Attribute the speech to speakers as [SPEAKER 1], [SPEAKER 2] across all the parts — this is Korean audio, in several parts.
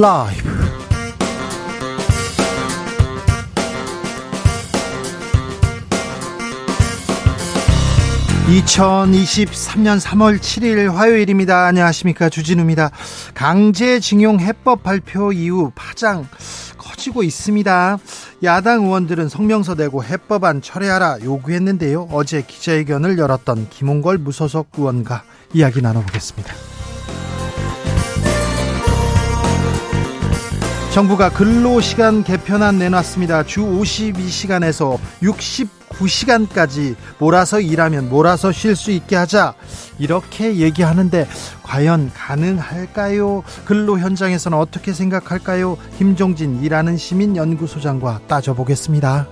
[SPEAKER 1] 라이브. 2023년 3월 7일 화요일입니다. 안녕하십니까. 주진우입니다. 강제징용 해법 발표 이후 파장 커지고 있습니다. 야당 의원들은 성명서 내고 해법안 철회하라 요구했는데요. 어제 기자회견을 열었던 김홍걸 무소속 의원과 이야기 나눠보겠습니다. 정부가 근로시간 개편안 내놨습니다. 주 52시간에서 69시간까지 몰아서 일하면 몰아서 쉴 수 있게 하자. 이렇게 얘기하는데 과연 가능할까요? 근로 현장에서는 어떻게 생각할까요? 김종진 일하는 시민 연구소장과 따져보겠습니다.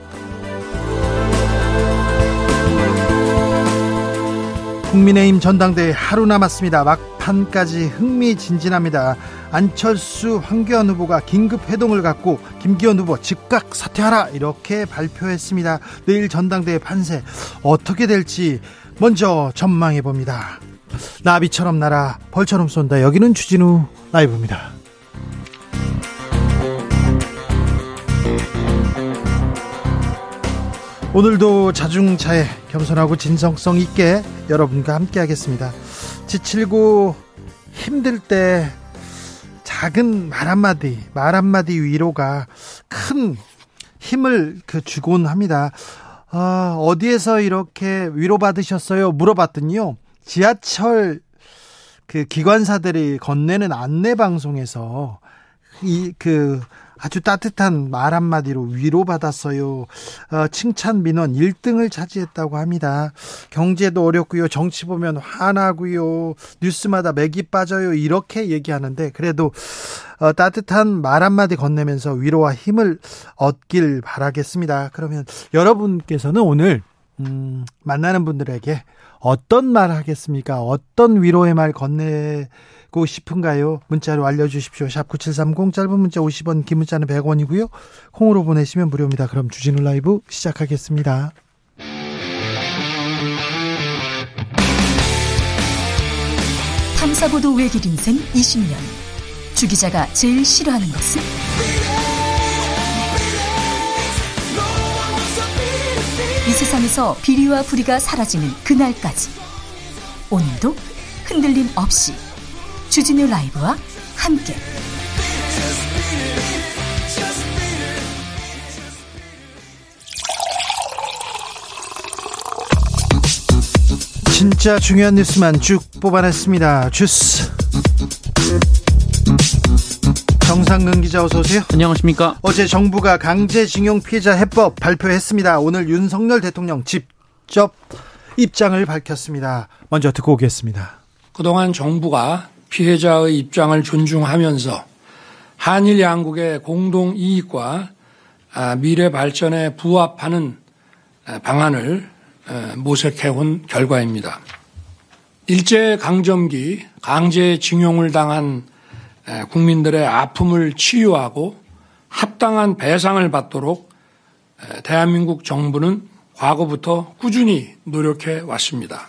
[SPEAKER 1] 국민의힘 전당대회 하루 남았습니다. 막판까지 흥미진진합니다. 안철수 황교안 후보가 긴급 회동을 갖고 김기현 후보 즉각 사퇴하라 이렇게 발표했습니다. 내일 전당대회 판세 어떻게 될지 먼저 전망해 봅니다. 나비처럼 날아 벌처럼 쏜다. 여기는 추진우 라이브입니다. 오늘도 자중차에 겸손하고 진성성 있게 여러분과 함께 하겠습니다. 지칠고 힘들 때 작은 말 한마디, 말 한마디 위로가 큰 힘을 그 주곤 합니다. 아, 어디에서 이렇게 위로받으셨어요? 물어봤더니요. 지하철 그 기관사들이 건네는 안내 방송에서 이 그 아주 따뜻한 말 한마디로 위로받았어요. 어, 칭찬 민원 1등을 차지했다고 합니다. 경제도 어렵고요. 정치 보면 화나고요. 뉴스마다 맥이 빠져요. 이렇게 얘기하는데 그래도 어, 따뜻한 말 한마디 건네면서 위로와 힘을 얻길 바라겠습니다. 그러면 여러분께서는 오늘 음, 만나는 분들에게 어떤 말 하겠습니까? 어떤 위로의 말 건네 고 싶은가요? 문자로 알려주십시오. 샵 9730 짧은 문자 50원 긴 문자는 100원이고요. 콩으로 보내시면 무료입니다. 그럼 주진우 라이브 시작하겠습니다.
[SPEAKER 2] 탐사보도 외길 인생 20년 주 기자가 제일 싫어하는 것은? 이 세상에서 비리와 부리가 사라지는 그날까지 오늘도 흔들림 없이 주진우 라이브와 함께
[SPEAKER 1] 진짜 중요한 뉴스만 쭉 뽑아냈습니다. 주스. 정상근 기자 어서 오세요.
[SPEAKER 3] 안녕하십니까.
[SPEAKER 1] 어제 정부가 강제징용 피해자 해법 발표했습니다. 오늘 윤석열 대통령 직접 입장을 밝혔습니다. 먼저 듣고 오겠습니다.
[SPEAKER 4] 그동안 정부가 피해자의 입장을 존중하면서 한일 양국의 공동 이익과 아, 미래 발전에 부합하는 방안을 모색해 온 결과입니다. 일제 강점기 강제 징용을 당한 국민들의 아픔을 치유하고 합당한 배상을 받도록 대한민국 정부는 과거부터 꾸준히 노력해 왔습니다.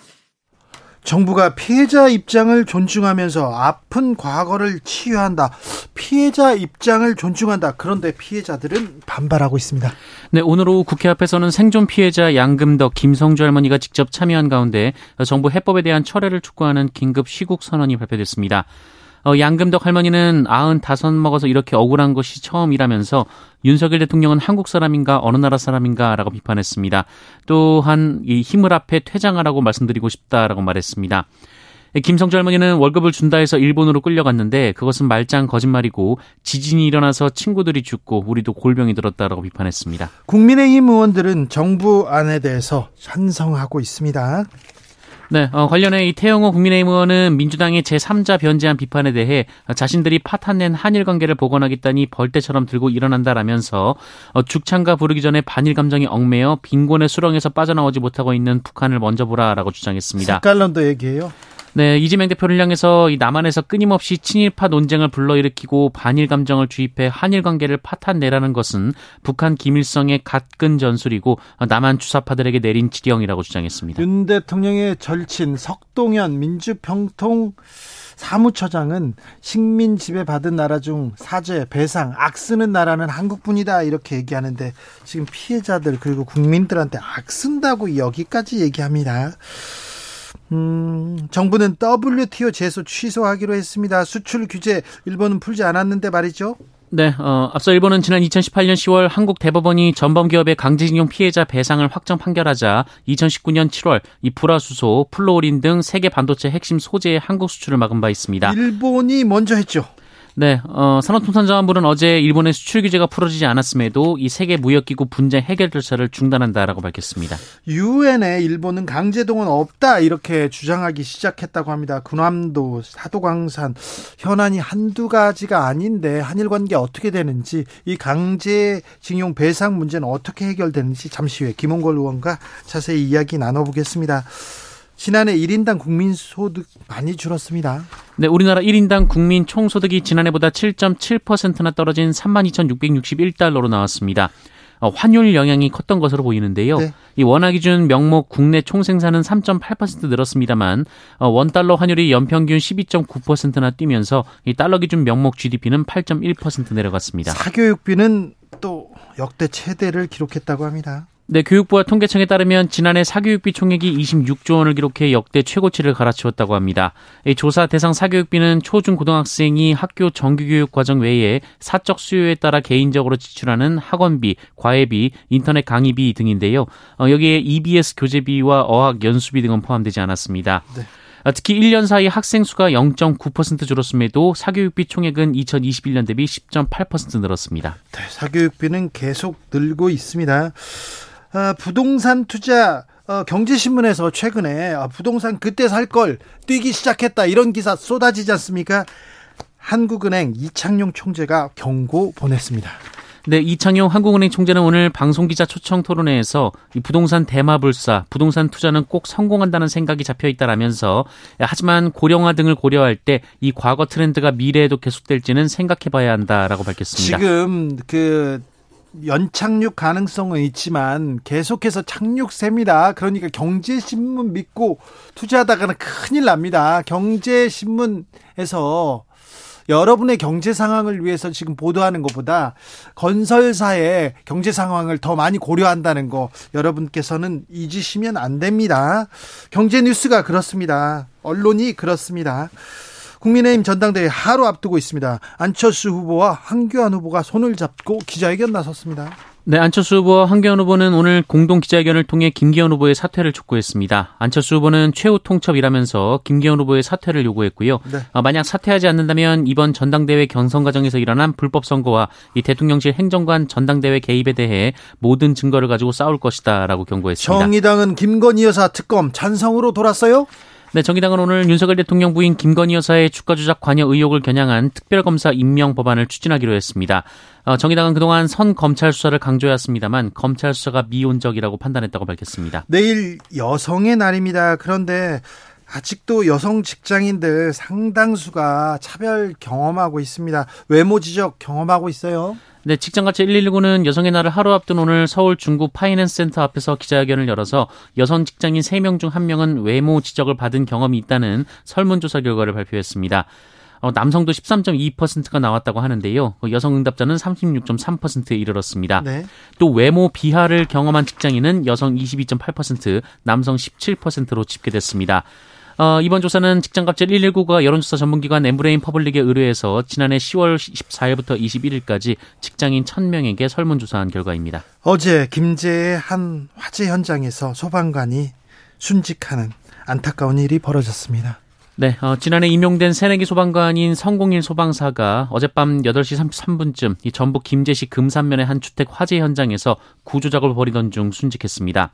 [SPEAKER 1] 정부가 피해자 입장을 존중하면서 아픈 과거를 치유한다. 피해자 입장을 존중한다. 그런데 피해자들은 반발하고 있습니다.
[SPEAKER 3] 네, 오늘 오후 국회 앞에서는 생존 피해자 양금덕 김성주 할머니가 직접 참여한 가운데 정부 해법에 대한 철회를 촉구하는 긴급 시국 선언이 발표됐습니다. 어, 양금덕 할머니는 95 먹어서 이렇게 억울한 것이 처음이라면서 윤석열 대통령은 한국 사람인가 어느 나라 사람인가 라고 비판했습니다. 또한 이 힘을 앞에 퇴장하라고 말씀드리고 싶다라고 말했습니다. 김성주 할머니는 월급을 준다 해서 일본으로 끌려갔는데 그것은 말짱 거짓말이고 지진이 일어나서 친구들이 죽고 우리도 골병이 들었다라고 비판했습니다.
[SPEAKER 1] 국민의힘 의원들은 정부 안에 대해서 찬성하고 있습니다.
[SPEAKER 3] 네, 어, 관련해 이 태영호 국민의힘 의원은 민주당의 제3자 변제한 비판에 대해 자신들이 파탄낸 한일 관계를 복원하겠다니 벌떼처럼 들고 일어난다라면서 어, 죽창가 부르기 전에 반일 감정이 얽매여 빈곤의 수렁에서 빠져나오지 못하고 있는 북한을 먼저 보라라고 주장했습니다.
[SPEAKER 1] 색깔론도 얘기해요.
[SPEAKER 3] 네, 이재명 대표를 향해서 이 남한에서 끊임없이 친일파 논쟁을 불러일으키고 반일 감정을 주입해 한일 관계를 파탄내라는 것은 북한 김일성의 갓근 전술이고 남한 주사파들에게 내린 지령이라고 주장했습니다.
[SPEAKER 1] 윤 대통령의 절친 석동현 민주평통 사무처장은 식민 지배 받은 나라 중 사죄, 배상, 악쓰는 나라는 한국뿐이다 이렇게 얘기하는데 지금 피해자들 그리고 국민들한테 악쓴다고 여기까지 얘기합니다. 음, 정부는 WTO 제소 취소하기로 했습니다. 수출 규제 일본은 풀지 않았는데 말이죠.
[SPEAKER 3] 네, 어, 앞서 일본은 지난 2018년 10월 한국 대법원이 전범기업의 강제징용 피해자 배상을 확정 판결하자 2019년 7월 이 불화수소, 플로린 등 세계 반도체 핵심 소재의 한국 수출을 막은 바 있습니다.
[SPEAKER 1] 일본이 먼저 했죠.
[SPEAKER 3] 네, 어, 산업통상자원부는 어제 일본의 수출 규제가 풀어지지 않았음에도 이 세계 무역기구 분쟁 해결 절차를 중단한다라고 밝혔습니다.
[SPEAKER 1] 유엔에 일본은 강제동원 없다 이렇게 주장하기 시작했다고 합니다. 군함도 사도광산 현안이 한두 가지가 아닌데 한일 관계 어떻게 되는지 이 강제징용 배상 문제는 어떻게 해결되는지 잠시 후에 김홍걸 의원과 자세히 이야기 나눠보겠습니다. 지난해 1인당 국민 소득 많이 줄었습니다.
[SPEAKER 3] 네, 우리나라 1인당 국민 총소득이 지난해보다 7.7%나 떨어진 32,661달러로 나왔습니다. 어, 환율 영향이 컸던 것으로 보이는데요. 네. 이 원화 기준 명목 국내 총생산은 3.8% 늘었습니다만 어, 원 달러 환율이 연평균 12.9%나 뛰면서 이 달러 기준 명목 GDP는 8.1% 내려갔습니다.
[SPEAKER 1] 사교육비는 또 역대 최대를 기록했다고 합니다.
[SPEAKER 3] 네, 교육부와 통계청에 따르면 지난해 사교육비 총액이 26조 원을 기록해 역대 최고치를 갈아치웠다고 합니다. 조사 대상 사교육비는 초중 고등학생이 학교 정규교육 과정 외에 사적 수요에 따라 개인적으로 지출하는 학원비, 과외비, 인터넷 강의비 등인데요. 어, 여기에 EBS 교재비와 어학 연수비 등은 포함되지 않았습니다. 네. 아, 특히 1년 사이 학생 수가 0.9% 줄었음에도 사교육비 총액은 2021년 대비 10.8% 늘었습니다.
[SPEAKER 1] 네, 사교육비는 계속 늘고 있습니다. 어, 부동산 투자 어, 경제신문에서 최근에 어, 부동산 그때 살 걸 뛰기 시작했다 이런 기사 쏟아지지 않습니까? 한국은행 이창용 총재가 경고 보냈습니다.
[SPEAKER 3] 네, 이창용 한국은행 총재는 오늘 방송기자 초청 토론회에서 이 부동산 대마불사, 부동산 투자는 꼭 성공한다는 생각이 잡혀 있다라면서 하지만 고령화 등을 고려할 때 이 과거 트렌드가 미래에도 계속될지는 생각해 봐야 한다라고 밝혔습니다.
[SPEAKER 1] 지금 그 연착륙 가능성은 있지만 계속해서 착륙세입니다. 그러니까 경제신문 믿고 투자하다가는 큰일 납니다. 경제신문에서 여러분의 경제 상황을 위해서 지금 보도하는 것보다 건설사의 경제 상황을 더 많이 고려한다는 거 여러분께서는 잊으시면 안 됩니다. 경제 뉴스가 그렇습니다. 언론이 그렇습니다. 국민의힘 전당대회 하루 앞두고 있습니다. 안철수 후보와 황교안 후보가 손을 잡고 기자회견 나섰습니다.
[SPEAKER 3] 네, 안철수 후보와 황교안 후보는 오늘 공동 기자회견을 통해 김기현 후보의 사퇴를 촉구했습니다. 안철수 후보는 최후 통첩이라면서 김기현 후보의 사퇴를 요구했고요. 네. 어, 만약 사퇴하지 않는다면 이번 전당대회 경선 과정에서 일어난 불법 선거와 이 대통령실 행정관 전당대회 개입에 대해 모든 증거를 가지고 싸울 것이다라고 경고했습니다.
[SPEAKER 1] 정의당은 김건희 여사 특검 찬성으로 돌았어요?
[SPEAKER 3] 네, 정의당은 오늘 윤석열 대통령 부인 김건희 여사의 주가 조작 관여 의혹을 겨냥한 특별검사 임명 법안을 추진하기로 했습니다. 어, 정의당은 그동안 선 검찰 수사를 강조해왔습니다만 검찰 수사가 미온적이라고 판단했다고 밝혔습니다.
[SPEAKER 1] 내일 여성의 날입니다. 그런데 아직도 여성 직장인들 상당수가 차별 경험하고 있습니다. 외모 지적 경험하고 있어요.
[SPEAKER 3] 네, 직장갑질 119는 여성의 날을 하루 앞둔 오늘 서울 중구 파이낸스 센터 앞에서 기자회견을 열어서 여성 직장인 3명 중 1명은 외모 지적을 받은 경험이 있다는 설문조사 결과를 발표했습니다. 어, 남성도 13.2%가 나왔다고 하는데요. 그 여성 응답자는 36.3%에 이르렀습니다. 네. 또 외모 비하를 경험한 직장인은 여성 22.8%, 남성 17%로 집계됐습니다. 어, 이번 조사는 직장갑질 119가 여론조사 전문기관 엠브레인 퍼블릭에 의뢰해서 지난해 10월 14일부터 21일까지 직장인 1000명에게 설문조사한 결과입니다.
[SPEAKER 1] 어제 김제의 한 화재 현장에서 소방관이 순직하는 안타까운 일이 벌어졌습니다.
[SPEAKER 3] 네, 어, 지난해 임용된 새내기 소방관인 성공일 소방사가 어젯밤 8시 33분쯤 이 전북 김제시 금산면의 한 주택 화재 현장에서 구조 작업을 벌이던 중 순직했습니다.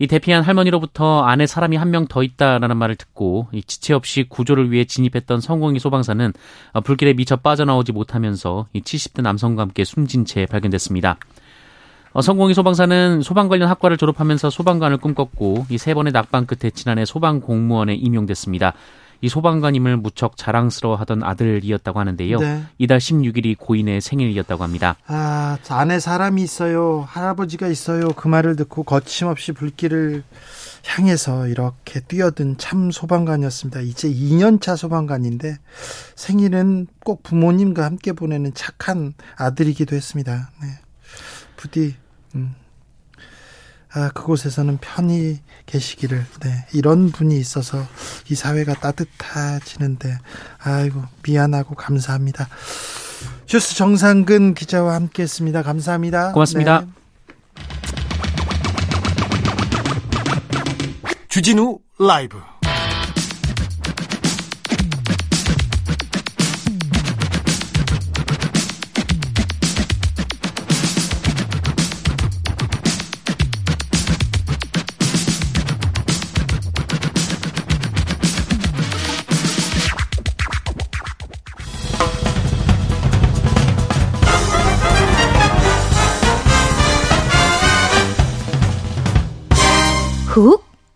[SPEAKER 3] 이 대피한 할머니로부터 안에 사람이 한 명 더 있다라는 말을 듣고 이 지체 없이 구조를 위해 진입했던 성공이 소방사는 어, 불길에 미처 빠져나오지 못하면서 이 70대 남성과 함께 숨진 채 발견됐습니다. 어, 성공이 소방사는 소방 관련 학과를 졸업하면서 소방관을 꿈꿨고 이 세 번의 낙방 끝에 지난해 소방 공무원에 임용됐습니다. 이 소방관임을 무척 자랑스러워하던 아들이었다고 하는데요. 네. 이달 16일이 고인의 생일이었다고 합니다.
[SPEAKER 1] 아, 안에 사람이 있어요. 할아버지가 있어요. 그 말을 듣고 거침없이 불길을 향해서 이렇게 뛰어든 참 소방관이었습니다. 이제 2년차 소방관인데 생일은 꼭 부모님과 함께 보내는 착한 아들이기도 했습니다. 네. 부디 음. 아, 그곳에서는 편히 계시기를 네, 이런 분이 있어서 이 사회가 따뜻해지는데 아이고 미안하고 감사합니다. 주스 정상근 기자와 함께 했습니다. 감사합니다.
[SPEAKER 3] 고맙습니다. 네.
[SPEAKER 1] 주진우 라이브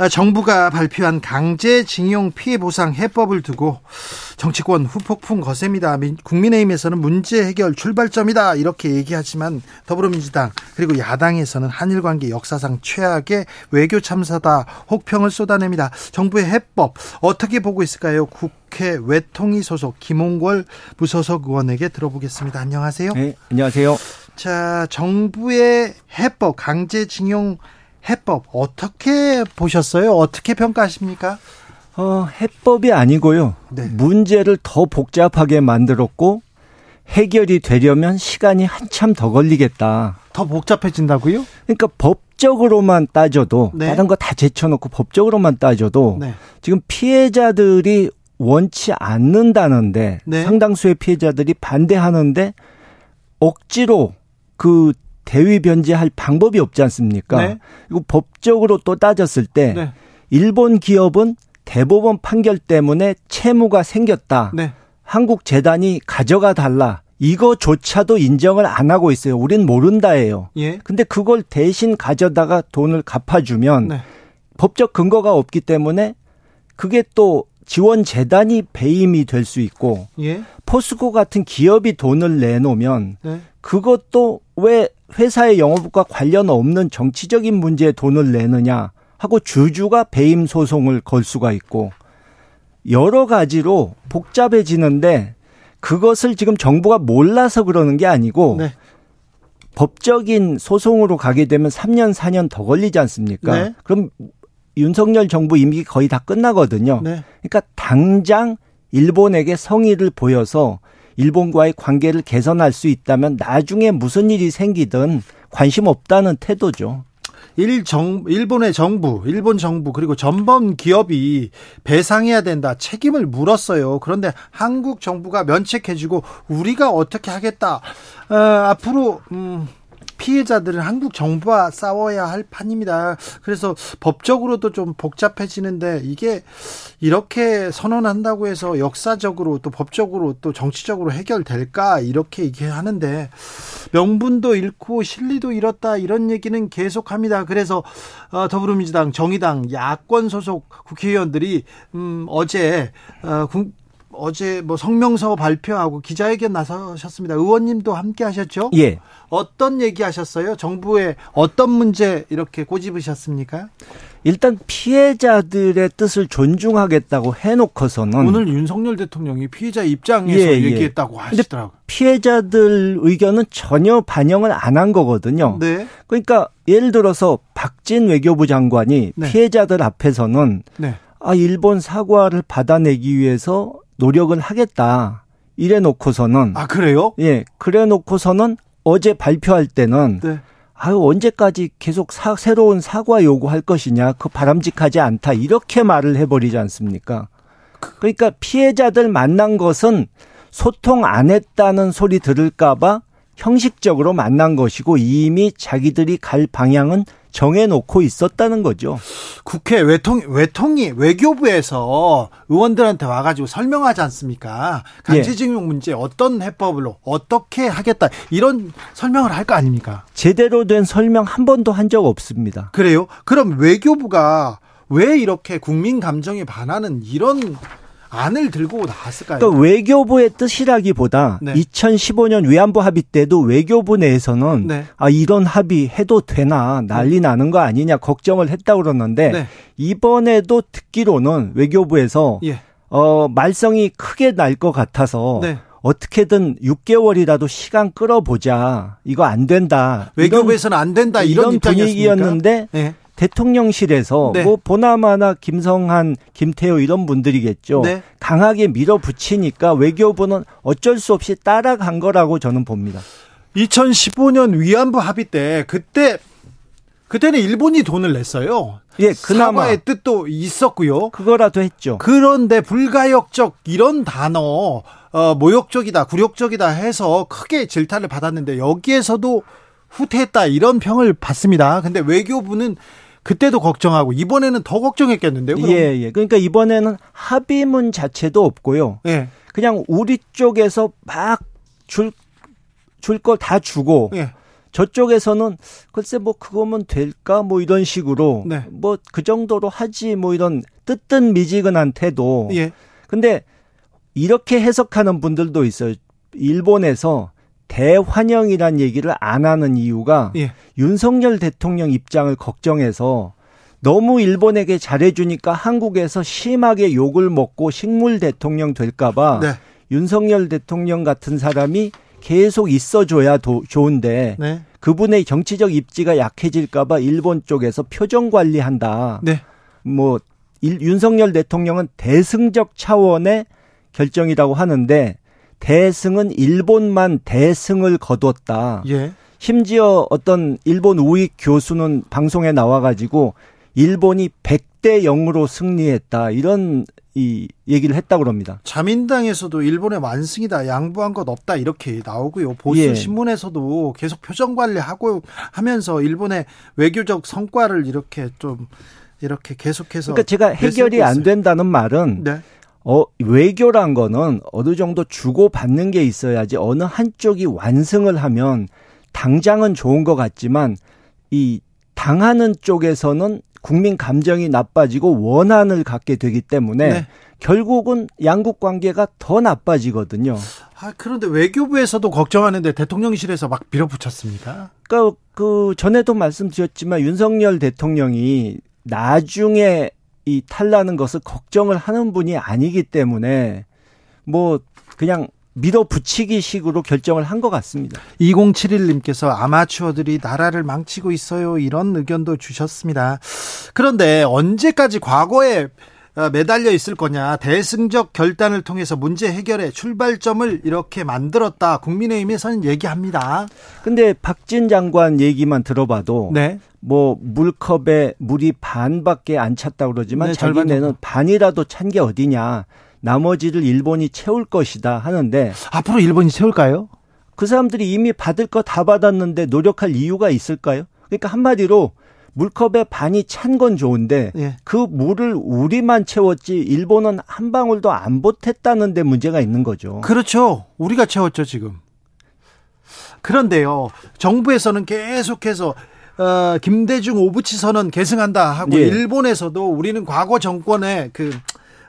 [SPEAKER 1] 아, 정부가 발표한 강제징용 피해보상 해법을 두고 정치권 후폭풍 거셉니다. 국민의힘에서는 문제 해결 출발점이다 이렇게 얘기하지만 더불어민주당 그리고 야당에서는 한일 관계 역사상 최악의 외교 참사다 혹평을 쏟아냅니다. 정부의 해법 어떻게 보고 있을까요? 국회 외통위 소속 김홍걸 무소속 의원에게 들어보겠습니다. 안녕하세요.
[SPEAKER 5] 네, 안녕하세요.
[SPEAKER 1] 자, 정부의 해법 강제징용 해법 어떻게 보셨어요? 어떻게 평가하십니까?
[SPEAKER 5] 어, 해법이 아니고요. 네. 문제를 더 복잡하게 만들었고 해결이 되려면 시간이 한참 더 걸리겠다.
[SPEAKER 1] 더 복잡해진다고요?
[SPEAKER 5] 그러니까 법적으로만 따져도 네. 다른 거 다 제쳐놓고 법적으로만 따져도 네. 지금 피해자들이 원치 않는다는데 네. 상당수의 피해자들이 반대하는데 억지로 그 대위 변제할 방법이 없지 않습니까? 네. 이거 법적으로 또 따졌을 때 네. 일본 기업은 대법원 판결 때문에 채무가 생겼다. 네. 한국 재단이 가져가 달라. 이거조차도 인정을 안 하고 있어요. 우린 모른다예요. 예. 근데 그걸 대신 가져다가 돈을 갚아주면 네. 법적 근거가 없기 때문에 그게 또 지원 재단이 배임이 될 수 있고 예. 포스코 같은 기업이 돈을 내놓으면 네. 그것도 왜 회사의 영업과 관련 없는 정치적인 문제에 돈을 내느냐 하고 주주가 배임 소송을 걸 수가 있고 여러 가지로 복잡해지는데 그것을 지금 정부가 몰라서 그러는 게 아니고 네. 법적인 소송으로 가게 되면 3년 4년 더 걸리지 않습니까? 네. 그럼 윤석열 정부 임기 거의 다 끝나거든요. 네. 그러니까 당장 일본에게 성의를 보여서 일본과의 관계를 개선할 수 있다면 나중에 무슨 일이 생기든 관심 없다는 태도죠.
[SPEAKER 1] 일 정, 일본의 정부, 일본 정부, 그리고 전범 기업이 배상해야 된다. 책임을 물었어요. 그런데 한국 정부가 면책해주고 우리가 어떻게 하겠다. 어, 앞으로, 음, 피해자들은 한국 정부와 싸워야 할 판입니다. 그래서 법적으로도 좀 복잡해지는데 이게 이렇게 선언한다고 해서 역사적으로 또 법적으로 또 정치적으로 해결될까 이렇게 얘기하는데 명분도 잃고 실리도 잃었다 이런 얘기는 계속합니다. 그래서 어, 더불어민주당, 정의당, 야권 소속 국회의원들이 음, 어제 어, 어제 뭐 성명서 발표하고 기자회견 나서셨습니다. 의원님도 함께 하셨죠?
[SPEAKER 5] 예.
[SPEAKER 1] 어떤 얘기 하셨어요? 정부의 어떤 문제 이렇게 꼬집으셨습니까?
[SPEAKER 5] 일단 피해자들의 뜻을 존중하겠다고 해놓고서는
[SPEAKER 1] 오늘 윤석열 대통령이 피해자 입장에서 예, 예. 얘기했다고 하시더라고요.
[SPEAKER 5] 피해자들 의견은 전혀 반영을 안 한 거거든요. 네. 그러니까 예를 들어서 박진 외교부 장관이 네. 피해자들 앞에서는 네. 아 일본 사과를 받아내기 위해서 노력을 하겠다. 이래 놓고서는
[SPEAKER 1] 아 그래요?
[SPEAKER 5] 예, 그래 놓고서는 어제 발표할 때는 네. 아유 언제까지 계속 사, 새로운 사과 요구할 것이냐 그 바람직하지 않다 이렇게 말을 해버리지 않습니까? 그러니까 피해자들 만난 것은 소통 안 했다는 소리 들을까봐 형식적으로 만난 것이고 이미 자기들이 갈 방향은 정해놓고 있었다는 거죠.
[SPEAKER 1] 국회 외통 외통이 외교부에서 의원들한테 와가지고 설명하지 않습니까? 강제징용 예. 문제 어떤 해법으로 어떻게 하겠다 이런 설명을 할 거 아닙니까?
[SPEAKER 5] 제대로 된 설명 한 번도 한 적 없습니다.
[SPEAKER 1] 그래요? 그럼 외교부가 왜 이렇게 국민 감정에 반하는 이런 안을 들고 나왔을까요?
[SPEAKER 5] 그러니까 외교부의 뜻이라기보다 네. 2015년 위안부 합의 때도 외교부 내에서는 네. 아 이런 합의 해도 되나 난리 네. 나는 거 아니냐 걱정을 했다 그러는데 네. 이번에도 듣기로는 외교부에서 예. 어 말썽이 크게 날 것 같아서 네. 어떻게든 6개월이라도 시간 끌어보자. 이거 안 된다.
[SPEAKER 1] 외교부에서는 안 된다. 이런, 이런 분위기였는데 네.
[SPEAKER 5] 대통령실에서 네. 뭐 보나마나 김성한, 김태호 이런 분들이겠죠. 네. 강하게 밀어붙이니까 외교부는 어쩔 수 없이 따라간 거라고 저는 봅니다.
[SPEAKER 1] 2015년 위안부 합의 때 그때 그때는 일본이 돈을 냈어요. 예, 그나마 사과의 뜻도 있었고요.
[SPEAKER 5] 그거라도 했죠.
[SPEAKER 1] 그런데 불가역적 이런 단어 어, 모욕적이다, 굴욕적이다 해서 크게 질타를 받았는데 여기에서도 후퇴했다 이런 평을 받습니다. 근데 외교부는 그때도 걱정하고 이번에는 더 걱정했겠는데요. 그럼?
[SPEAKER 5] 예, 예. 그러니까 이번에는 합의문 자체도 없고요. 예. 그냥 우리 쪽에서 막 줄 줄 걸 다 주고 예. 저쪽에서는 글쎄 뭐 그거면 될까 뭐 이런 식으로 네. 뭐그 정도로 하지 뭐 이런 뜨뜻 미지근한 태도. 예. 근데 이렇게 해석하는 분들도 있어요. 일본에서 대환영이란 얘기를 안 하는 이유가 예. 윤석열 대통령 입장을 걱정해서 너무 일본에게 잘해주니까 한국에서 심하게 욕을 먹고 식물 대통령 될까봐 네. 윤석열 대통령 같은 사람이 계속 있어줘야 도, 좋은데 네. 그분의 정치적 입지가 약해질까봐 일본 쪽에서 표정 관리한다. 네. 뭐 일, 윤석열 대통령은 대승적 차원의 결정이라고 하는데 대승은 일본만 대승을 거뒀다. 예. 심지어 어떤 일본 우익 교수는 방송에 나와가지고 일본이 100대 0으로 승리했다. 이런 이 얘기를 했다고 합니다.
[SPEAKER 1] 자민당에서도 일본의 완승이다. 양보한 것 없다. 이렇게 나오고요. 보수 예. 신문에서도 계속 표정 관리하고 하면서 일본의 외교적 성과를 이렇게 좀 이렇게 계속해서
[SPEAKER 5] 그러니까 제가 해결이 안 된다는 말은 네. 어, 외교란 거는 어느 정도 주고받는 게 있어야지 어느 한쪽이 완승을 하면 당장은 좋은 것 같지만 이 당하는 쪽에서는 국민 감정이 나빠지고 원한을 갖게 되기 때문에 네. 결국은 양국 관계가 더 나빠지거든요.
[SPEAKER 1] 아, 그런데 외교부에서도 걱정하는데 대통령실에서 막 밀어붙였습니까?
[SPEAKER 5] 그러니까 그 전에도 말씀드렸지만 윤석열 대통령이 나중에 이 탈나는 것을 걱정을 하는 분이 아니기 때문에 뭐 그냥 밀어붙이기 식으로 결정을 한 것 같습니다.
[SPEAKER 1] 2071님께서 아마추어들이 나라를 망치고 있어요. 이런 의견도 주셨습니다. 그런데 언제까지 과거에 어, 매달려 있을 거냐. 대승적 결단을 통해서 문제 해결의 출발점을 이렇게 만들었다. 국민의힘에서는 얘기합니다.
[SPEAKER 5] 근데 박진 장관 얘기만 들어봐도 네. 뭐 물컵에 물이 반밖에 안 찼다고 그러지만 네, 자기네는 반이라도 찬 게 어디냐. 나머지를 일본이 채울 것이다 하는데
[SPEAKER 1] 앞으로 일본이 채울까요?
[SPEAKER 5] 그 사람들이 이미 받을 거 다 받았는데 노력할 이유가 있을까요? 그러니까 한마디로 물컵에 반이 찬 건 좋은데 예. 그 물을 우리만 채웠지 일본은 한 방울도 안 보탰다는 데 문제가 있는 거죠.
[SPEAKER 1] 그렇죠. 우리가 채웠죠, 지금. 그런데요. 정부에서는 계속해서 어, 김대중 오부치 선언 계승한다 하고 예. 일본에서도 우리는 과거 정권의 그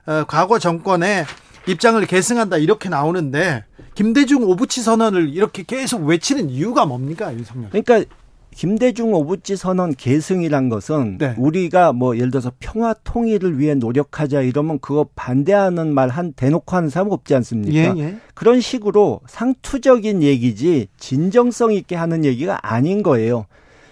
[SPEAKER 1] 어, 과거 정권의 입장을 계승한다 이렇게 나오는데 김대중 오부치 선언을 이렇게 계속 외치는 이유가 뭡니까 윤석열?
[SPEAKER 5] 그러니까 김대중 오부치 선언 계승이란 것은 네. 우리가 뭐 예를 들어서 평화 통일을 위해 노력하자 이러면 그거 반대하는 말 한 대놓고 하는 사람 없지 않습니까? 예, 예. 그런 식으로 상투적인 얘기지 진정성 있게 하는 얘기가 아닌 거예요.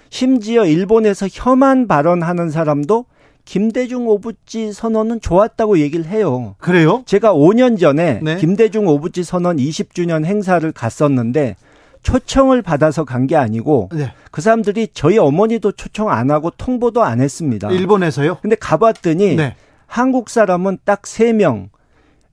[SPEAKER 5] 심지어 일본에서 혐한 발언하는 사람도 김대중 오부치 선언은 좋았다고 얘기를 해요.
[SPEAKER 1] 그래요?
[SPEAKER 5] 제가 5년 전에 네. 김대중 오부치 선언 20주년 행사를 갔었는데 초청을 받아서 간 게 아니고 네. 그 사람들이 저희 어머니도 초청 안 하고 통보도 안 했습니다.
[SPEAKER 1] 일본에서요?
[SPEAKER 5] 근데 가봤더니 네. 한국 사람은 딱 3명.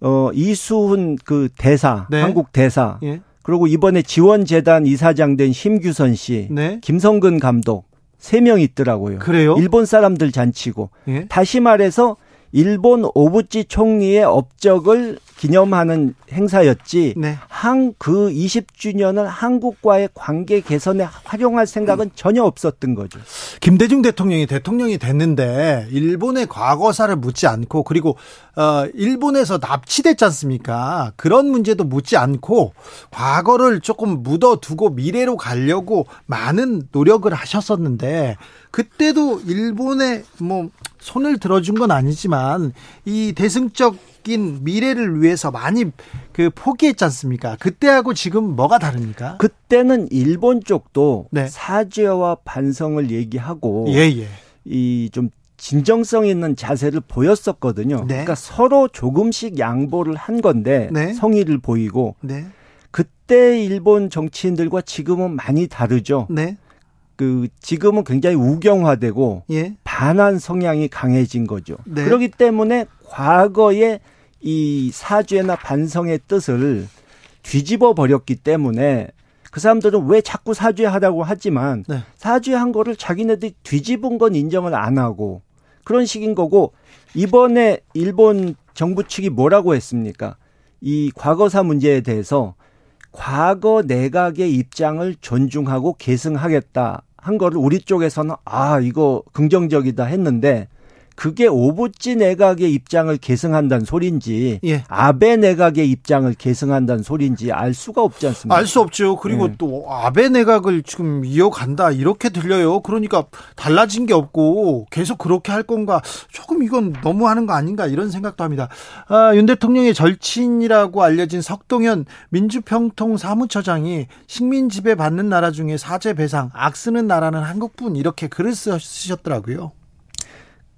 [SPEAKER 5] 어 이수훈 그 대사, 네. 한국 대사. 예. 그리고 이번에 지원재단 이사장 된 심규선 씨, 네. 김성근 감독 세 명 있더라고요.
[SPEAKER 1] 그래요?
[SPEAKER 5] 일본 사람들 잔치고. 예? 다시 말해서 일본 오부치 총리의 업적을 기념하는 행사였지 네. 한그 20주년을 한국과의 관계 개선에 활용할 생각은 전혀 없었던 거죠.
[SPEAKER 1] 김대중 대통령이 대통령이 됐는데 일본의 과거사를 묻지 않고 그리고 어 일본에서 납치됐지 않습니까? 그런 문제도 묻지 않고 과거를 조금 묻어두고 미래로 가려고 많은 노력을 하셨었는데 그때도 일본에 뭐 손을 들어준 건 아니지만 이 대승적인 미래를 위해서 많이 그 포기했지 않습니까? 그때하고 지금 뭐가 다릅니까?
[SPEAKER 5] 그때는 일본 쪽도 네. 사죄와 반성을 얘기하고 예, 예. 이좀 진정성 있는 자세를 보였었거든요. 네. 그러니까 서로 조금씩 양보를 한 건데 네. 성의를 보이고 네. 그때 일본 정치인들과 지금은 많이 다르죠. 네. 그 지금은 굉장히 우경화되고 예. 반한 성향이 강해진 거죠. 네. 그렇기 때문에 과거에 이 사죄나 반성의 뜻을 뒤집어 버렸기 때문에 그 사람들은 왜 자꾸 사죄하라고 하지만 네. 사죄한 거를 자기네들이 뒤집은 건 인정을 안 하고 그런 식인 거고 이번에 일본 정부 측이 뭐라고 했습니까? 이 과거사 문제에 대해서 과거 내각의 입장을 존중하고 계승하겠다 한 거를 우리 쪽에서는 아 이거 긍정적이다 했는데 그게 오부지 내각의 입장을 계승한다는 소리인지 예. 아베 내각의 입장을 계승한다는 소리인지 알 수가 없지 않습니까?
[SPEAKER 1] 알 수 없죠. 그리고 예. 또 아베 내각을 지금 이어간다 이렇게 들려요. 그러니까 달라진 게 없고 계속 그렇게 할 건가 조금 이건 너무하는 거 아닌가 이런 생각도 합니다. 아, 윤 대통령의 절친이라고 알려진 석동현 민주평통 사무처장이 식민 지배 받는 나라 중에 사죄 배상 악 쓰는 나라는 한국뿐 이렇게 글을 쓰셨더라고요.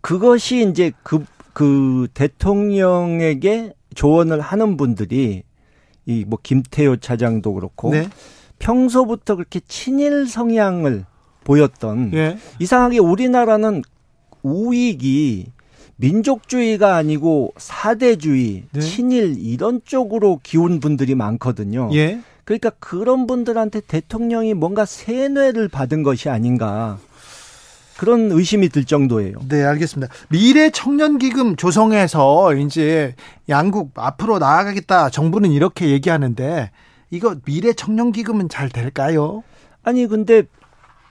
[SPEAKER 5] 그것이 이제 그, 그 대통령에게 조언을 하는 분들이 이 뭐 김태효 차장도 그렇고 네. 평소부터 그렇게 친일 성향을 보였던 네. 이상하게 우리나라는 우익이 민족주의가 아니고 사대주의, 네. 친일 이런 쪽으로 기운 분들이 많거든요. 예. 그러니까 그런 분들한테 대통령이 뭔가 세뇌를 받은 것이 아닌가. 그런 의심이 들 정도예요.
[SPEAKER 1] 네, 알겠습니다. 미래 청년 기금 조성해서 이제 양국 앞으로 나아가겠다. 정부는 이렇게 얘기하는데 이거 미래 청년 기금은 잘 될까요?
[SPEAKER 5] 아니 근데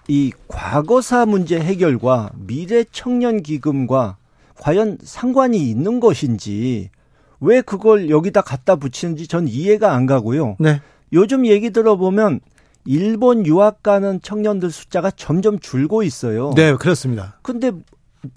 [SPEAKER 5] 이 과거사 문제 해결과 미래 청년 기금과 과연 상관이 있는 것인지 왜 그걸 여기다 갖다 붙이는지 전 이해가 안 가고요. 네. 요즘 얘기 들어보면 일본 유학 가는 청년들 숫자가 점점 줄고 있어요.
[SPEAKER 1] 네, 그렇습니다.
[SPEAKER 5] 근데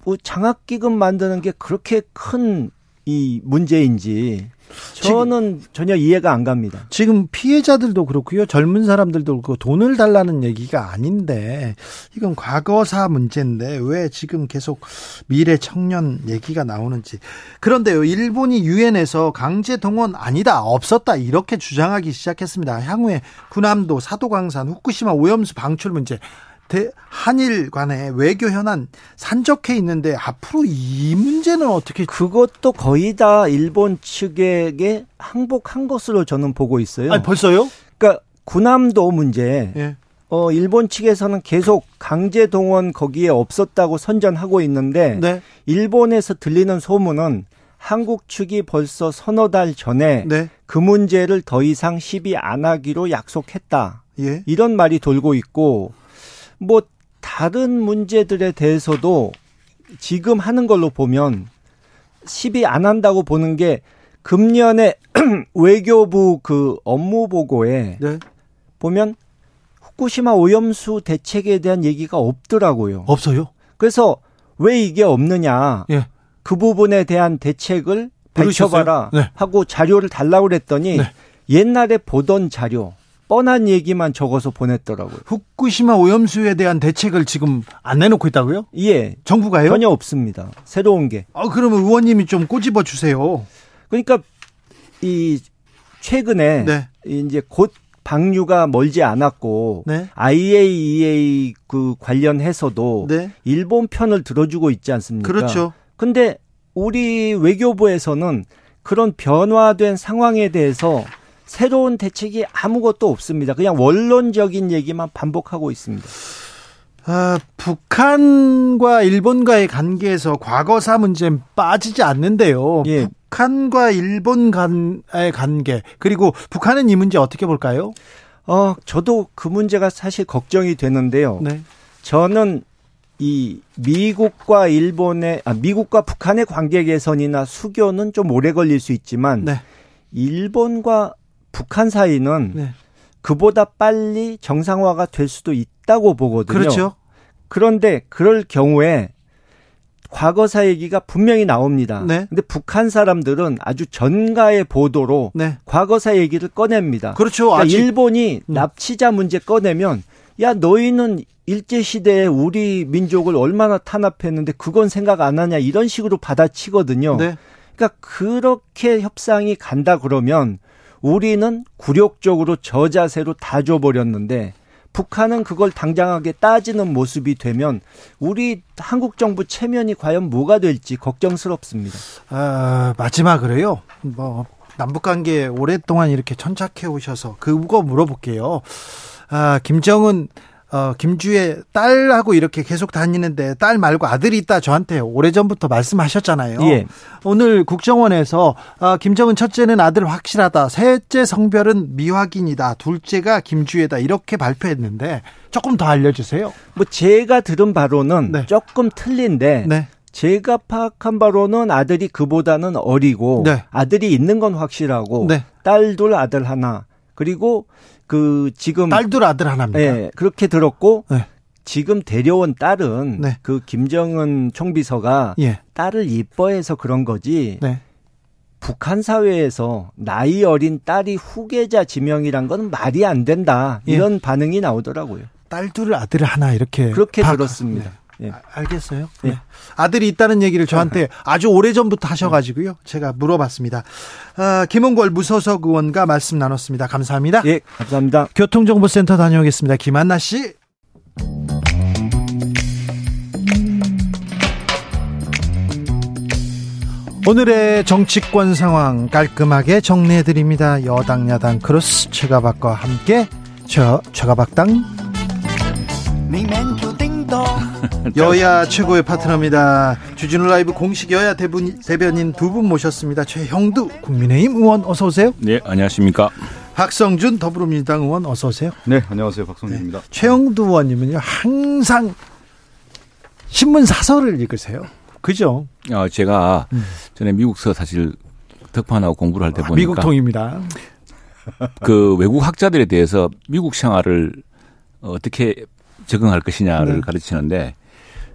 [SPEAKER 5] 뭐 장학기금 만드는 게 그렇게 큰 이 문제인지 저는 지금, 전혀 이해가 안 갑니다.
[SPEAKER 1] 지금 피해자들도 그렇고요. 젊은 사람들도 그렇고 돈을 달라는 얘기가 아닌데 이건 과거사 문제인데 왜 지금 계속 미래 청년 얘기가 나오는지. 그런데요. 일본이 유엔에서 강제 동원 아니다. 없었다. 이렇게 주장하기 시작했습니다. 향후에 군함도 사도광산 후쿠시마 오염수 방출 문제 한일 간의 외교 현안 산적해 있는데 앞으로 이 문제는 어떻게
[SPEAKER 5] 그것도 거의 다 일본 측에게 항복한 것으로 저는 보고 있어요.
[SPEAKER 1] 아니, 벌써요?
[SPEAKER 5] 그러니까 군함도 문제. 예. 어 일본 측에서는 계속 강제 동원 거기에 없었다고 선전하고 있는데 네. 일본에서 들리는 소문은 한국 측이 벌써 서너 달 전에 네. 그 문제를 더 이상 시비 안 하기로 약속했다. 예. 이런 말이 돌고 있고 뭐 다른 문제들에 대해서도 지금 하는 걸로 보면 시비 안 한다고 보는 게 금년에 외교부 그 업무 보고에 네. 보면 후쿠시마 오염수 대책에 대한 얘기가 없더라고요.
[SPEAKER 1] 없어요?
[SPEAKER 5] 그래서 왜 이게 없느냐? 예. 그 부분에 대한 대책을 밝혀봐라 네. 하고 자료를 달라고 그랬더니 네. 옛날에 보던 자료 뻔한 얘기만 적어서 보냈더라고요.
[SPEAKER 1] 후쿠시마 오염수에 대한 대책을 지금 안 내놓고 있다고요?
[SPEAKER 5] 예.
[SPEAKER 1] 정부가요?
[SPEAKER 5] 전혀 없습니다. 새로운 게.
[SPEAKER 1] 아, 그러면 의원님이 좀 꼬집어 주세요.
[SPEAKER 5] 그러니까 이 최근에 네. 이제 곧 방류가 멀지 않았고 네. IAEA 그 관련해서도 네. 일본 편을 들어주고 있지 않습니까?
[SPEAKER 1] 그렇죠.
[SPEAKER 5] 근데 우리 외교부에서는 그런 변화된 상황에 대해서 새로운 대책이 아무것도 없습니다. 그냥 원론적인 얘기만 반복하고 있습니다.
[SPEAKER 1] 아, 북한과 일본과의 관계에서 과거사 문제 빠지지 않는데요. 예. 북한과 일본 간의 관계 그리고 북한은 이 문제 어떻게 볼까요?
[SPEAKER 5] 어, 저도 그 문제가 사실 걱정이 되는데요. 네. 저는 이 미국과 일본의 아 미국과 북한의 관계 개선이나 수교는 좀 오래 걸릴 수 있지만 네. 일본과 북한 사이는 네. 그보다 빨리 정상화가 될 수도 있다고 보거든요.
[SPEAKER 1] 그렇죠.
[SPEAKER 5] 그런데 그럴 경우에 과거사 얘기가 분명히 나옵니다. 네. 근데 북한 사람들은 아주 전가의 보도로 네. 과거사 얘기를 꺼냅니다.
[SPEAKER 1] 그렇죠.
[SPEAKER 5] 그러니까 일본이 음. 납치자 문제 꺼내면 야 너희는 일제 시대에 우리 민족을 얼마나 탄압했는데 그건 생각 안 하냐 이런 식으로 받아치거든요. 네. 그러니까 그렇게 협상이 간다 그러면 우리는 굴욕적으로 저자세로 다 줘버렸는데 북한은 그걸 당장하게 따지는 모습이 되면 우리 한국 정부 체면이 과연 뭐가 될지 걱정스럽습니다.
[SPEAKER 1] 아, 마지막으로요. 뭐 남북 관계 오랫동안 이렇게 천착해 오셔서 그거 물어볼게요. 아, 김정은 어, 김주의 딸하고 이렇게 계속 다니는데 딸 말고 아들이 있다 저한테 오래전부터 말씀하셨잖아요. 예. 오늘 국정원에서 어, 김정은 첫째는 아들 확실하다. 셋째 성별은 미확인이다. 둘째가 김주혜다. 이렇게 발표했는데 조금 더 알려주세요.
[SPEAKER 5] 뭐 제가 들은 바로는 네. 조금 틀린데 네. 제가 파악한 바로는 아들이 그보다는 어리고 네. 아들이 있는 건 확실하고 네. 딸둘 아들 하나 그리고 그 지금
[SPEAKER 1] 딸들 아들 하나입니다. 네,
[SPEAKER 5] 그렇게 들었고 네. 지금 데려온 딸은 네. 그 김정은 총비서가 예. 딸을 이뻐해서 그런 거지. 네. 북한 사회에서 나이 어린 딸이 후계자 지명이란 건 말이 안 된다. 예. 이런 예. 반응이 나오더라고요.
[SPEAKER 1] 딸 둘 아들 하나 이렇게
[SPEAKER 5] 그렇게 박... 들었습니다.
[SPEAKER 1] 예. 아, 알겠어요. 네. 네. 아들이 있다는 얘기를 저한테 아주 오래 전부터 하셔가지고요. 제가 물어봤습니다. 아, 김원걸 무소속 의원과 말씀 나눴습니다. 감사합니다.
[SPEAKER 5] 예, 감사합니다.
[SPEAKER 1] 교통정보센터 다녀오겠습니다. 김한나 씨. 오늘의 정치권 상황 깔끔하게 정리해 드립니다. 여당 야당 크로스 최가박과 함께 저 최가박당 여야 최고의 파트너입니다. 주진우 라이브 공식 여야 대분, 대변인 두 분 모셨습니다. 최형두 국민의힘 의원 어서 오세요.
[SPEAKER 6] 네, 안녕하십니까.
[SPEAKER 1] 박성준 더불어민주당 의원 어서 오세요.
[SPEAKER 6] 네, 안녕하세요. 박성준입니다. 네,
[SPEAKER 1] 최형두 의원님은요 항상 신문 사설을 읽으세요. 그죠?
[SPEAKER 6] 어, 제가 음. 전에 미국서 사실 특파원하고 공부를 할때 아, 보니까
[SPEAKER 1] 미국 통입니다.
[SPEAKER 6] 그 외국 학자들에 대해서 미국 생활을 어떻게 적응할 것이냐를 네. 가르치는데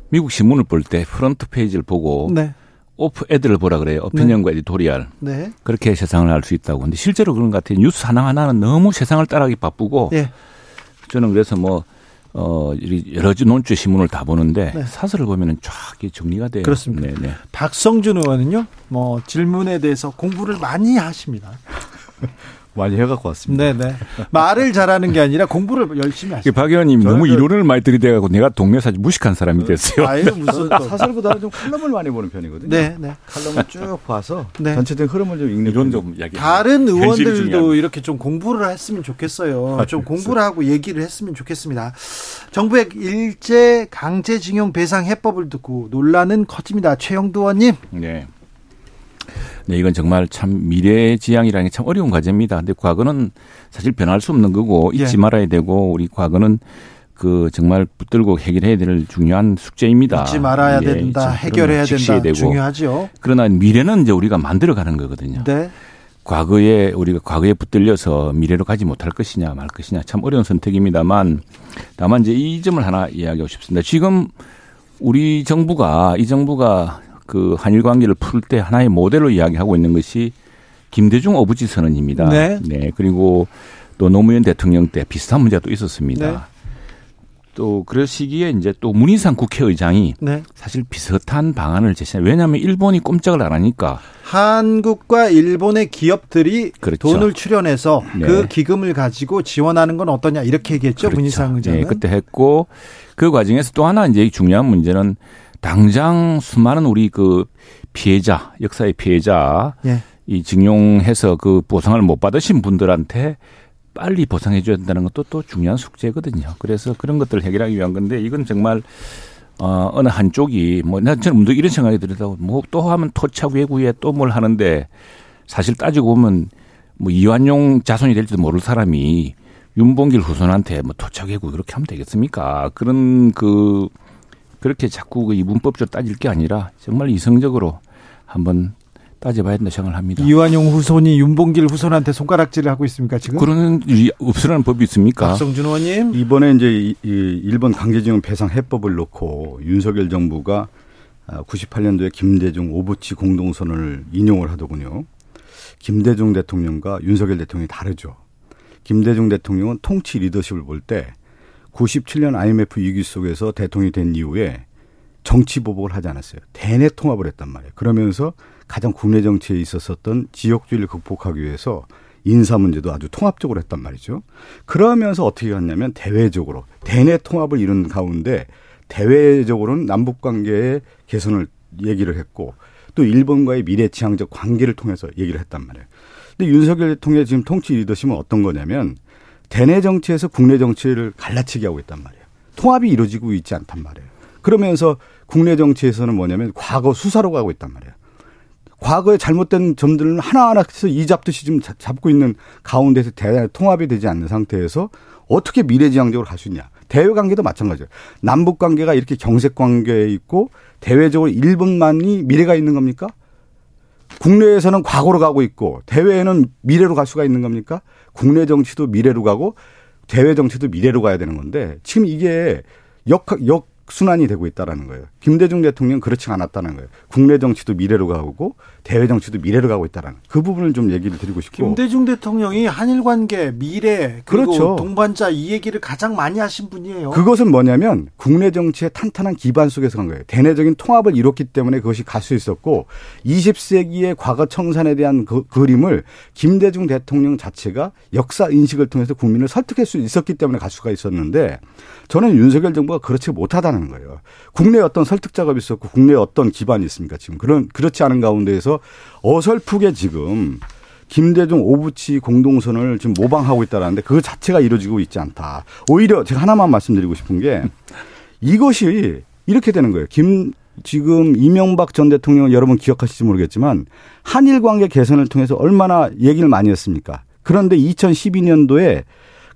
[SPEAKER 6] 미국 신문을 볼 때 front page를 보고 네. op-ed들을 보라 그래요. opinion과 네. editorial. 네. 그렇게 세상을 알 수 있다고. 근데 실제로 그런 것 같아요. 뉴스 하나하나는 너무 세상을 따라가기 바쁘고 네. 저는 그래서 뭐 어, 여러 논주의 신문을 다 보는데 네. 사설을 보면은 쫙 정리가 돼요.
[SPEAKER 1] 그렇습니다. 네네. 네. 박성준 의원은요, 뭐 질문에 대해서 공부를 많이 하십니다.
[SPEAKER 6] 많이 해갖고 왔습니다.
[SPEAKER 1] 네네. 말을 잘하는 게 아니라 공부를 열심히 하시죠.
[SPEAKER 6] 박 의원님 너무 이론을 많이 들이대갖고 내가 동네 사실 무식한 사람이 네. 됐어요.
[SPEAKER 1] 아유, 무슨
[SPEAKER 6] 사설보다는 좀 칼럼을 많이 보는 편이거든요.
[SPEAKER 1] 네, 네.
[SPEAKER 6] 칼럼을 쭉 봐서 네. 전체적인 흐름을 좀 읽는
[SPEAKER 1] 이론 좀 이야기. 다른 의원들도 이렇게 좀 공부를 했으면 좋겠어요. 아, 좀 공부를 하고 얘기를 했으면 좋겠습니다. 정부의 일제 강제징용 배상 해법을 듣고 논란은 커집니다. 최영도 의원님.
[SPEAKER 6] 네. 네, 이건 정말 참 미래 지향이라는 게 참 어려운 과제입니다. 근데 과거는 사실 변할 수 없는 거고 잊지 예. 말아야 되고 우리 과거는 그 정말 붙들고 해결해야 될 중요한 숙제입니다.
[SPEAKER 1] 잊지 말아야 예, 된다. 해결해야 된다. 되고. 중요하죠.
[SPEAKER 6] 그러나 미래는 이제 우리가 만들어 가는 거거든요. 네. 과거에 우리가 과거에 붙들려서 미래로 가지 못할 것이냐 말 것이냐 참 어려운 선택입니다만 다만 이제 이 점을 하나 이야기하고 싶습니다. 지금 우리 정부가 이 정부가 그 한일 관계를 풀 때 하나의 모델로 이야기하고 있는 것이 김대중 어부지 선언입니다. 네. 네. 그리고 또 노무현 대통령 때 비슷한 문제도 있었습니다. 네. 또 그럴 시기에 이제 또 문희상 국회의장이 네. 사실 비슷한 방안을 제시해. 왜냐하면 일본이 꼼짝을 안 하니까
[SPEAKER 1] 한국과 일본의 기업들이 그렇죠. 돈을 출연해서 네. 그 기금을 가지고 지원하는 건 어떠냐 이렇게 얘기했죠 그렇죠. 문희상 의장은. 네,
[SPEAKER 6] 그때 했고 그 과정에서 또 하나 이제 중요한 문제는 당장 수많은 우리 그 피해자, 역사의 피해자, 예. 이 징용해서 그 보상을 못 받으신 분들한테 빨리 보상해 줘야 된다는 것도 또 중요한 숙제거든요. 그래서 그런 것들을 해결하기 위한 건데 이건 정말 어, 어느 한쪽이 뭐, 난 저는 이런 생각이 들더라고. 뭐 또 하면 토착 외구에 또 뭘 하는데 사실 따지고 보면 뭐 이완용 자손이 될지도 모를 사람이 윤봉길 후손한테 뭐 토착 외구 그렇게 하면 되겠습니까? 그런 그 그렇게 자꾸 그 이분법적으로 따질 게 아니라 정말 이성적으로 한번 따져봐야 된다 생각을 합니다.
[SPEAKER 1] 이완용 후손이 윤봉길 후손한테 손가락질을 하고 있습니까 지금?
[SPEAKER 6] 그런 없으라는 법이 있습니까?
[SPEAKER 1] 박성준 의원님
[SPEAKER 7] 이번에 이제 이, 일본 강제징용 배상 해법을 놓고 윤석열 정부가 98년도에 아, 김대중 오부치 공동선언을 인용을 하더군요. 김대중 대통령과 윤석열 대통령이 다르죠. 김대중 대통령은 통치 리더십을 볼 때 97년 IMF 위기 속에서 대통령이 된 이후에 정치 보복을 하지 않았어요. 대내 통합을 했단 말이에요. 그러면서 가장 국내 정치에 있었었던 지역주의를 극복하기 위해서 인사 문제도 아주 통합적으로 했단 말이죠. 그러면서 어떻게 갔냐면 대외적으로 대내 통합을 이룬 가운데 대외적으로는 남북 관계의 개선을 얘기를 했고 또 일본과의 미래 지향적 관계를 통해서 얘기를 했단 말이에요. 근데 윤석열 대통령의 지금 통치 리더십은 어떤 거냐면 대내 정치에서 국내 정치를 갈라치기 하고 있단 말이에요. 통합이 이루어지고 있지 않단 말이에요. 그러면서 국내 정치에서는 뭐냐면 과거 수사로 가고 있단 말이에요. 과거에 잘못된 점들은 하나하나 해서 이 잡듯이 지금 잡고 있는 가운데서 대단히 통합이 되지 않는 상태에서 어떻게 미래지향적으로 갈 수 있냐. 대외 관계도 마찬가지예요. 남북 관계가 이렇게 경색 관계에 있고 대외적으로 일본만이 미래가 있는 겁니까? 국내에서는 과거로 가고 있고 대외에는 미래로 갈 수가 있는 겁니까? 국내 정치도 미래로 가고 대외 정치도 미래로 가야 되는 건데 지금 이게 역, 역 순환이 되고 있다라는 거예요. 김대중 대통령 그렇지 않았다는 거예요. 국내 정치도 미래로 가고 대외 정치도 미래로 가고 있다라는 그 부분을 좀 얘기를 드리고 싶고.
[SPEAKER 1] 김대중 대통령이 한일 관계, 미래, 그리고 그렇죠. 동반자 이 얘기를 가장 많이 하신 분이에요.
[SPEAKER 7] 그것은 뭐냐면 국내 정치의 탄탄한 기반 속에서 간 거예요. 대내적인 통합을 이뤘기 때문에 그것이 갈 수 있었고 20세기의 과거 청산에 대한 그 그림을 김대중 대통령 자체가 역사 인식을 통해서 국민을 설득할 수 있었기 때문에 갈 수가 있었는데 저는 윤석열 정부가 그렇지 못하다는 거예요. 국내에 어떤 설득 작업이 있었고 국내에 어떤 기반이 있습니까? 지금 그런 그렇지 않은 가운데에서 어설프게 지금 김대중 오부치 공동선을 지금 모방하고 있다라는데 그 자체가 이루어지고 있지 않다. 오히려 제가 하나만 말씀드리고 싶은 게 이것이 이렇게 되는 거예요. 김 지금 이명박 전 대통령 여러분 기억하실지 모르겠지만 한일 관계 개선을 통해서 얼마나 얘기를 많이 했습니까? 그런데 2012년도에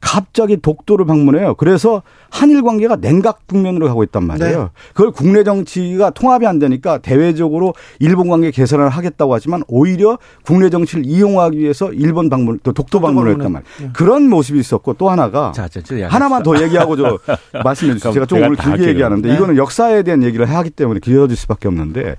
[SPEAKER 7] 갑자기 독도를 방문해요. 그래서 한일 관계가 냉각 국면으로 가고 있단 말이에요. 네. 그걸 국내 정치가 통합이 안 되니까 대외적으로 일본 관계 개선을 하겠다고 하지만 오히려 국내 정치를 이용하기 위해서 일본 방문 또 독도 방문을 했단 말이에요. 네. 그런 모습이 있었고 또 하나가 자, 자, 하나만 더 얘기하고 저 말씀해 주세요. 제가 좀 오늘 길게 얘기하는데 네. 이거는 역사에 대한 얘기를 해야 하기 때문에 길어질 수밖에 없는데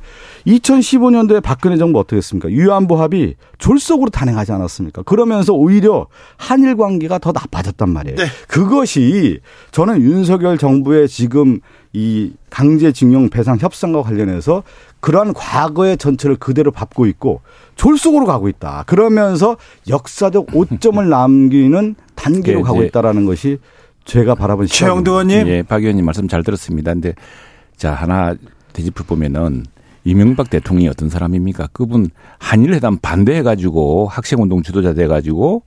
[SPEAKER 7] 2015년도에 박근혜 정부 어떻게 했습니까? 위안부 합의 졸속으로 단행하지 않았습니까? 그러면서 오히려 한일 관계가 더 나빠졌단 말이에요. 네. 그것이 저는 윤석열 정부의 지금 이 강제징용 배상 협상과 관련해서 그러한 과거의 전체를 그대로 밟고 있고 졸속으로 가고 있다. 그러면서 역사적 오점을 남기는 단계로 네, 가고 있다라는 것이 제가 바라본
[SPEAKER 1] 최영두 의원님.
[SPEAKER 6] 예, 박 의원님 말씀 잘 들었습니다. 근데 자, 하나 대집을 보면은 이명박 대통령이 어떤 사람입니까? 그분 한일회담 반대해가지고 학생운동 주도자 돼가지고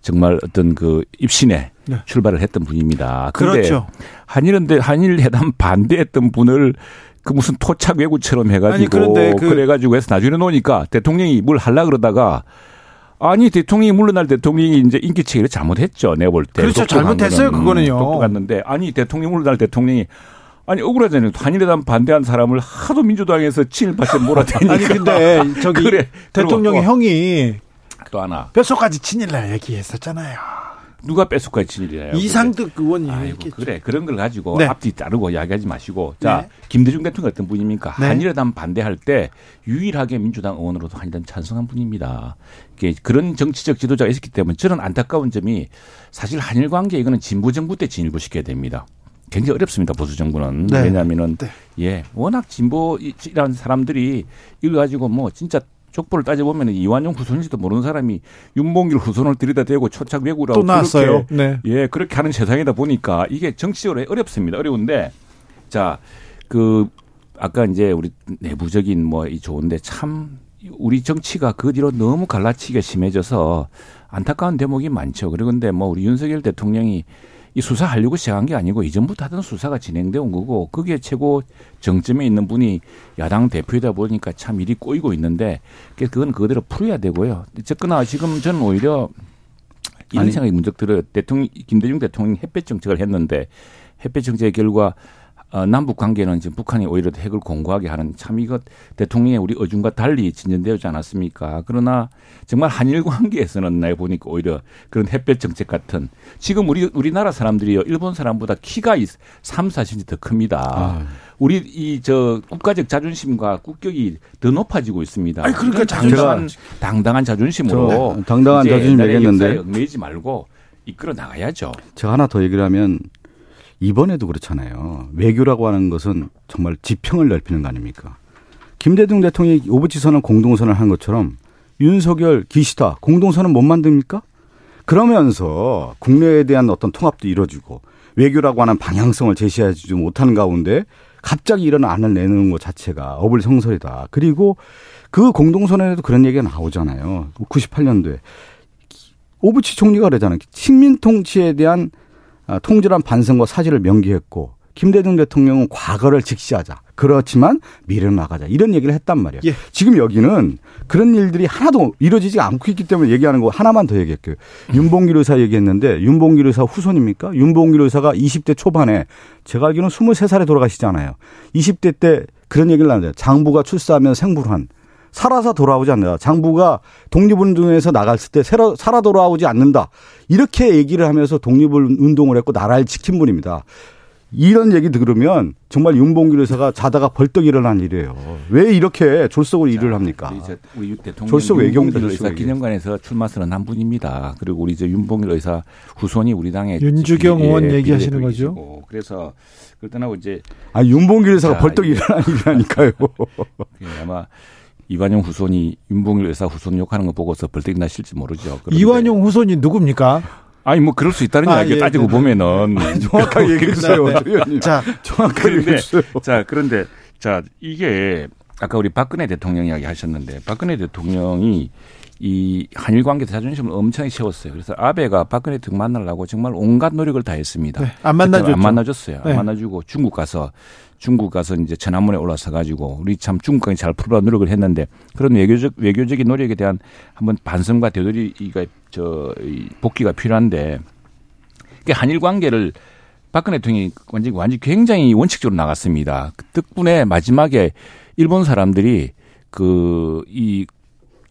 [SPEAKER 6] 정말 어떤 그 입신에 네. 출발을 했던 분입니다.
[SPEAKER 1] 그렇죠.
[SPEAKER 6] 한일인데 한일 회담 반대했던 분을 그 무슨 토착 외구처럼 해가지고 아니, 그 그래가지고 해서 나중에 놓으니까 대통령이 뭘 할라 그러다가 아니 대통령이 물러날 대통령이 이제 인기 체계를 잘못했죠. 내가 볼 때.
[SPEAKER 1] 그렇죠. 잘못했어요. 그거는요.
[SPEAKER 6] 똑똑했는데 아니 대통령 물러날 대통령이 아니 억울하잖아요. 한일회담 반대한 사람을 하도 민주당에서 친일파세 몰아대니까.
[SPEAKER 1] 아니 근데 저기 그래. 대통령의 형이
[SPEAKER 6] 또 하나
[SPEAKER 1] 뼛속까지 친일날 얘기했었잖아요.
[SPEAKER 6] 누가 뼛속까지 친일이에요?
[SPEAKER 1] 이상득 의원이
[SPEAKER 6] 아이고, 그래 그런 걸 가지고 네. 앞뒤 따르고 이야기하지 마시고 자 네. 김대중 대통령 어떤 분입니까? 네. 한일회담 반대할 때 유일하게 민주당 의원으로도 한일회담 찬성한 분입니다. 그런 정치적 지도자가 있었기 때문에 저는 안타까운 점이 사실 한일 관계 이거는 진보 정부 때 진일보 시켜야 됩니다. 굉장히 어렵습니다 보수 정부는 네. 왜냐하면은 네. 예 워낙 진보이라는 사람들이 이걸 가지고 뭐 진짜 족보를 따져보면 이완용 후손인지도 모르는 사람이 윤봉길 후손을 들이다 대고 초착 외구라고
[SPEAKER 1] 또 나왔어요. 네.
[SPEAKER 6] 예 그렇게 하는 세상이다 보니까 이게 정치적으로 어렵습니다. 어려운데 자 그 아까 이제 우리 내부적인 뭐 이 좋은데 참 우리 정치가 그 뒤로 너무 갈라치기가 심해져서 안타까운 대목이 많죠. 그런데 뭐 우리 윤석열 대통령이 이 수사하려고 시작한 게 아니고 이전부터 하던 수사가 진행돼 온 거고 그게 최고 정점에 있는 분이 야당 대표이다 보니까 참 일이 꼬이고 있는데 그건 그대로 풀어야 되고요. 어쨌거나 지금 저는 오히려 이런 생각이 문득 들어요. 대통령 김대중 대통령이 햇볕 정책을 했는데 햇볕 정책의 결과 어, 남북 관계는 지금 북한이 오히려 핵을 공고하게 하는 참 이것 대통령의 우리 어중과 달리 진전되지 않았습니까? 그러나 정말 한일 관계에서는 나 보니까 오히려 그런 햇볕 정책 같은 지금 우리 우리나라 사람들이요 일본 사람보다 키가 3, 4cm 더 큽니다. 아. 우리 이 저 국가적 자존심과 국격이 더 높아지고 있습니다.
[SPEAKER 1] 아니 그러니까 당당한
[SPEAKER 6] 당당한 자존심으로
[SPEAKER 7] 당당한 자존심 얘기했는데
[SPEAKER 6] 매지 말고 이끌어 나가야죠.
[SPEAKER 7] 제가 하나 더 얘기를 하면 이번에도 그렇잖아요. 외교라고 하는 것은 정말 지평을 넓히는 거 아닙니까? 김대중 대통령이 오부치 선언 공동선언을 한 것처럼 윤석열, 기시다 공동선언 못 만듭니까? 그러면서 국내에 대한 어떤 통합도 이루어지고 외교라고 하는 방향성을 제시하지 못하는 가운데 갑자기 이런 안을 내놓는 것 자체가 어불성설이다. 그리고 그 공동선언에도 그런 얘기가 나오잖아요. 98년도에 오부치 총리가 그러잖아요. 식민 통치에 대한 아, 통질한 반성과 사죄를 명기했고 김대중 대통령은 과거를 직시하자. 그렇지만 미래를 나가자. 이런 얘기를 했단 말이에요. 예. 지금 여기는 그런 일들이 하나도 이루어지지 않고 있기 때문에 얘기하는 거 하나만 더 얘기할게요. 윤봉길 의사 얘기했는데 윤봉길 의사 후손입니까? 윤봉길 의사가 20대 초반에 제가 알기로는 23살에 돌아가시잖아요. 20대 때 그런 얘기를 하는데 장부가 출사하면 생불한 살아서 돌아오지 않는다. 장부가 독립운동에서 나갔을 때 살아 돌아오지 않는다. 이렇게 얘기를 하면서 독립운동을 했고 나라를 지킨 분입니다. 이런 얘기 들으면 정말 윤봉길 의사가 자다가 벌떡 일어난 일이에요. 왜 이렇게 졸속으로 일을 합니까?
[SPEAKER 6] 우리, 우리 대통령 졸속 외경들 의사 기념관에서 출마 선언한 분입니다. 그리고 우리 이제 윤봉길 의사 후손이 우리 당의
[SPEAKER 1] 윤주경 의원 얘기하시는 거죠.
[SPEAKER 6] 그래서 떠나고 이제
[SPEAKER 7] 아 윤봉길 의사가 벌떡 일어난 일이라니까요.
[SPEAKER 6] 아마 이완용 후손이 윤봉일 의사 후손 욕하는 거 보고서 벌떡 나실지 모르죠.
[SPEAKER 1] 이완용 후손이 누굽니까?
[SPEAKER 6] 아니 뭐 그럴 수 있다는 아, 이야기 예, 따지고 네, 네. 보면은
[SPEAKER 7] 정확하게 얘기해 주세요. 자,
[SPEAKER 6] 정확하게 얘기해 주세요. 자, 그런데 자, 이게 아까 우리 박근혜 대통령 이야기 하셨는데 박근혜 대통령이 이 한일 관계 자존심을 엄청 세웠어요. 그래서 아베가 박근혜 대통령 만나려고 정말 온갖 노력을 다 했습니다. 네,
[SPEAKER 1] 안 만나줬죠.
[SPEAKER 6] 안 만나줬어요. 네. 안 만나주고 중국 가서 중국 가서 이제 천안문에 올라서 가지고 우리 참 중국과 잘 풀어 노력을 했는데 그런 외교적 외교적인 노력에 대한 한번 반성과 되돌이가 저 복귀가 필요한데 이게 한일 관계를 박근혜 대통령이 완전 완전 굉장히 원칙적으로 나갔습니다. 그 덕분에 마지막에 일본 사람들이 그 이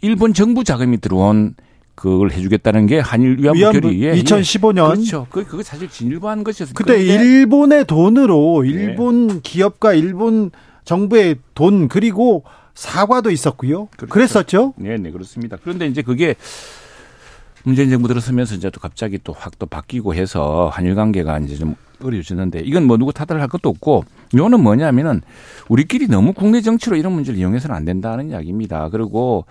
[SPEAKER 6] 일본 정부 자금이 들어온 그걸 해주겠다는 게 한일 위안부 결의
[SPEAKER 1] 2015년
[SPEAKER 6] 예. 그렇죠. 그 그거 사실 진일보한 것이었어요.
[SPEAKER 1] 그때 일본의 돈으로 네. 일본 네. 기업과 일본 정부의 돈 그리고 사과도 있었고요. 그렇죠. 그랬었죠
[SPEAKER 6] 네, 네 그렇습니다. 그런데 이제 그게 문재인 정부 들어서면서 이제 또 갑자기 또 확 또 바뀌고 해서 한일 관계가 이제 좀 어려워지는데 이건 뭐 누구 탓을 할 것도 없고 이거는 뭐냐면은 우리끼리 너무 국내 정치로 이런 문제를 이용해서는 안 된다는 이야기입니다. 그리고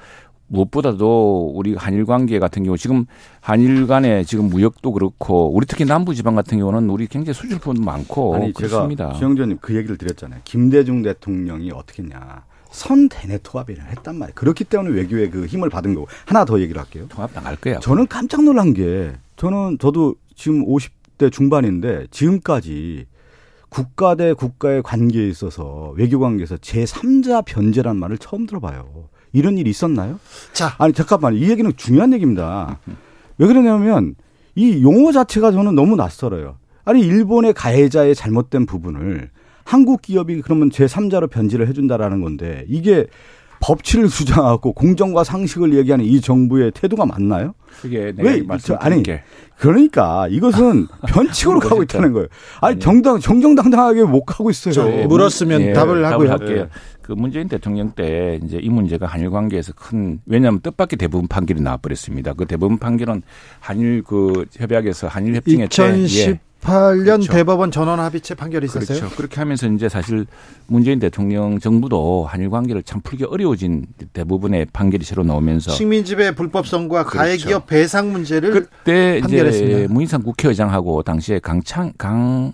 [SPEAKER 6] 무엇보다도 우리 한일 관계 같은 경우 지금 한일 간의 지금 무역도 그렇고 우리 특히 남부 지방 같은 경우는 우리 굉장히 수출 부분도 많고 아니, 그렇습니다.
[SPEAKER 7] 제가 주영재님 그 얘기를 드렸잖아요. 김대중 대통령이 어떻게 했냐. 선 대내 통합을 했단 말이에요. 그렇기 때문에 외교에 그 힘을 받은 거고 하나 더 얘기를 할게요.
[SPEAKER 6] 통합 나갈 거야.
[SPEAKER 7] 저는 깜짝 놀란 게 저는 저도 지금 50대 중반인데 지금까지 국가 대 국가의 관계에 있어서 외교 관계에서 제3자 변제란 말을 처음 들어봐요. 이런 일이 있었나요? 자. 아니, 잠깐만. 이 얘기는 중요한 얘기입니다. 왜 그러냐면 이 용어 자체가 저는 너무 낯설어요. 아니, 일본의 가해자의 잘못된 부분을 한국 기업이 그러면 제3자로 변질을 해준다라는 건데 이게 법치를 주장하고 공정과 상식을 얘기하는 이 정부의 태도가 맞나요?
[SPEAKER 6] 그게 왜 저,
[SPEAKER 7] 아니 게. 그러니까 이것은 변칙으로 가고 있다는 거예요. 아니 정당 정정당당하게 못 가고 있어요.
[SPEAKER 1] 물었으면 예, 답을 하고요.
[SPEAKER 6] 할게요. 예. 그 문재인 대통령 때 이제 이 문제가 한일 관계에서 큰 왜냐하면 뜻밖의 대부분 판결이 나와버렸습니다. 그 대부분 판결은 한일 그 협약에서 한일 협정에
[SPEAKER 1] 2010 2018년 그렇죠. 대법원 전원 합의체 판결이 있었어요.
[SPEAKER 6] 그렇죠. 그렇게 하면서 이제 사실 문재인 대통령 정부도 한일 관계를 참 풀기 어려워진 대부분의 판결이 새로 나오면서
[SPEAKER 1] 식민지배 불법성과 그렇죠. 가해기업 배상 문제를
[SPEAKER 6] 그때 판결했습니다. 이제 문희상 국회의장하고 당시에 강창 강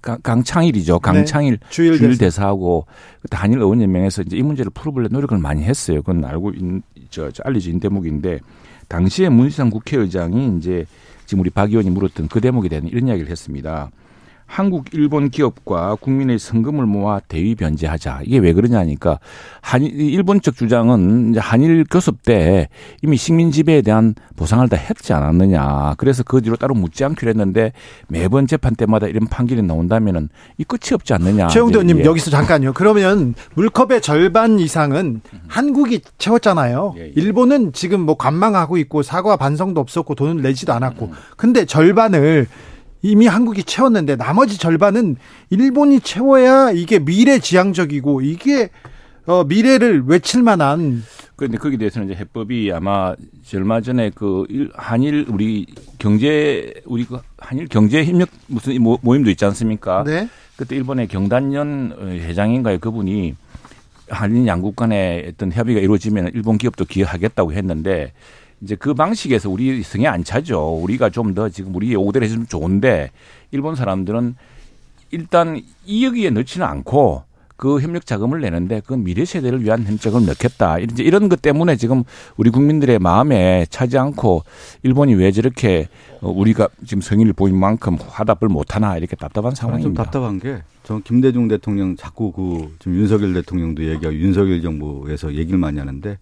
[SPEAKER 6] 강창일이죠. 네. 강창일 네. 주일, 주일 대사. 하고 한일 의원연맹에서 이제 이 문제를 풀어보려 노력을 많이 했어요. 그건 알고 있, 저, 저 알려진 대목인데 당시에 문희상 국회의장이 이제 지금 우리 박 의원이 물었던 그 대목에 대한 이런 이야기를 했습니다. 한국 일본 기업과 국민의 성금을 모아 대위 변제하자. 이게 왜 그러냐니까 한 일본 측 주장은 한일 교섭 때 이미 식민 지배에 대한 보상을 다 했지 않았느냐. 그래서 그 뒤로 따로 묻지 않기로 했는데 매번 재판 때마다 이런 판결이 나온다면은 이 끝이 없지 않느냐.
[SPEAKER 1] 최영도 의원님 예. 여기서 잠깐요. 그러면 물컵의 절반 이상은 한국이 채웠잖아요. 예, 예. 일본은 지금 뭐 관망하고 있고 사과 반성도 없었고 돈을 내지도 않았고. 음. 근데 절반을 이미 한국이 채웠는데 나머지 절반은 일본이 채워야 이게 미래지향적이고 이게 어, 미래를 외칠 만한
[SPEAKER 6] 그런데 거기에 대해서는 이제 해법이 아마 얼마 전에 그 한일 우리 경제 우리 그 한일 경제 협력 무슨 모임도 있지 않습니까? 네. 그때 일본의 경단년 회장인가요 그분이 한일 양국 간의 어떤 협의가 이루어지면 일본 기업도 기여하겠다고 했는데 이제 그 방식에서 우리 성에 안 차죠. 우리가 좀 더 지금 우리 요구대로 해주면 좋은데 일본 사람들은 일단 이 여기에 넣지는 않고 그 협력 자금을 내는데 그 미래 세대를 위한 협력을 넣겠다. 이제 이런 것 때문에 지금 우리 국민들의 마음에 차지 않고 일본이 왜 저렇게 우리가 지금 성의를 보인 만큼 화답을 못 하나 이렇게 답답한 상황입니다. 좀
[SPEAKER 7] 답답한 게 저는 김대중 대통령 자꾸 그 지금 윤석열 대통령도 얘기하고 윤석열 정부에서 얘기를 많이 하는데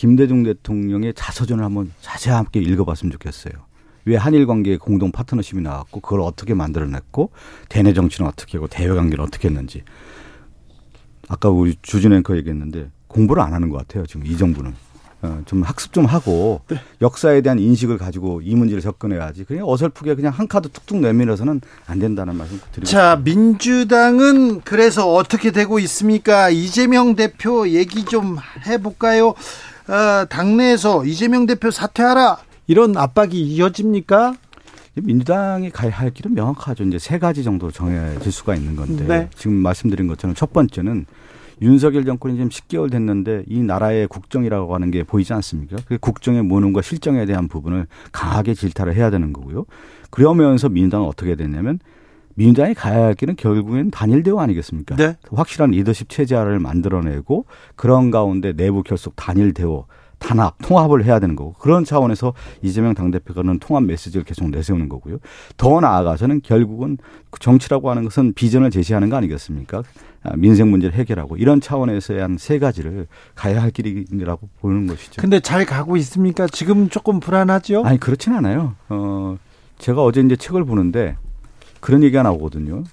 [SPEAKER 7] 김대중 대통령의 자서전을 한번 자세하게 읽어봤으면 좋겠어요. 왜 한일 관계에 공동 파트너십이 나왔고 그걸 어떻게 만들어냈고 대내 정치는 어떻게 하고 대외 관계는 어떻게 했는지 아까 우리 주진 앵커 얘기했는데 공부를 안 하는 것 같아요. 지금 이 정부는. 어, 좀 학습 좀 하고 네. 역사에 대한 인식을 가지고 이 문제를 접근해야지. 그냥 어설프게 그냥 한 카드 툭툭 내밀어서는 안 된다는 말씀 드리고
[SPEAKER 1] 자, 싶습니다. 민주당은 그래서 어떻게 되고 있습니까? 이재명 대표 얘기 좀 해볼까요? 어, 당내에서 이재명 대표 사퇴하라 이런 압박이 이어집니까?
[SPEAKER 7] 민주당이 가야 할 길은 명확하죠. 이제 세 가지 정도 정해질 수가 있는 건데 네. 지금 말씀드린 것처럼 첫 번째는 윤석열 정권이 지금 10개월 됐는데 이 나라의 국정이라고 하는 게 보이지 않습니까? 그 국정의 무능과 실정에 대한 부분을 강하게 질타를 해야 되는 거고요. 그러면서 민주당은 어떻게 됐냐면 민주당이 가야 할 길은 결국엔 단일 대우 아니겠습니까? 네. 확실한 리더십 체제를 만들어내고 그런 가운데 내부 결속 단일 대우 단합, 통합을 해야 되는 거고 그런 차원에서 이재명 당대표가는 통합 메시지를 계속 내세우는 거고요. 더 나아가서는 결국은 정치라고 하는 것은 비전을 제시하는 거 아니겠습니까? 아, 민생 문제를 해결하고 이런 차원에서의 한 세 가지를 가야 할 길이라고 보는 것이죠.
[SPEAKER 1] 근데 잘 가고 있습니까? 지금 조금 불안하죠?
[SPEAKER 7] 아니 그렇진 않아요. 어 제가 어제 이제 책을 보는데 그런 얘기가 나오거든요.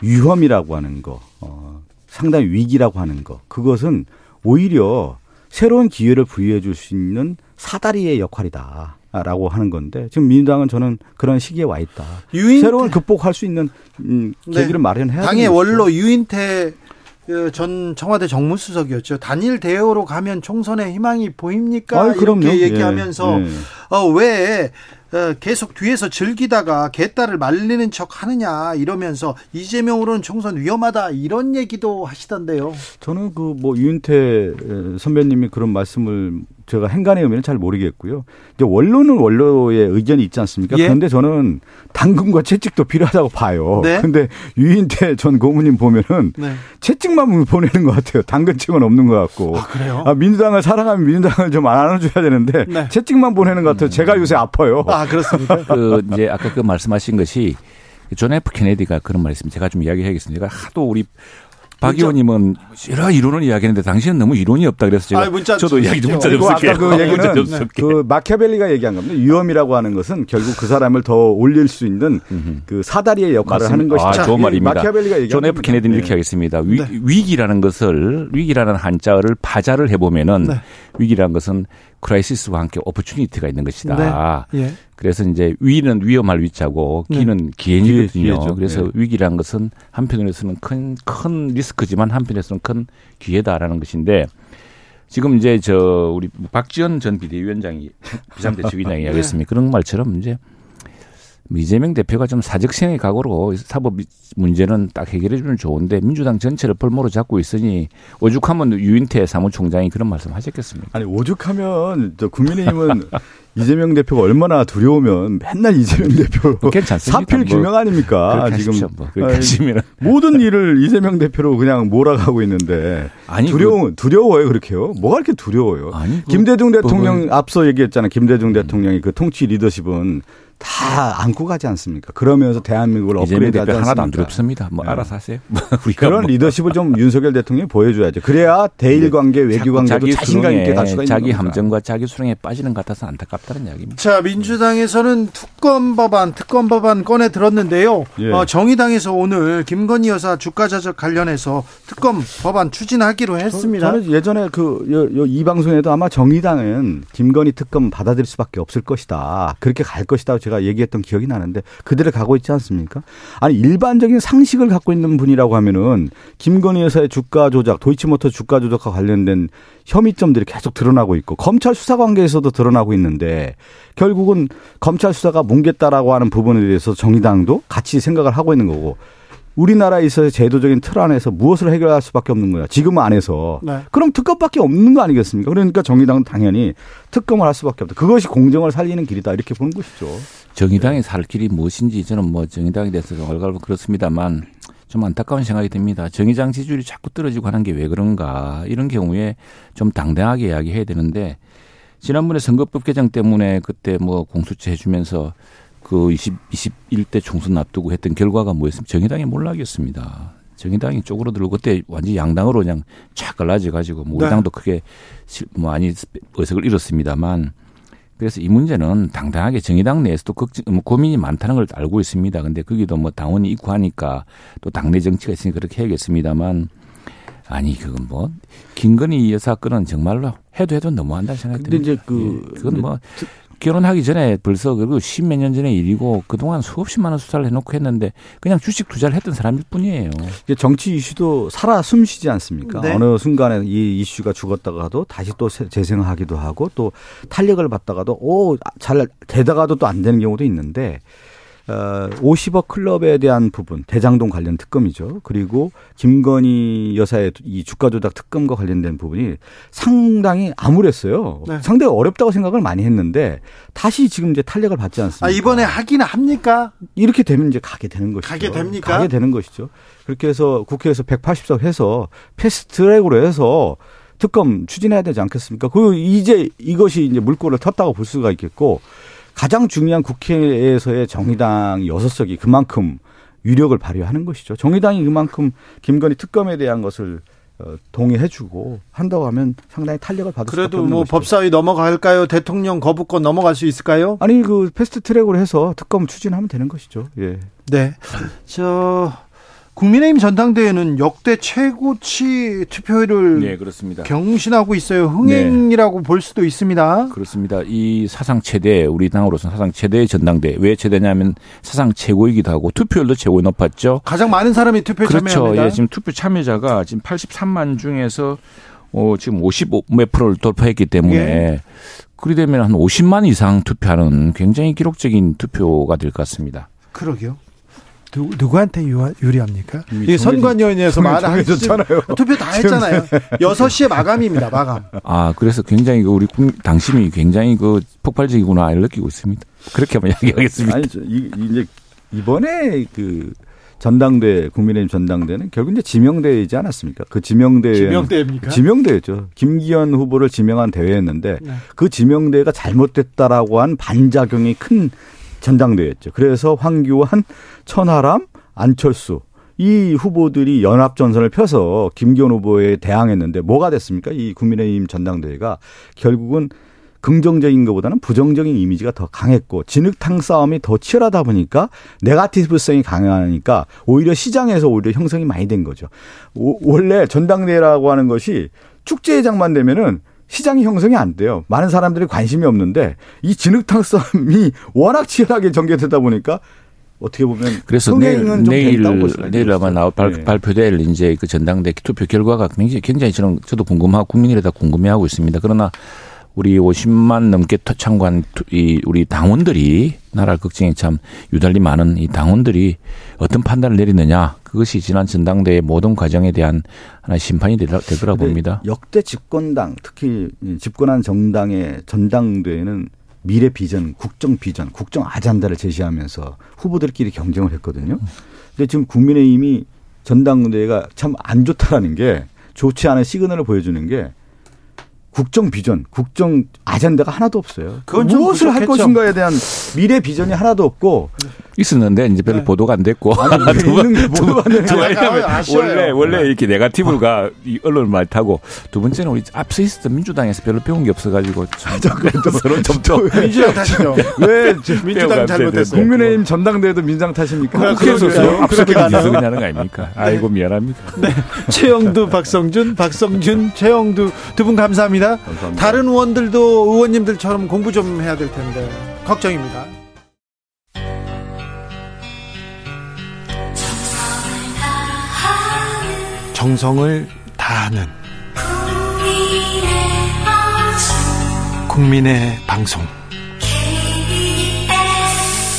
[SPEAKER 7] 위험이라고 하는 거, 어, 상당히 위기라고 하는 거, 그것은 오히려 새로운 기회를 부여해 줄 수 있는 사다리의 역할이다. 라고 하는 건데 지금 민주당은 저는 그런 시기에 와 있다. 유인태. 새로운 극복할 수 있는 음, 네. 계기를 네. 마련해야
[SPEAKER 1] 당의 원로 유인태 그전 청와대 정무수석이었죠. 단일 대우로 가면 총선에 희망이 보입니까? 아, 이렇게 얘기하면서 예, 예. 어, 왜 어, 계속 뒤에서 즐기다가 개딸을 말리는 척 하느냐 이러면서 이재명으로는 총선 위험하다 이런 얘기도 하시던데요.
[SPEAKER 7] 저는 그 뭐 유인태 선배님이 그런 말씀을 제가 행간의 의미는 잘 모르겠고요. 이제 원로는 원로의 의견이 있지 않습니까? 예? 그런데 저는 당근과 채찍도 필요하다고 봐요. 네? 근데 유인태 전 고문님 보면은 네. 채찍만 보내는 것 같아요. 당근은 없는 것 같고.
[SPEAKER 1] 아, 그래요?
[SPEAKER 7] 아, 민주당을 사랑하면 민주당을 좀 안아줘야 되는데 네. 채찍만 보내는 것 같아요. 제가 요새 아파요.
[SPEAKER 1] 아, 그렇습니까?
[SPEAKER 6] 그 이제 아까 그 말씀하신 것이 존 F 케네디가 그런 말했습니다. 제가 좀 이야기해야겠습니다. 제가 하도 우리 박 의원님은 여러 이론을 이야기했는데 당신은 너무 이론이 없다 그래서 제가 아 저도 이야기 좀 문자 좀 쓸게요.
[SPEAKER 7] 그 얘기는 그 마키아벨리가 얘기한 겁니다. 위험이라고 하는 것은 결국 그 사람을 더 올릴 수 있는 그 사다리의 역할을 맞습니다. 하는 것이다.
[SPEAKER 6] 아, 좋은 말입니다. 마키아벨리가 얘기한 존 F 케네디는 네. 이렇게 하겠습니다. 위, 네. 위기라는 것을 위기라는 한자를 파자를 해보면은 네. 위기라는 것은 crisis와 함께 opportunity가 있는 것이다. 네. 예. 그래서 이제 위는 위험할 위자고 네. 기는 네. 기회이거든요. 기회, 그래서 네. 위기라는 것은 한편에서는 큰, 큰 리스크지만 한편에서는 큰 기회다라는 것인데 지금 이제 저 우리 박지원 전 비대위원장이 비상대책위원장이 네. 이야기했습니다. 그런 말처럼 이제 이재명 대표가 좀 사적생의 각오로 사법 문제는 딱 해결해 주면 좋은데 민주당 전체를 볼모로 잡고 있으니 오죽하면 유인태 사무총장이 그런 말씀 하셨겠습니까?
[SPEAKER 7] 아니 오죽하면 저 국민의힘은 이재명 대표가 얼마나 두려우면 맨날 이재명 대표
[SPEAKER 6] 뭐.
[SPEAKER 7] 사필 뭐 규명 아닙니까? 지금
[SPEAKER 6] 뭐 아니,
[SPEAKER 7] 모든 일을 이재명 대표로 그냥 몰아가고 있는데 아니 두려워 그, 두려워요 그렇게요? 뭐가 이렇게 두려워요? 아니, 그, 김대중 대통령 뭐, 앞서 얘기했잖아. 김대중 음. 대통령이 그 통치 리더십은 다 안고 가지 않습니까? 그러면서 대한민국을 업그레이드 하지 않습니까?
[SPEAKER 6] 하나도 안 두렵습니다. 뭐 네. 알아서 하세요.
[SPEAKER 7] 그런 뭐. 리더십을 좀 윤석열 대통령이 보여줘야죠. 그래야 대일 관계, 외교 관계도 자신감 있게 갈 수가
[SPEAKER 6] 있는 자기 겁니다. 함정과 자기 수렁에 빠지는 것 같아서 안타깝다는 이야기입니다.
[SPEAKER 1] 자, 민주당에서는 특검 법안, 특검 법안 꺼내 들었는데요. 예. 어, 정의당에서 오늘 김건희 여사 주가 조작 관련해서 특검 법안 추진하기로 했습니다.
[SPEAKER 7] 저 는 예전에 그이 방송에도 아마 정의당은 김건희 특검 받아들일 수밖에 없을 것이다. 그렇게 갈 것이다. 제가 제가 얘기했던 기억이 나는데 그대로 가고 있지 않습니까? 아니 일반적인 상식을 갖고 있는 분이라고 하면은 김건희 여사의 주가 조작, 도이치모터 주가 조작과 관련된 혐의점들이 계속 드러나고 있고 검찰 수사 관계에서도 드러나고 있는데 결국은 검찰 수사가 뭉갰다라고 하는 부분에 대해서 정의당도 같이 생각을 하고 있는 거고 우리나라에 있어서 제도적인 틀 안에서 무엇을 해결할 수밖에 없는 거야. 지금 안에서. 네. 그럼 특검밖에 없는 거 아니겠습니까? 그러니까 정의당은 당연히 특검을 할 수밖에 없다. 그것이 공정을 살리는 길이다. 이렇게 보는 것이죠.
[SPEAKER 6] 정의당이 살 길이 무엇인지 저는 뭐 정의당에 대해서 얼갈고 그렇습니다만 좀 안타까운 생각이 듭니다. 정의당 지지율이 자꾸 떨어지고 하는 게 왜 그런가. 이런 경우에 좀 당당하게 이야기해야 되는데 지난번에 선거법 개정 때문에 그때 뭐 공수처 해주면서 그 20, 21대 총선 앞두고 했던 결과가 뭐였습니까? 정의당이 몰락이었습니다. 정의당이 쪽으로 들고 그때 완전 양당으로 그냥 쫙 갈라져 가지고 뭐 우리 네. 당도 크게 뭐 많이 의석을 잃었습니다만 그래서 이 문제는 당당하게 정의당 내에서도 걱정, 뭐 고민이 많다는 걸 알고 있습니다. 근데 거기도 뭐 당원이 있고 하니까 또 당내 정치가 있으니 그렇게 해야겠습니다만 아니 그건 뭐 김건희 여사 건은 정말로 해도 해도 너무한다 생각이 듭니다. 근데 이제 그 예, 그건 뭐 결혼하기 전에 벌써 그리고 십몇 년 전의 일이고 그동안 수없이 많은 수사를 해놓고 했는데 그냥 주식 투자를 했던 사람일 뿐이에요.
[SPEAKER 7] 정치 이슈도 살아 숨쉬지 않습니까? 네. 어느 순간에 이 이슈가 죽었다가도 다시 또 재생하기도 하고 또 탄력을 받다가도 오 잘 되다가도 또 안 되는 경우도 있는데 어, 50억 클럽에 대한 부분, 대장동 관련 특검이죠. 그리고 김건희 여사의 이 주가 조작 특검과 관련된 부분이 상당히 암울했어요. 네. 상당히 어렵다고 생각을 많이 했는데 다시 지금 이제 탄력을 받지 않습니까? 아,
[SPEAKER 1] 이번에 하기는 합니까?
[SPEAKER 7] 이렇게 되면 이제 가게 되는 것이죠.
[SPEAKER 1] 가게 됩니까?
[SPEAKER 7] 가게 되는 것이죠. 그렇게 해서 국회에서 180석 해서 패스트 트랙으로 해서 특검 추진해야 되지 않겠습니까? 그리고 이제 이것이 이제 물꼬를 텄다고 볼 수가 있겠고 가장 중요한 국회에서의 정의당 여섯 석이 그만큼 위력을 발휘하는 것이죠. 정의당이 그만큼 김건희 특검에 대한 것을 어, 동의해주고 한다고 하면 상당히 탄력을 받을
[SPEAKER 1] 수 그래도 뭐 법사위 넘어갈까요? 대통령 거부권 넘어갈 수 있을까요?
[SPEAKER 7] 아니 그 패스트 트랙으로 해서 특검 추진하면 되는 것이죠. 예.
[SPEAKER 1] 네. 저 국민의힘 전당대회는 역대 최고치 투표율을 네, 그렇습니다. 경신하고 있어요. 흥행이라고 네. 볼 수도 있습니다.
[SPEAKER 6] 그렇습니다. 이 사상 최대 우리 당으로서 사상 최대의 전당대회 왜 최대냐면 사상 최고이기도 하고 투표율도 최고 높았죠.
[SPEAKER 1] 가장 많은 사람이 투표
[SPEAKER 6] 그렇죠.
[SPEAKER 1] 참여합니다.
[SPEAKER 6] 예, 지금 투표 참여자가 지금 83만 중에서 어, 지금 55몇 프로를 돌파했기 때문에 예. 그리 되면 한 50만 이상 투표하는 굉장히 기록적인 투표가 될 것 같습니다.
[SPEAKER 1] 그러게요. 누, 누구한테 유리합니까? 이 선관위원회에서 말하셨잖아요. 투표 다 했잖아요. 6시에 마감입니다. 마감.
[SPEAKER 6] 아, 그래서 굉장히 그 우리 당심이 굉장히 그 폭발적이구나 를 느끼고 있습니다. 그렇게 한번 이야기하겠습니다. 아니,
[SPEAKER 7] 이, 이제 이번에 그 전당대 국민의힘 전당대는 결국 이제 지명대회이지 않았습니까? 그 지명대회
[SPEAKER 1] 지명대입니까?
[SPEAKER 7] 지명대회죠. 김기현 후보를 지명한 대회였는데 네. 그 지명대회가 잘못됐다라고 한 반작용이 큰 전당대회였죠. 그래서 황교안, 천하람, 안철수 이 후보들이 연합 전선을 펴서 김기현 후보에 대항했는데 뭐가 됐습니까? 이 국민의힘 전당대회가 결국은 긍정적인 것보다는 부정적인 이미지가 더 강했고 진흙탕 싸움이 더 치열하다 보니까 네가티브성이 강하니까 오히려 시장에서 오히려 형성이 많이 된 거죠. 오, 원래 전당대회라고 하는 것이 축제회장만 되면은 시장이 형성이 안 돼요. 많은 사람들이 관심이 없는데 이 진흙탕 싸움이 워낙 치열하게 전개되다 보니까 어떻게 보면
[SPEAKER 6] 그래서 내일 내일 내일 아마 나올 발, 네. 발표될 이제 그 전당대 투표 결과가 굉장히 굉장히 저는 저도 궁금하고 국민들이 다 궁금해하고 있습니다. 그러나 우리 50만 넘게 참관 이 우리 당원들이 나라 걱정이 참 유달리 많은 이 당원들이 어떤 판단을 내리느냐 그것이 지난 전당대회 모든 과정에 대한 하나 심판이 될, 거라 봅니다.
[SPEAKER 7] 역대 집권당 특히 집권한 정당의 전당대회는 미래 비전, 국정 비전, 국정 아잔다를 제시하면서 후보들끼리 경쟁을 했거든요. 근데 지금 국민의힘이 전당대회가 참 안 좋다라는 게 좋지 않은 시그널을 보여주는 게 국정 비전, 국정 아젠다가 하나도 없어요. 그건 무엇을 할 것인가에 대한 미래 비전이 하나도 없고
[SPEAKER 6] 있었는데 이제 별로 네. 보도가 안 됐고 원래 원래 네. 이렇게 네가티브가 이 언론을 많이 타고 두 번째는 우리 앞서 있었던 민주당에서 별로 배운 게 없어가지고
[SPEAKER 7] 서로 점점 민주당 탓이죠. 왜 민주당 잘못했어요? 국민의힘 전당대회도 민주당 탓입니까?
[SPEAKER 6] 그래서 앞서게 하는 거 아닙니까? 네. 아이고 미안합니다. 네.
[SPEAKER 1] 최영두, 박성준, 박성준, 최영두 두 분. 감사합니다. 다른 의원들도 의원님들처럼 공부 좀 해야 될 텐데 걱정입니다. 정성을 다하는 국민의 방송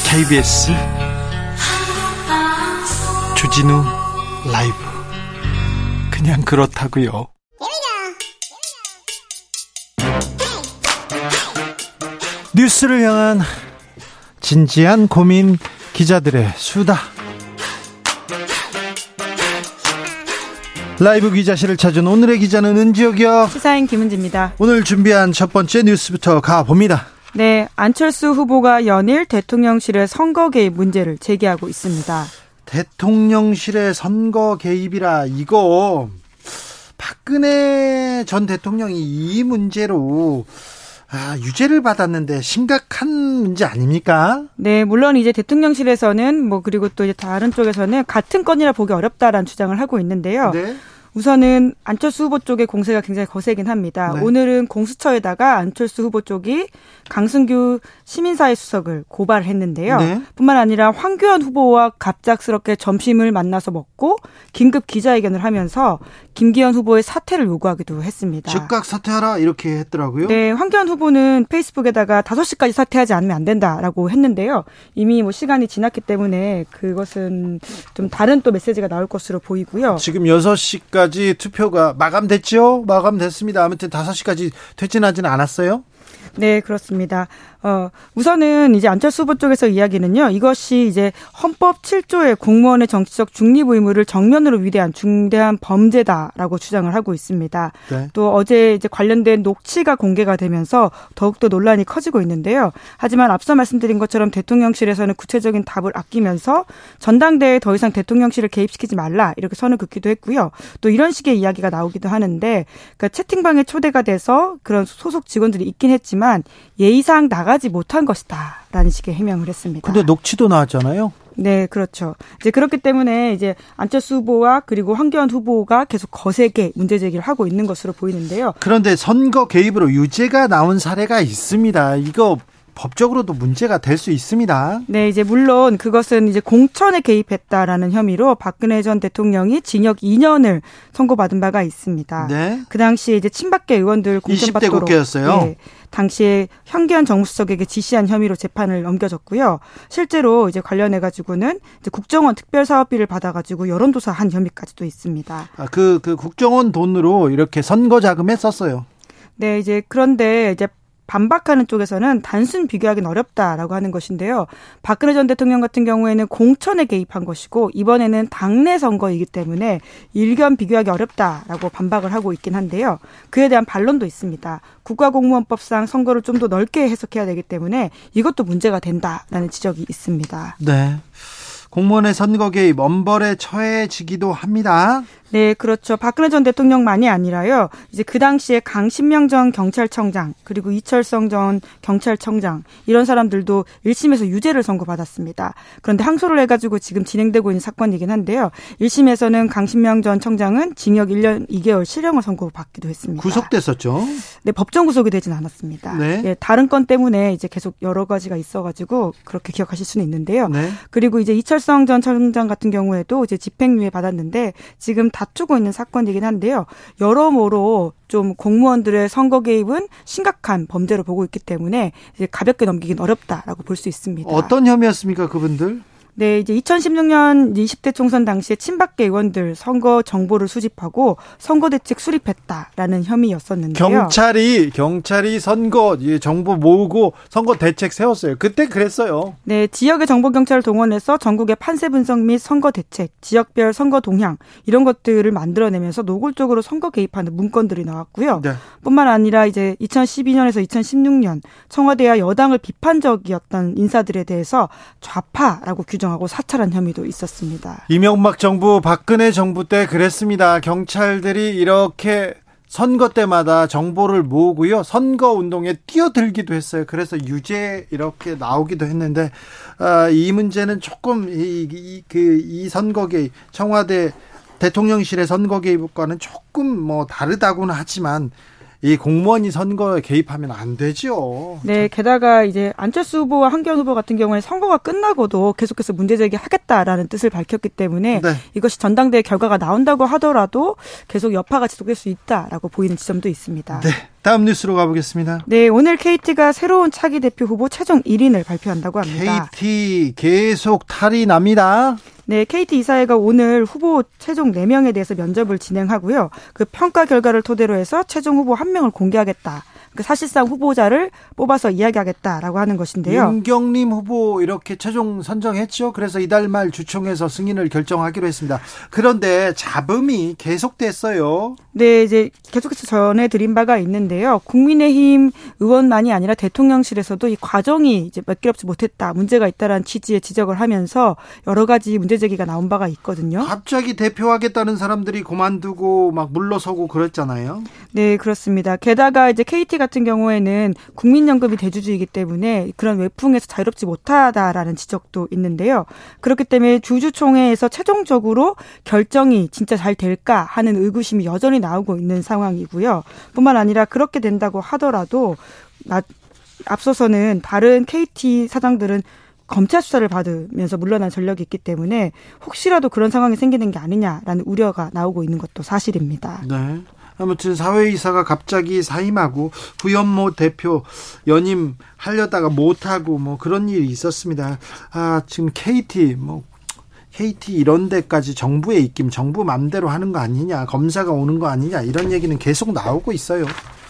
[SPEAKER 1] KBS 주진우 라이브 그냥 그렇다고요. 뉴스를 향한 진지한 고민 기자들의 수다. 라이브 기자실을 찾은 오늘의 기자는 은지혁이요.
[SPEAKER 8] 시사인 김은지입니다.
[SPEAKER 1] 오늘 준비한 첫 번째 뉴스부터 가봅니다.
[SPEAKER 8] 네, 안철수 후보가 연일 대통령실의 선거 개입 문제를 제기하고 있습니다.
[SPEAKER 1] 대통령실의 선거 개입이라 이거 박근혜 전 대통령이 이 문제로 아, 유죄를 받았는데 심각한 문제 아닙니까?
[SPEAKER 8] 네, 물론 이제 대통령실에서는 뭐 그리고 또 이제 다른 쪽에서는 같은 건이라 보기 어렵다라는 주장을 하고 있는데요. 네. 우선은 안철수 후보 쪽의 공세가 굉장히 거세긴 합니다. 네. 오늘은 공수처에다가 안철수 후보 쪽이 강승규 시민사회 수석을 고발했는데요. 네. 뿐만 아니라 황교안 후보와 갑작스럽게 점심을 만나서 먹고 긴급 기자회견을 하면서 김기현 후보의 사퇴를 요구하기도 했습니다.
[SPEAKER 1] 즉각 사퇴하라 이렇게 했더라고요.
[SPEAKER 8] 네, 황교안 후보는 페이스북에다가 5시까지 사퇴하지 않으면 안 된다라고 했는데요. 이미 뭐 시간이 지났기 때문에 그것은 좀 다른 또 메시지가 나올 것으로 보이고요.
[SPEAKER 1] 지금 6시까지 투표가 마감됐죠? 마감됐습니다. 아무튼 5시까지 퇴진하지는 않았어요?
[SPEAKER 8] 네, 그렇습니다. 어, 우선은 이제 안철수 후보 쪽에서 이야기는요. 이것이 이제 헌법 7조의 공무원의 정치적 중립 의무를 정면으로 위대한 중대한 범죄다라고 주장을 하고 있습니다. 네. 또 어제 이제 관련된 녹취가 공개가 되면서 더욱더 논란이 커지고 있는데요. 하지만 앞서 말씀드린 것처럼 대통령실에서는 구체적인 답을 아끼면서 전당대회에 더 이상 대통령실을 개입시키지 말라 이렇게 선을 긋기도 했고요. 또 이런 식의 이야기가 나오기도 하는데 그러니까 채팅방에 초대가 돼서 그런 소속 직원들이 있긴 했지만 예의상 나가 나가지 못한 것이다 라는 식의 해명을 했습니다.
[SPEAKER 1] 근데 녹취도 나왔잖아요.
[SPEAKER 8] 네, 그렇죠. 이제 그렇기 때문에 이제 안철수 후보와 그리고 황교안 후보가 계속 거세게 문제 제기를 하고 있는 것으로 보이는데요.
[SPEAKER 1] 그런데 선거 개입으로 유죄가 나온 사례가 있습니다. 이거 법적으로도 문제가 될 수 있습니다.
[SPEAKER 8] 네, 이제 물론 그것은 이제 공천에 개입했다라는 혐의로 박근혜 전 대통령이 징역 2년을 선고받은 바가 있습니다. 네. 그 당시에 이제 친박계 의원들
[SPEAKER 1] 공천받도록 20대 국회였어요. 네,
[SPEAKER 8] 당시에 현기현 정무수석에게 지시한 혐의로 재판을 넘겨졌고요. 실제로 이제 관련해 가지고는 이제 국정원 특별사업비를 받아가지고 여론조사 한 혐의까지도 있습니다.
[SPEAKER 1] 아, 그, 그 국정원 돈으로 이렇게 선거 자금에 썼어요.
[SPEAKER 8] 네, 이제 그런데 이제 반박하는 쪽에서는 단순 비교하기는 어렵다라고 하는 것인데요. 박근혜 전 대통령 같은 경우에는 공천에 개입한 것이고 이번에는 당내 선거이기 때문에 일견 비교하기 어렵다라고 반박을 하고 있긴 한데요. 그에 대한 반론도 있습니다. 국가공무원법상 선거를 좀 더 넓게 해석해야 되기 때문에 이것도 문제가 된다라는 지적이 있습니다.
[SPEAKER 1] 네. 공무원의 선거 개입 엄벌에 처해지기도 합니다.
[SPEAKER 8] 네, 그렇죠. 박근혜 전 대통령만이 아니라요. 이제 그 당시에 강신명 전 경찰청장 그리고 이철성 전 경찰청장 이런 사람들도 1심에서 유죄를 선고받았습니다. 그런데 항소를 해가지고 지금 진행되고 있는 사건이긴 한데요. 1심에서는 강신명 전 청장은 징역 1년 2개월 실형을 선고받기도 했습니다.
[SPEAKER 1] 구속됐었죠?
[SPEAKER 8] 네, 법정 구속이 되진 않았습니다. 네. 네 다른 건 때문에 이제 계속 여러 가지가 있어가지고 그렇게 기억하실 수는 있는데요. 네. 그리고 이제 이철 성 전 청장 같은 경우에도 이제 집행유예 받았는데 지금 다 다투고 있는 사건이긴 한데요. 여러모로 좀 공무원들의 선거 개입은 심각한 범죄로 보고 있기 때문에 이제 가볍게 넘기긴 어렵다라고 볼 수 있습니다.
[SPEAKER 1] 어떤 혐의였습니까, 그분들?
[SPEAKER 8] 네, 이제 2016년 20대 총선 당시에 친박계 의원들 선거 정보를 수집하고 선거 대책 수립했다라는 혐의였었는데요.
[SPEAKER 1] 경찰이 경찰이 선거 정보 모으고 선거 대책 세웠어요. 그때 그랬어요.
[SPEAKER 8] 네, 지역의 정보 경찰을 동원해서 전국의 판세 분석 및 선거 대책, 지역별 선거 동향 이런 것들을 만들어내면서 노골적으로 선거 개입하는 문건들이 나왔고요. 네. 뿐만 아니라 이제 2012년에서 2016년 청와대와 여당을 비판적이었던 인사들에 대해서 좌파라고 규정 규정하고 사찰한 혐의도 있었습니다.
[SPEAKER 1] 이명박 정부 박근혜 정부 때 그랬습니다. 경찰들이 이렇게 선거 때마다 정보를 모으고요. 선거 운동에 뛰어들기도 했어요. 그래서 유죄 이렇게 나오기도 했는데 아, 이 문제는 조금 이, 이, 그, 이 선거 개입 청와대 대통령실의 선거 개입과는 조금 뭐 다르다고는 하지만 이 공무원이 선거에 개입하면 안 되죠.
[SPEAKER 8] 네, 게다가 이제 안철수 후보와 한기현 후보 같은 경우에 선거가 끝나고도 계속해서 문제 제기하겠다라는 뜻을 밝혔기 때문에 네. 이것이 전당대회 결과가 나온다고 하더라도 계속 여파가 지속될 수 있다라고 보이는 지점도 있습니다.
[SPEAKER 1] 네. 다음 뉴스로 가보겠습니다.
[SPEAKER 8] 네, 오늘 KT가 새로운 차기 대표 후보 최종 1인을 발표한다고 합니다.
[SPEAKER 1] KT 계속 탈이 납니다.
[SPEAKER 8] 네, KT 이사회가 오늘 후보 최종 4명에 대해서 면접을 진행하고요. 그 평가 결과를 토대로 해서 최종 후보 1명을 공개하겠다. 그 사실상 후보자를 뽑아서 이야기하겠다라고 하는 것인데요.
[SPEAKER 1] 윤경림 후보 이렇게 최종 선정했죠. 그래서 이달 말 주총에서 승인을 결정하기로 했습니다. 그런데 잡음이 계속됐어요.
[SPEAKER 8] 네, 이제 계속해서 전해드린 바가 있는데요. 국민의힘 의원만이 아니라 대통령실에서도 이 과정이 이제 몇개롭지 못했다, 문제가 있다라는 취지의 지적을 하면서 여러 가지 문제 제기가 나온 바가 있거든요.
[SPEAKER 1] 갑자기 대표하겠다는 사람들이 그만두고 막 물러서고 그랬잖아요.
[SPEAKER 8] 네, 그렇습니다. 게다가 이제 KT 같은 경우에는 국민연금이 대주주이기 때문에 그런 외풍에서 자유롭지 못하다라는 지적도 있는데요. 그렇기 때문에 주주총회에서 최종적으로 결정이 진짜 잘 될까 하는 의구심이 여전히 나오고 있는 상황이고요. 뿐만 아니라 그렇게 된다고 하더라도 앞서서는 다른 KT 사장들은 검찰 수사를 받으면서 물러난 전력이 있기 때문에 혹시라도 그런 상황이 생기는 게 아니냐라는 우려가 나오고 있는 것도 사실입니다.
[SPEAKER 1] 네. 아무튼 사회이사가 갑자기 사임하고 부연모 대표 연임 하려다가 못하고 뭐 그런 일이 있었습니다. 아 지금 KT 뭐 KT 이런 데까지 정부의 입김, 정부 맘대로 하는 거 아니냐, 검사가 오는 거 아니냐 이런 얘기는 계속 나오고 있어요.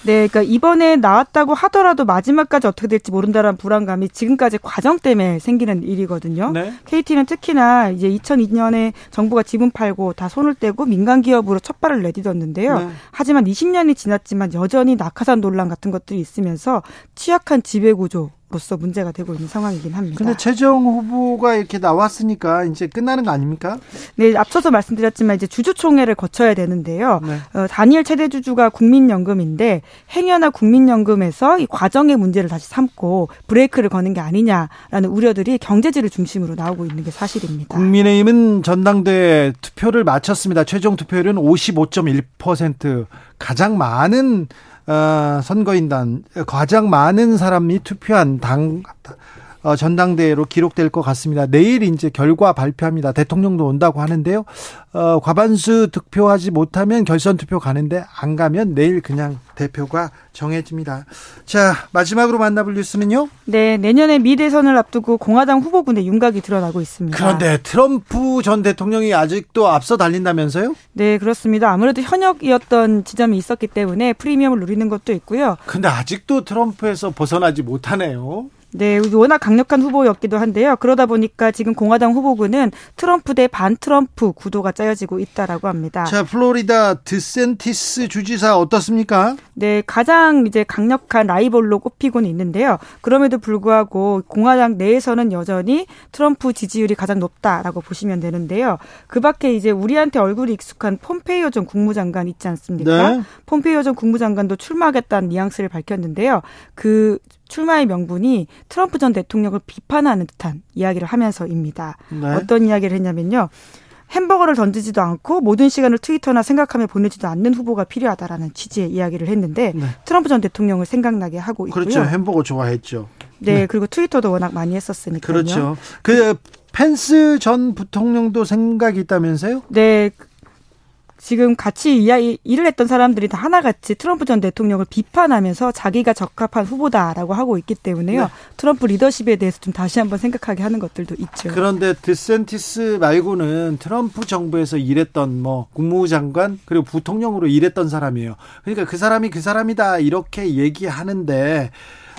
[SPEAKER 8] 네, 그러니까 이번에 나왔다고 하더라도 마지막까지 어떻게 될지 모른다라는 불안감이 지금까지 과정 때문에 생기는 일이거든요. 네. KT는 특히나 이제 2002년에 정부가 지분 팔고 다 손을 떼고 민간 기업으로 첫 발을 내딛었는데요. 네. 하지만 20년이 지났지만 여전히 낙하산 논란 같은 것들이 있으면서 취약한 지배 구조 로서 문제가 되고 있는 상황이긴 합니다.
[SPEAKER 1] 근데 최정 후보가 이렇게 나왔으니까 이제 끝나는 거 아닙니까?
[SPEAKER 8] 네, 앞서서 말씀드렸지만 이제 주주총회를 거쳐야 되는데요. 네. 어, 단일 최대 주주가 국민연금인데 행여나 국민연금에서 이 과정의 문제를 다시 삼고 브레이크를 거는 게 아니냐라는 우려들이 경제지를 중심으로 나오고 있는 게 사실입니다.
[SPEAKER 1] 국민의힘은 전당대 투표를 마쳤습니다. 최종 투표율은 55.1% 가장 많은 어, 선거인단 가장 많은 사람이 투표한 당 어, 전당대회로 기록될 것 같습니다. 내일 이제 결과 발표합니다. 대통령도 온다고 하는데요. 어, 과반수 득표하지 못하면 결선 투표 가는데 안 가면 내일 그냥 대표가 정해집니다. 자, 마지막으로 만나볼 뉴스는요?
[SPEAKER 8] 네, 내년에 미 대선을 앞두고 공화당 후보군의 윤곽이 드러나고 있습니다.
[SPEAKER 1] 그런데 트럼프 전 대통령이 아직도 앞서 달린다면서요?
[SPEAKER 8] 네, 그렇습니다. 아무래도 현역이었던 지점이 있었기 때문에 프리미엄을 누리는 것도 있고요.
[SPEAKER 1] 근데 아직도 트럼프에서 벗어나지 못하네요.
[SPEAKER 8] 네, 워낙 강력한 후보였기도 한데요. 그러다 보니까 지금 공화당 후보군은 트럼프 대 반 트럼프 구도가 짜여지고 있다라고 합니다.
[SPEAKER 1] 자, 플로리다 드센티스 주지사 어떻습니까?
[SPEAKER 8] 네, 가장 이제 강력한 라이벌로 꼽히고는 있는데요. 그럼에도 불구하고 공화당 내에서는 여전히 트럼프 지지율이 가장 높다라고 보시면 되는데요. 그 밖에 이제 우리한테 얼굴이 익숙한 폼페이오 전 국무장관 있지 않습니까? 네. 폼페이오 전 국무장관도 출마하겠다는 뉘앙스를 밝혔는데요. 그 출마의 명분이 트럼프 전 대통령을 비판하는 듯한 이야기를 하면서입니다. 네. 어떤 이야기를 했냐면요. 햄버거를 던지지도 않고 모든 시간을 트위터나 생각하며 보내지도 않는 후보가 필요하다라는 취지의 이야기를 했는데 네. 트럼프 전 대통령을 생각나게 하고 있고요.
[SPEAKER 1] 그렇죠. 햄버거 좋아했죠.
[SPEAKER 8] 네, 네. 그리고 트위터도 워낙 많이 했었으니까요.
[SPEAKER 1] 그렇죠. 그 펜스 전 부통령도 생각이 있다면서요?
[SPEAKER 8] 네. 지금 같이 이야기, 일을 했던 사람들이 다 하나같이 트럼프 전 대통령을 비판하면서 자기가 적합한 후보다라고 하고 있기 때문에요. 네. 트럼프 리더십에 대해서 좀 다시 한번 생각하게 하는 것들도 있죠.
[SPEAKER 1] 그런데 드센티스 말고는 트럼프 정부에서 일했던 뭐 국무부 장관 그리고 부통령으로 일했던 사람이에요. 그러니까 그 사람이 그 사람이다 이렇게 얘기하는데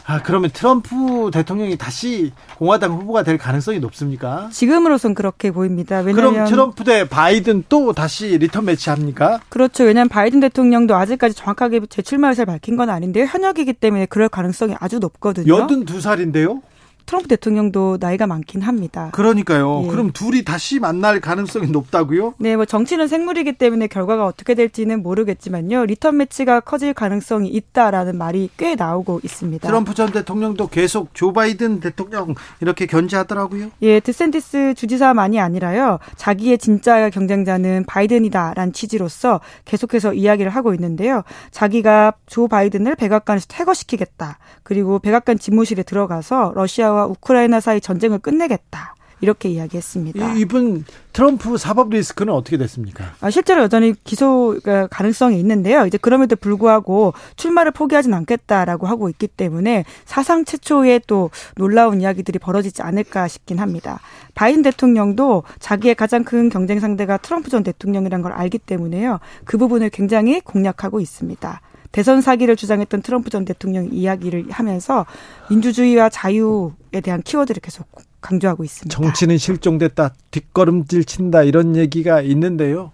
[SPEAKER 1] 아, 그러면 트럼프 대통령이 다시 공화당 후보가 될 가능성이 높습니까?
[SPEAKER 8] 지금으로선 그렇게 보입니다.
[SPEAKER 1] 그럼 트럼프 대 바이든 또 다시 리턴 매치 합니까?
[SPEAKER 8] 그렇죠. 왜냐하면 바이든 대통령도 아직까지 정확하게 재출마 의사를 밝힌 건 아닌데요. 현역이기 때문에 그럴 가능성이 아주 높거든요.
[SPEAKER 1] 82살인데요?
[SPEAKER 8] 트럼프 대통령도 나이가 많긴 합니다.
[SPEAKER 1] 그러니까요. 예. 그럼 둘이 다시 만날 가능성이 높다고요?
[SPEAKER 8] 네, 뭐 정치는 생물이기 때문에 결과가 어떻게 될지는 모르겠지만요. 리턴 매치가 커질 가능성이 있다라는 말이 꽤 나오고 있습니다.
[SPEAKER 1] 트럼프 전 대통령도 계속 조 바이든 대통령 이렇게 견제하더라고요.
[SPEAKER 8] 예, 디샌티스 주지사만이 아니라요. 자기의 진짜 경쟁자는 바이든이다라는 취지로서 계속해서 이야기를 하고 있는데요. 자기가 조 바이든을 백악관에서 퇴거시키겠다. 그리고 백악관 집무실에 들어가서 러시아 러시아와 우크라이나 사이 전쟁을 끝내겠다. 이렇게 이야기했습니다.
[SPEAKER 1] 이분 트럼프 사법 리스크는 어떻게 됐습니까?
[SPEAKER 8] 아, 실제로 여전히 기소 가능성이 있는데요. 이제 그럼에도 불구하고 출마를 포기하진 않겠다라고 하고 있기 때문에 사상 최초의 또 놀라운 이야기들이 벌어지지 않을까 싶긴 합니다. 바이든 대통령도 자기의 가장 큰 경쟁 상대가 트럼프 전 대통령이란 걸 알기 때문에요. 그 부분을 굉장히 공략하고 있습니다. 대선 사기를 주장했던 트럼프 전 대통령 이야기를 하면서 민주주의와 자유에 대한 키워드를 계속 강조하고 있습니다.
[SPEAKER 1] 정치는 실종됐다, 뒷걸음질 친다 이런 얘기가 있는데요.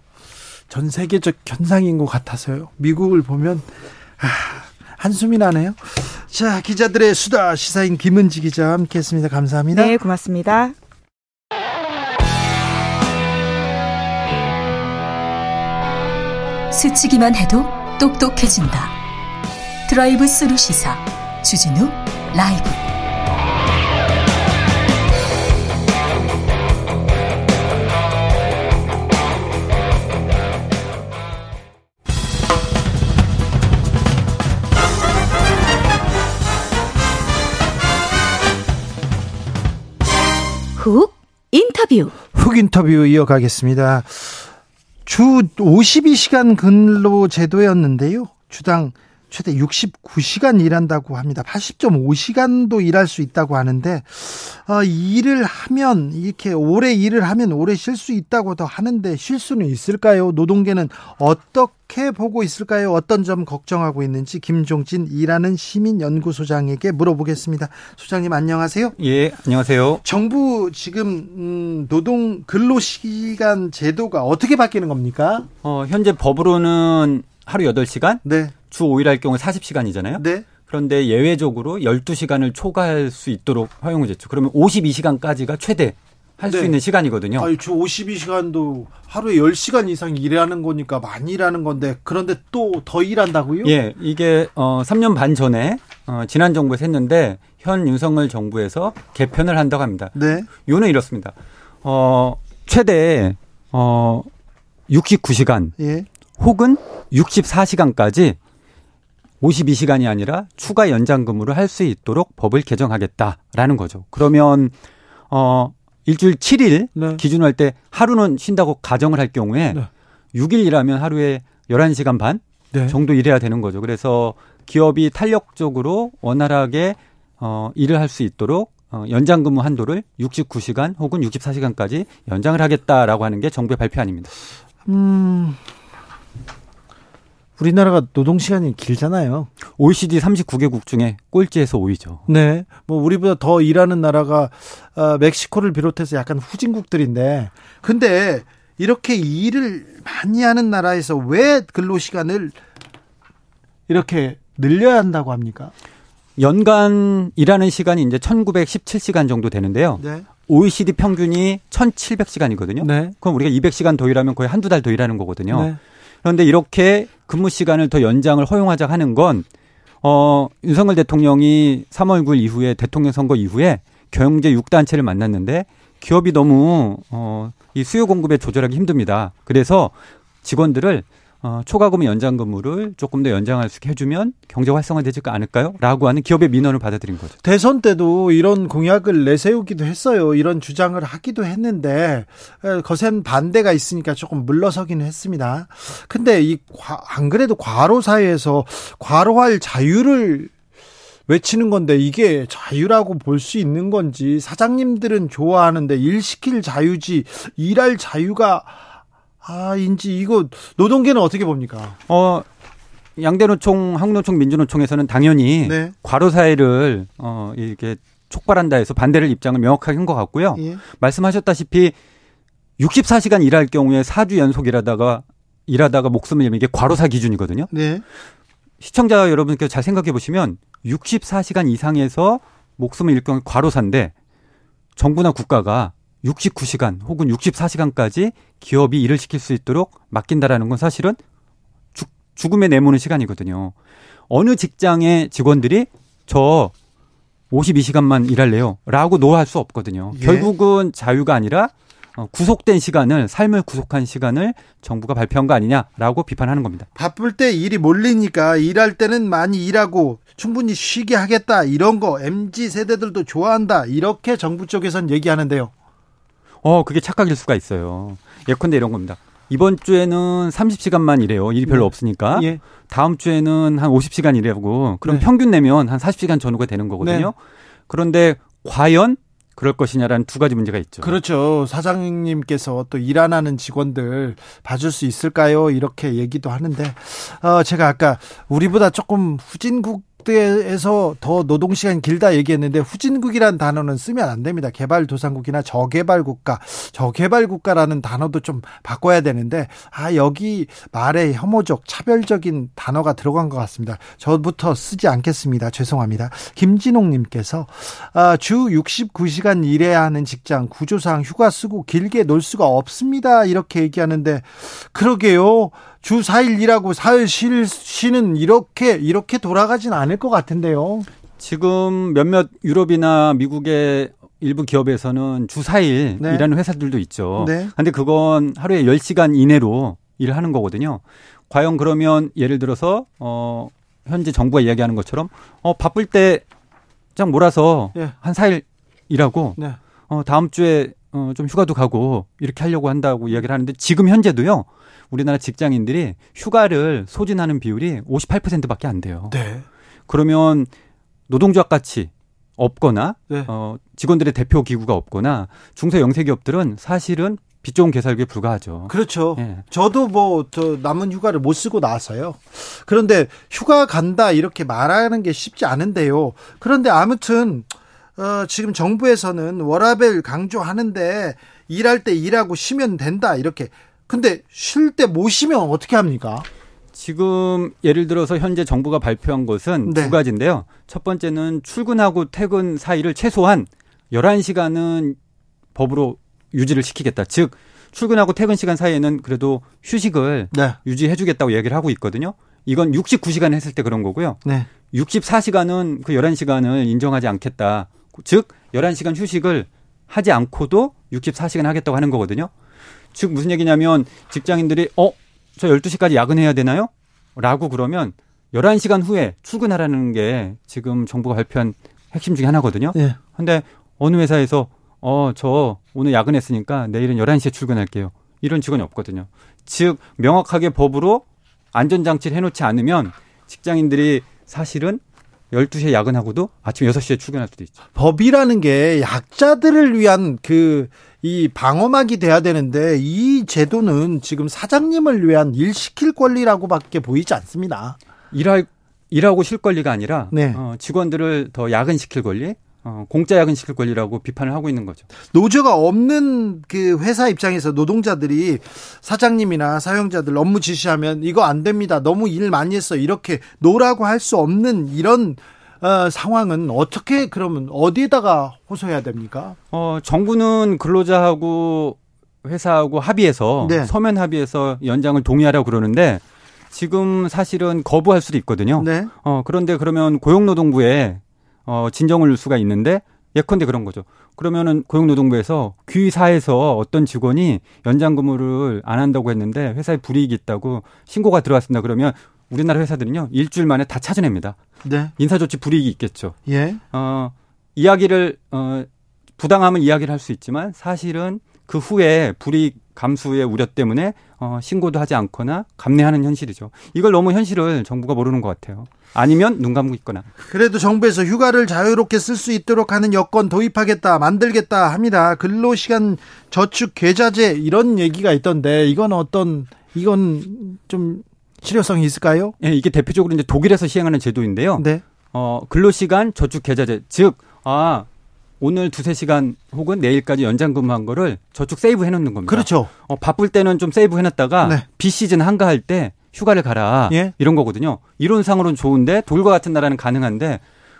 [SPEAKER 1] 전 세계적 현상인 것 같아서요. 미국을 보면 아, 한숨이 나네요. 자, 기자들의 수다 시사인 김은지 기자와 함께했습니다. 감사합니다.
[SPEAKER 8] 네, 고맙습니다.
[SPEAKER 2] 스치기만 해도 똑똑해진다. 드라이브 스루 시사 주진우 라이브. 훅 인터뷰.
[SPEAKER 1] 훅 인터뷰 이어가겠습니다. 주 52시간 근로 제도였는데요. 주당 최대 69시간 일한다고 합니다. 80.5시간도 일할 수 있다고 하는데 어, 일을 하면 이렇게 오래 일을 하면 오래 쉴 수 있다고도 하는데 쉴 수는 있을까요? 노동계는 어떻게 보고 있을까요? 어떤 점 걱정하고 있는지 김종진 일하는 시민연구소장에게 물어보겠습니다. 소장님 안녕하세요.
[SPEAKER 9] 예, 안녕하세요.
[SPEAKER 1] 정부 지금 음, 노동 근로시간 제도가 어떻게 바뀌는 겁니까?
[SPEAKER 9] 어, 현재 법으로는 하루 8시간?
[SPEAKER 1] 네.
[SPEAKER 9] 주 5일 할 경우 40시간이잖아요.
[SPEAKER 1] 네.
[SPEAKER 9] 그런데 예외적으로 12시간을 초과할 수 있도록 허용을 했죠. 그러면 52시간까지가 최대 할수 네. 있는 시간이거든요.
[SPEAKER 1] 아니, 주 52시간도 하루에 10시간 이상 일하는 거니까 많이 일하는 건데 그런데 또 더 일한다고요?
[SPEAKER 9] 예. 이게 어 3년 반 전에 어 지난 정부에서 했는데 현 윤석열 정부에서 개편을 한다고 합니다.
[SPEAKER 1] 네.
[SPEAKER 9] 요는 이렇습니다. 어 최대 어 69시간
[SPEAKER 1] 예.
[SPEAKER 9] 혹은 64시간까지 52시간이 아니라 추가 연장 근무를 할 수 있도록 법을 개정하겠다라는 거죠. 그러면 어 일주일 7일 네. 기준으로 할 때 하루는 쉰다고 가정을 할 경우에 네. 6일 일하면 하루에 11시간 반 네. 정도 일해야 되는 거죠. 그래서 기업이 탄력적으로 원활하게 어 일을 할 수 있도록 어, 연장 근무 한도를 69시간 혹은 64시간까지 연장을 하겠다라고 하는 게 정부의 발표안입니다.
[SPEAKER 1] 음. 우리나라가 노동 시간이 길잖아요.
[SPEAKER 9] OECD 39개국 중에 꼴찌에서 5위죠.
[SPEAKER 1] 네. 뭐 우리보다 더 일하는 나라가 어, 멕시코를 비롯해서 약간 후진국들인데 근데 이렇게 일을 많이 하는 나라에서 왜 근로 시간을 이렇게 늘려야 한다고 합니까?
[SPEAKER 9] 연간 일하는 시간이 이제 1917시간 정도 되는데요.
[SPEAKER 1] 네.
[SPEAKER 9] OECD 평균이 1700시간이거든요.
[SPEAKER 1] 네.
[SPEAKER 9] 그럼 우리가 200시간 더 일하면 거의 한두 달 더 일하는 거거든요.
[SPEAKER 1] 네.
[SPEAKER 9] 그런데 이렇게 근무 시간을 더 연장을 허용하자 하는 건 어, 윤석열 대통령이 3월 9일 이후에 대통령 선거 이후에 경제 6단체를 만났는데 기업이 너무 어, 이 수요 공급에 조절하기 힘듭니다. 그래서 직원들을 어, 초과금 연장 근무를 조금 더 연장할 수 있게 해주면 경제 활성화되지 않을까요? 라고 하는 기업의 민원을 받아들인 거죠.
[SPEAKER 1] 대선 때도 이런 공약을 내세우기도 했어요. 이런 주장을 하기도 했는데 거센 반대가 있으니까 조금 물러서기는 했습니다. 근데 이 안 그래도 과로 사회에서 과로할 자유를 외치는 건데 이게 자유라고 볼 수 있는 건지 사장님들은 좋아하는데 일 시킬 자유지 일할 자유가 아 인지 이거 노동계는 어떻게 봅니까?
[SPEAKER 9] 어 양대노총, 항노총, 민주노총에서는 당연히 네. 과로 사회를 어 이렇게 촉발한다 해서 반대를 입장을 명확하게 한 것 같고요. 예. 말씀하셨다시피 64시간 일할 경우에 4주 연속 일하다가 일하다가 목숨을 잃는 게 과로사 기준이거든요. 네. 시청자 여러분께서 잘 생각해 보시면 64시간 이상에서 목숨을 잃을 경우 과로사인데 정부나 국가가 69시간 혹은 64시간까지 기업이 일을 시킬 수 있도록 맡긴다라는 건 사실은 죽, 죽음에 내모는 시간이거든요. 어느 직장의 직원들이 저 52시간만 일할래요. 라고 노할 수 없거든요. 예. 결국은 자유가 아니라 어, 구속된 시간을 삶을 구속한 시간을 정부가 발표한 거 아니냐라고 비판하는 겁니다.
[SPEAKER 1] 바쁠 때 일이 몰리니까 일할 때는 많이 일하고 충분히 쉬게 하겠다 이런 거 MZ 세대들도 좋아한다 이렇게 정부 쪽에선 얘기하는데요.
[SPEAKER 9] 어 그게 착각일 수가 있어요. 예컨대 이런 겁니다. 이번 주에는 30시간만 일해요. 일이 별로 네. 없으니까. 예. 다음 주에는 한 50시간 일하고 그럼 네. 평균 내면 한 40시간 전후가 되는 거거든요. 네. 그런데 과연 그럴 것이냐라는 두 가지 문제가 있죠.
[SPEAKER 1] 그렇죠. 사장님께서 또 일 안 하는 직원들 봐줄 수 있을까요? 이렇게 얘기도 하는데, 어, 제가 아까 우리보다 조금 후진국 때에서 더 노동 시간 길다 얘기했는데 후진국이라는 단어는 쓰면 안 됩니다. 개발도상국이나 저개발 국가, 저개발 국가라는 단어도 좀 바꿔야 되는데 아 여기 말에 혐오적 차별적인 단어가 들어간 것 같습니다. 저부터 쓰지 않겠습니다. 죄송합니다. 김진홍님께서 아, 주 69시간 일해야 하는 직장 구조상 휴가 쓰고 길게 놀 수가 없습니다. 이렇게 얘기하는데 그러게요. 주 4일 일하고 4일 쉴, 쉬는 이렇게 이렇게 돌아가진 않을 것 같은데요.
[SPEAKER 9] 지금 몇몇 유럽이나 미국의 일부 기업에서는 주 4일 네. 일하는 회사들도 있죠. 네. 근데 그건 하루에 10시간 이내로 일을 하는 거거든요. 과연 그러면 예를 들어서 어 현재 정부가 이야기하는 것처럼 어 바쁠 때짱 몰아서 네. 한 4일 일하고 네. 어 다음 주에 어 좀 휴가도 가고 이렇게 하려고 한다고 이야기를 하는데 지금 현재도요. 우리나라 직장인들이 휴가를 소진하는 비율이 58%밖에 안 돼요. 네. 그러면 노동조합 같이 없거나 네. 어, 직원들의 대표 기구가 없거나 중소 영세 기업들은 사실은 빚 좋은 개살기에 불과하죠.
[SPEAKER 1] 그렇죠. 예. 저도 뭐 저 남은 휴가를 못 쓰고 나왔어요. 그런데 휴가 간다 이렇게 말하는 게 쉽지 않은데요. 그런데 아무튼 어, 지금 정부에서는 워라벨 강조하는데 일할 때 일하고 쉬면 된다 이렇게 근데 쉴 때 못 쉬면 어떻게 합니까?
[SPEAKER 9] 지금 예를 들어서 현재 정부가 발표한 것은 네. 두 가지인데요. 첫 번째는 출근하고 퇴근 사이를 최소한 11시간은 법으로 유지를 시키겠다. 즉 출근하고 퇴근 시간 사이에는 그래도 휴식을 네. 유지해 주겠다고 얘기를 하고 있거든요. 이건 69시간 했을 때 그런 거고요. 네. 64시간은 그 11시간을 인정하지 않겠다. 즉 11시간 휴식을 하지 않고도 64시간 하겠다고 하는 거거든요. 즉 무슨 얘기냐면 직장인들이 어, 저 12시까지 야근해야 되나요? 라고 그러면 11시간 후에 출근하라는 게 지금 정부가 발표한 핵심 중에 하나거든요. 네. 근데 어느 회사에서 어, 저 오늘 야근했으니까 내일은 11시에 출근할게요. 이런 직원이 없거든요. 즉 명확하게 법으로 안전장치를 해놓지 않으면 직장인들이 사실은 12시에 야근하고도 아침 6시에 출근할 수도 있죠.
[SPEAKER 1] 법이라는 게 약자들을 위한 그 이 방어막이 돼야 되는데 이 제도는 지금 사장님을 위한 일 시킬 권리라고밖에 보이지 않습니다.
[SPEAKER 9] 일할 일하고 쉴 권리가 아니라 네. 어, 직원들을 더 야근시킬 권리, 어, 공짜 야근시킬 권리라고 비판을 하고 있는 거죠.
[SPEAKER 1] 노조가 없는 그 회사 입장에서 노동자들이 사장님이나 사용자들 업무 지시하면 이거 안 됩니다. 너무 일 많이 했어. 이렇게 no라고 할 수 없는 이런 어, 상황은 어떻게 그러면 어디에다가 호소해야 됩니까?
[SPEAKER 9] 어, 정부는 근로자하고 회사하고 합의해서 네. 서면 합의해서 연장을 동의하라고 그러는데 지금 사실은 거부할 수도 있거든요. 네. 어, 그런데 그러면 고용노동부에 어, 진정을 줄 수가 있는데 예컨대 그런 거죠. 그러면은 고용노동부에서 귀사에서 어떤 직원이 연장 근무를 안 한다고 했는데 회사에 불이익이 있다고 신고가 들어왔습니다. 그러면 우리나라 회사들은요 일주일 만에 다 찾아냅니다. 네. 인사조치 불이익이 있겠죠. 예. 어 이야기를 어 부당함을 이야기를 할 수 있지만 사실은 그 후에 불이익 감수의 우려 때문에 어, 신고도 하지 않거나 감내하는 현실이죠. 이걸 너무 현실을 정부가 모르는 것 같아요. 아니면 눈 감고 있거나.
[SPEAKER 1] 그래도 정부에서 휴가를 자유롭게 쓸 수 있도록 하는 여건 도입하겠다, 만들겠다 합니다. 근로시간 저축 계좌제 이런 얘기가 있던데 이건 어떤 이건 좀 실효성이 있을까요?
[SPEAKER 9] 네, 이게 대표적으로 이제 독일에서 시행하는 제도인데요. 네. 어, 근로시간 저축 계좌제 즉 아, 오늘 두세 시간 혹은 내일까지 연장 근무한 거를 저축 세이브 해 놓는 겁니다.
[SPEAKER 1] 그렇죠.
[SPEAKER 9] 어, 바쁠 때는 좀 세이브 해 놨다가 네. 비 시즌 한가할 때 휴가를 가라. 예? 이런 거거든요. 이론상으로는 좋은데 돌과 같은 나라는 가능한데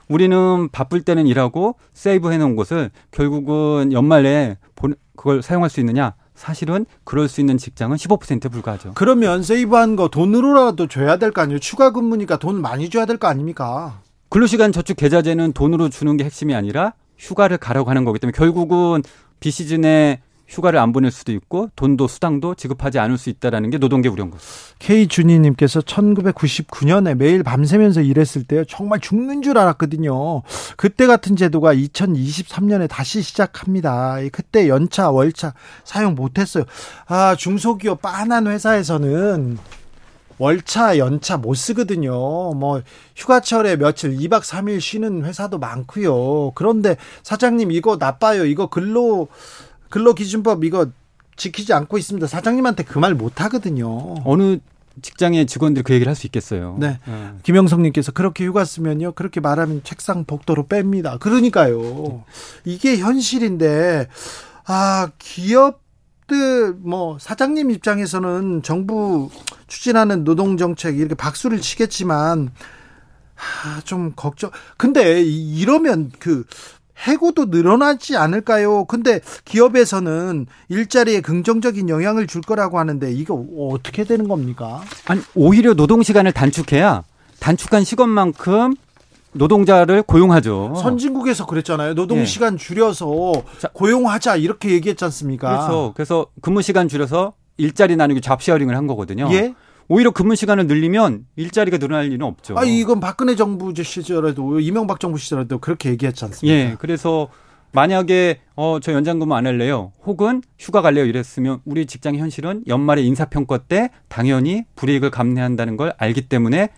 [SPEAKER 9] 우리는 바쁠 때는 일하고 세이브 해 놓은 것을 결국은 연말에 그걸 사용할 수 있느냐? 사실은 그럴 수 있는 직장은 15%에 불과하죠.
[SPEAKER 1] 그러면 세이브한 거 돈으로라도 줘야 될 거 아니에요? 추가 근무니까 돈 많이 줘야 될 거 아닙니까?
[SPEAKER 9] 근로시간 저축 계좌제는 돈으로 주는 게 핵심이 아니라 휴가를 가라고 하는 거기 때문에 결국은 비시즌에 휴가를 안 보낼 수도 있고 돈도 수당도 지급하지 않을 수 있다라는 게 노동계 우려인 거죠.
[SPEAKER 1] K준희님께서 1999년에 매일 밤새면서 일했을 때요 정말 죽는 줄 알았거든요. 그때 같은 제도가 2023년에 다시 시작합니다. 그때 연차 월차 사용 못했어요. 아 중소기업 빤한 회사에서는 월차, 연차 못 쓰거든요. 뭐 휴가철에 며칠 2박 3일 쉬는 회사도 많고요. 그런데 사장님 이거 나빠요. 이거 근로 근로 기준법 이거 지키지 않고 있습니다. 사장님한테 그 말 못 하거든요.
[SPEAKER 9] 어느 직장의 직원들이 그 얘기를 할 수 있겠어요.
[SPEAKER 1] 네. 네. 김영성님께서 그렇게 휴가 쓰면요. 그렇게 말하면 책상 복도로 뺍니다. 그러니까요. 이게 현실인데, 아, 기업 뭐 사장님 입장에서는 정부 추진하는 노동 정책 이렇게 박수를 치겠지만 아, 좀 걱정. 근데 이러면 그 해고도 늘어나지 않을까요? 근데 기업에서는 일자리에 긍정적인 영향을 줄 거라고 하는데 이거 어떻게 되는 겁니까?
[SPEAKER 9] 아니, 오히려 노동 시간을 단축해야 단축한 시간만큼 노동자를 고용하죠.
[SPEAKER 1] 선진국에서 그랬잖아요. 노동 예. 시간 줄여서 고용하자 이렇게 얘기했지 않습니까?
[SPEAKER 9] 그렇죠. 그래서 근무 시간 줄여서 일자리 나누기 잡시어링을 한 거거든요. 예? 오히려 근무 시간을 늘리면 일자리가 늘어날 일은 없죠.
[SPEAKER 1] 아, 이건 박근혜 정부 시절에도 이명박 정부 시절에도 그렇게 얘기했지 않습니까?
[SPEAKER 9] 예. 그래서 만약에 어 저 연장 근무 안 할래요. 혹은 휴가 갈래요 이랬으면 우리 직장 현실은 연말에 인사 평가 때 당연히 불이익을 감내한다는 걸 알기 때문에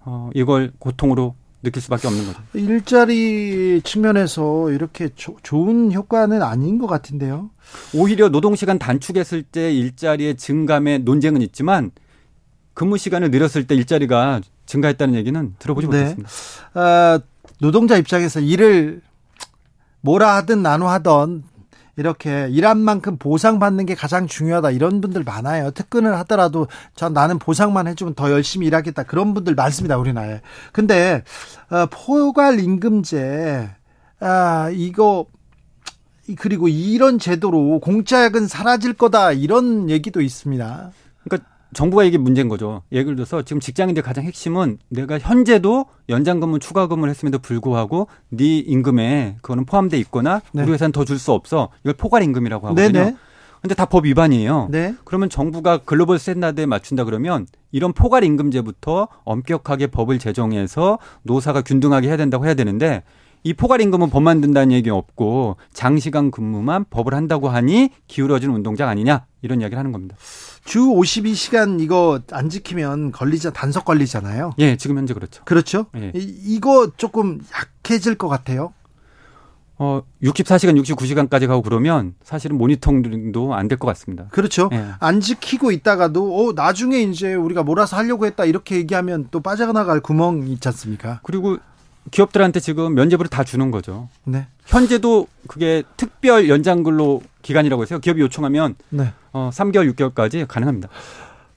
[SPEAKER 9] 어 이걸 고통으로 느낄 수밖에 없는 거죠.
[SPEAKER 1] 일자리 측면에서 이렇게 조, 좋은 효과는 아닌 것 같은데요.
[SPEAKER 9] 오히려 노동 시간 단축했을 때 일자리의 증감의 논쟁은 있지만 근무 시간을 늘렸을 때 일자리가 증가했다는 얘기는 들어보지 네. 못했습니다.
[SPEAKER 1] 아, 노동자 입장에서 일을 뭐라 하든 나눠 하던 이렇게 일한 만큼 보상받는 게 가장 중요하다 이런 분들 많아요. 특근을 하더라도 전 나는 보상만 해주면 더 열심히 일하겠다 그런 분들 많습니다 우리나라에. 근데 어, 포괄 임금제 아 이거 그리고 이런 제도로 공짜약은 사라질 거다 이런 얘기도 있습니다.
[SPEAKER 9] 그러니까 정부가 이게 문제인 거죠. 예를 들어서 지금 직장인들 가장 핵심은 내가 현재도 연장근무 추가근무를 했음에도 불구하고 네 임금에 그거는 포함돼 있거나 네. 우리 회사는 더 줄 수 없어. 이걸 포괄 임금이라고 하거든요. 네네. 근데 다 법 위반이에요. 네. 그러면 정부가 글로벌 스탠다드에 맞춘다 그러면 이런 포괄 임금제부터 엄격하게 법을 제정해서 노사가 균등하게 해야 된다고 해야 되는데 이 포괄 임금은 법 만든다는 얘기 없고 장시간 근무만 법을 한다고 하니 기울어진 운동장 아니냐 이런 이야기를 하는 겁니다.
[SPEAKER 1] 주 52시간 이거 안 지키면 걸리자 단속 걸리잖아요.
[SPEAKER 9] 예, 지금 현재 그렇죠.
[SPEAKER 1] 그렇죠. 예. 이, 이거 조금 약해질 것 같아요.
[SPEAKER 9] 어, 64시간, 69시간까지 가고 그러면 사실은 모니터링도 안 될 것 같습니다.
[SPEAKER 1] 그렇죠. 예. 안 지키고 있다가도 어, 나중에 이제 우리가 몰아서 하려고 했다 이렇게 얘기하면 또 빠져나갈 구멍이 있지 않습니까?
[SPEAKER 9] 그리고 기업들한테 지금 면제부를 다 주는 거죠. 네. 현재도 그게 특별 연장 근로 기간이라고 해서 기업이 요청하면 네. 어, 3개월, 6개월까지 가능합니다.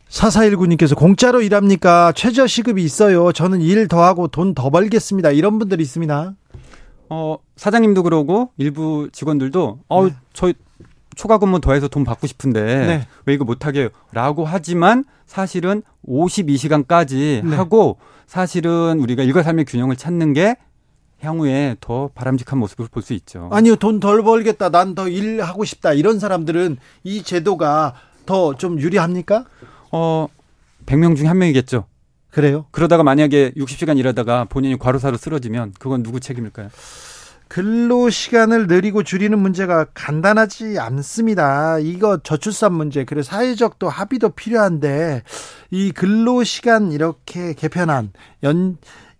[SPEAKER 1] 4419님께서 공짜로 일합니까? 최저 시급이 있어요. 저는 일 더 하고 돈 더 벌겠습니다. 이런 분들이 있습니다.
[SPEAKER 9] 어, 사장님도 그러고 일부 직원들도 어, 네. 저희 초과 근무 더해서 돈 받고 싶은데 네. 왜 이거 못 하게요? 라고 하지만 사실은 52시간까지 네. 하고 사실은 우리가 일과 삶의 균형을 찾는 게 향후에 더 바람직한 모습을 볼 수 있죠.
[SPEAKER 1] 아니요, 돈 덜 벌겠다. 난 더 일하고 싶다. 이런 사람들은 이 제도가 더 좀 유리합니까?
[SPEAKER 9] 어, 100명 중에 한 명이겠죠.
[SPEAKER 1] 그래요?
[SPEAKER 9] 그러다가 만약에 60시간 일하다가 본인이 과로사로 쓰러지면 그건 누구 책임일까요?
[SPEAKER 1] 근로 시간을 늘리고 줄이는 문제가 간단하지 않습니다. 이거 저출산 문제, 그래 사회적 또 합의도 필요한데 이 근로 시간 이렇게 개편안 연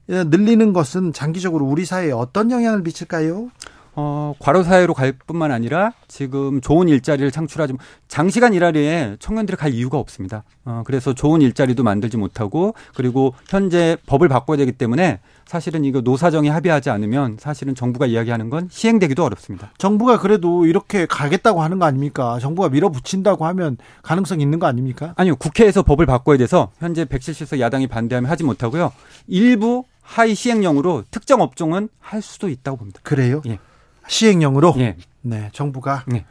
[SPEAKER 1] 늘리는 것은 장기적으로 우리 사회에 어떤 영향을 미칠까요?
[SPEAKER 9] 어, 과로 사회로 갈 뿐만 아니라 지금 좋은 일자리를 창출하지 장시간 일하리에 청년들이 갈 이유가 없습니다. 어, 그래서 좋은 일자리도 만들지 못하고 그리고 현재 법을 바꿔야 되기 때문에 사실은 이거 노사정이 합의하지 않으면 사실은 정부가 이야기하는 건 시행되기도 어렵습니다.
[SPEAKER 1] 정부가 그래도 이렇게 가겠다고 하는 거 아닙니까? 정부가 밀어붙인다고 하면 가능성 있는 거 아닙니까?
[SPEAKER 9] 아니요. 국회에서 법을 바꿔야 돼서 현재 170석 야당이 반대하면 하지 못하고요. 일부 하위 시행령으로 특정 업종은 할 수도 있다고 봅니다.
[SPEAKER 1] 그래요?
[SPEAKER 9] 예.
[SPEAKER 1] 시행령으로
[SPEAKER 9] 예.
[SPEAKER 1] 네 정부가
[SPEAKER 9] 예.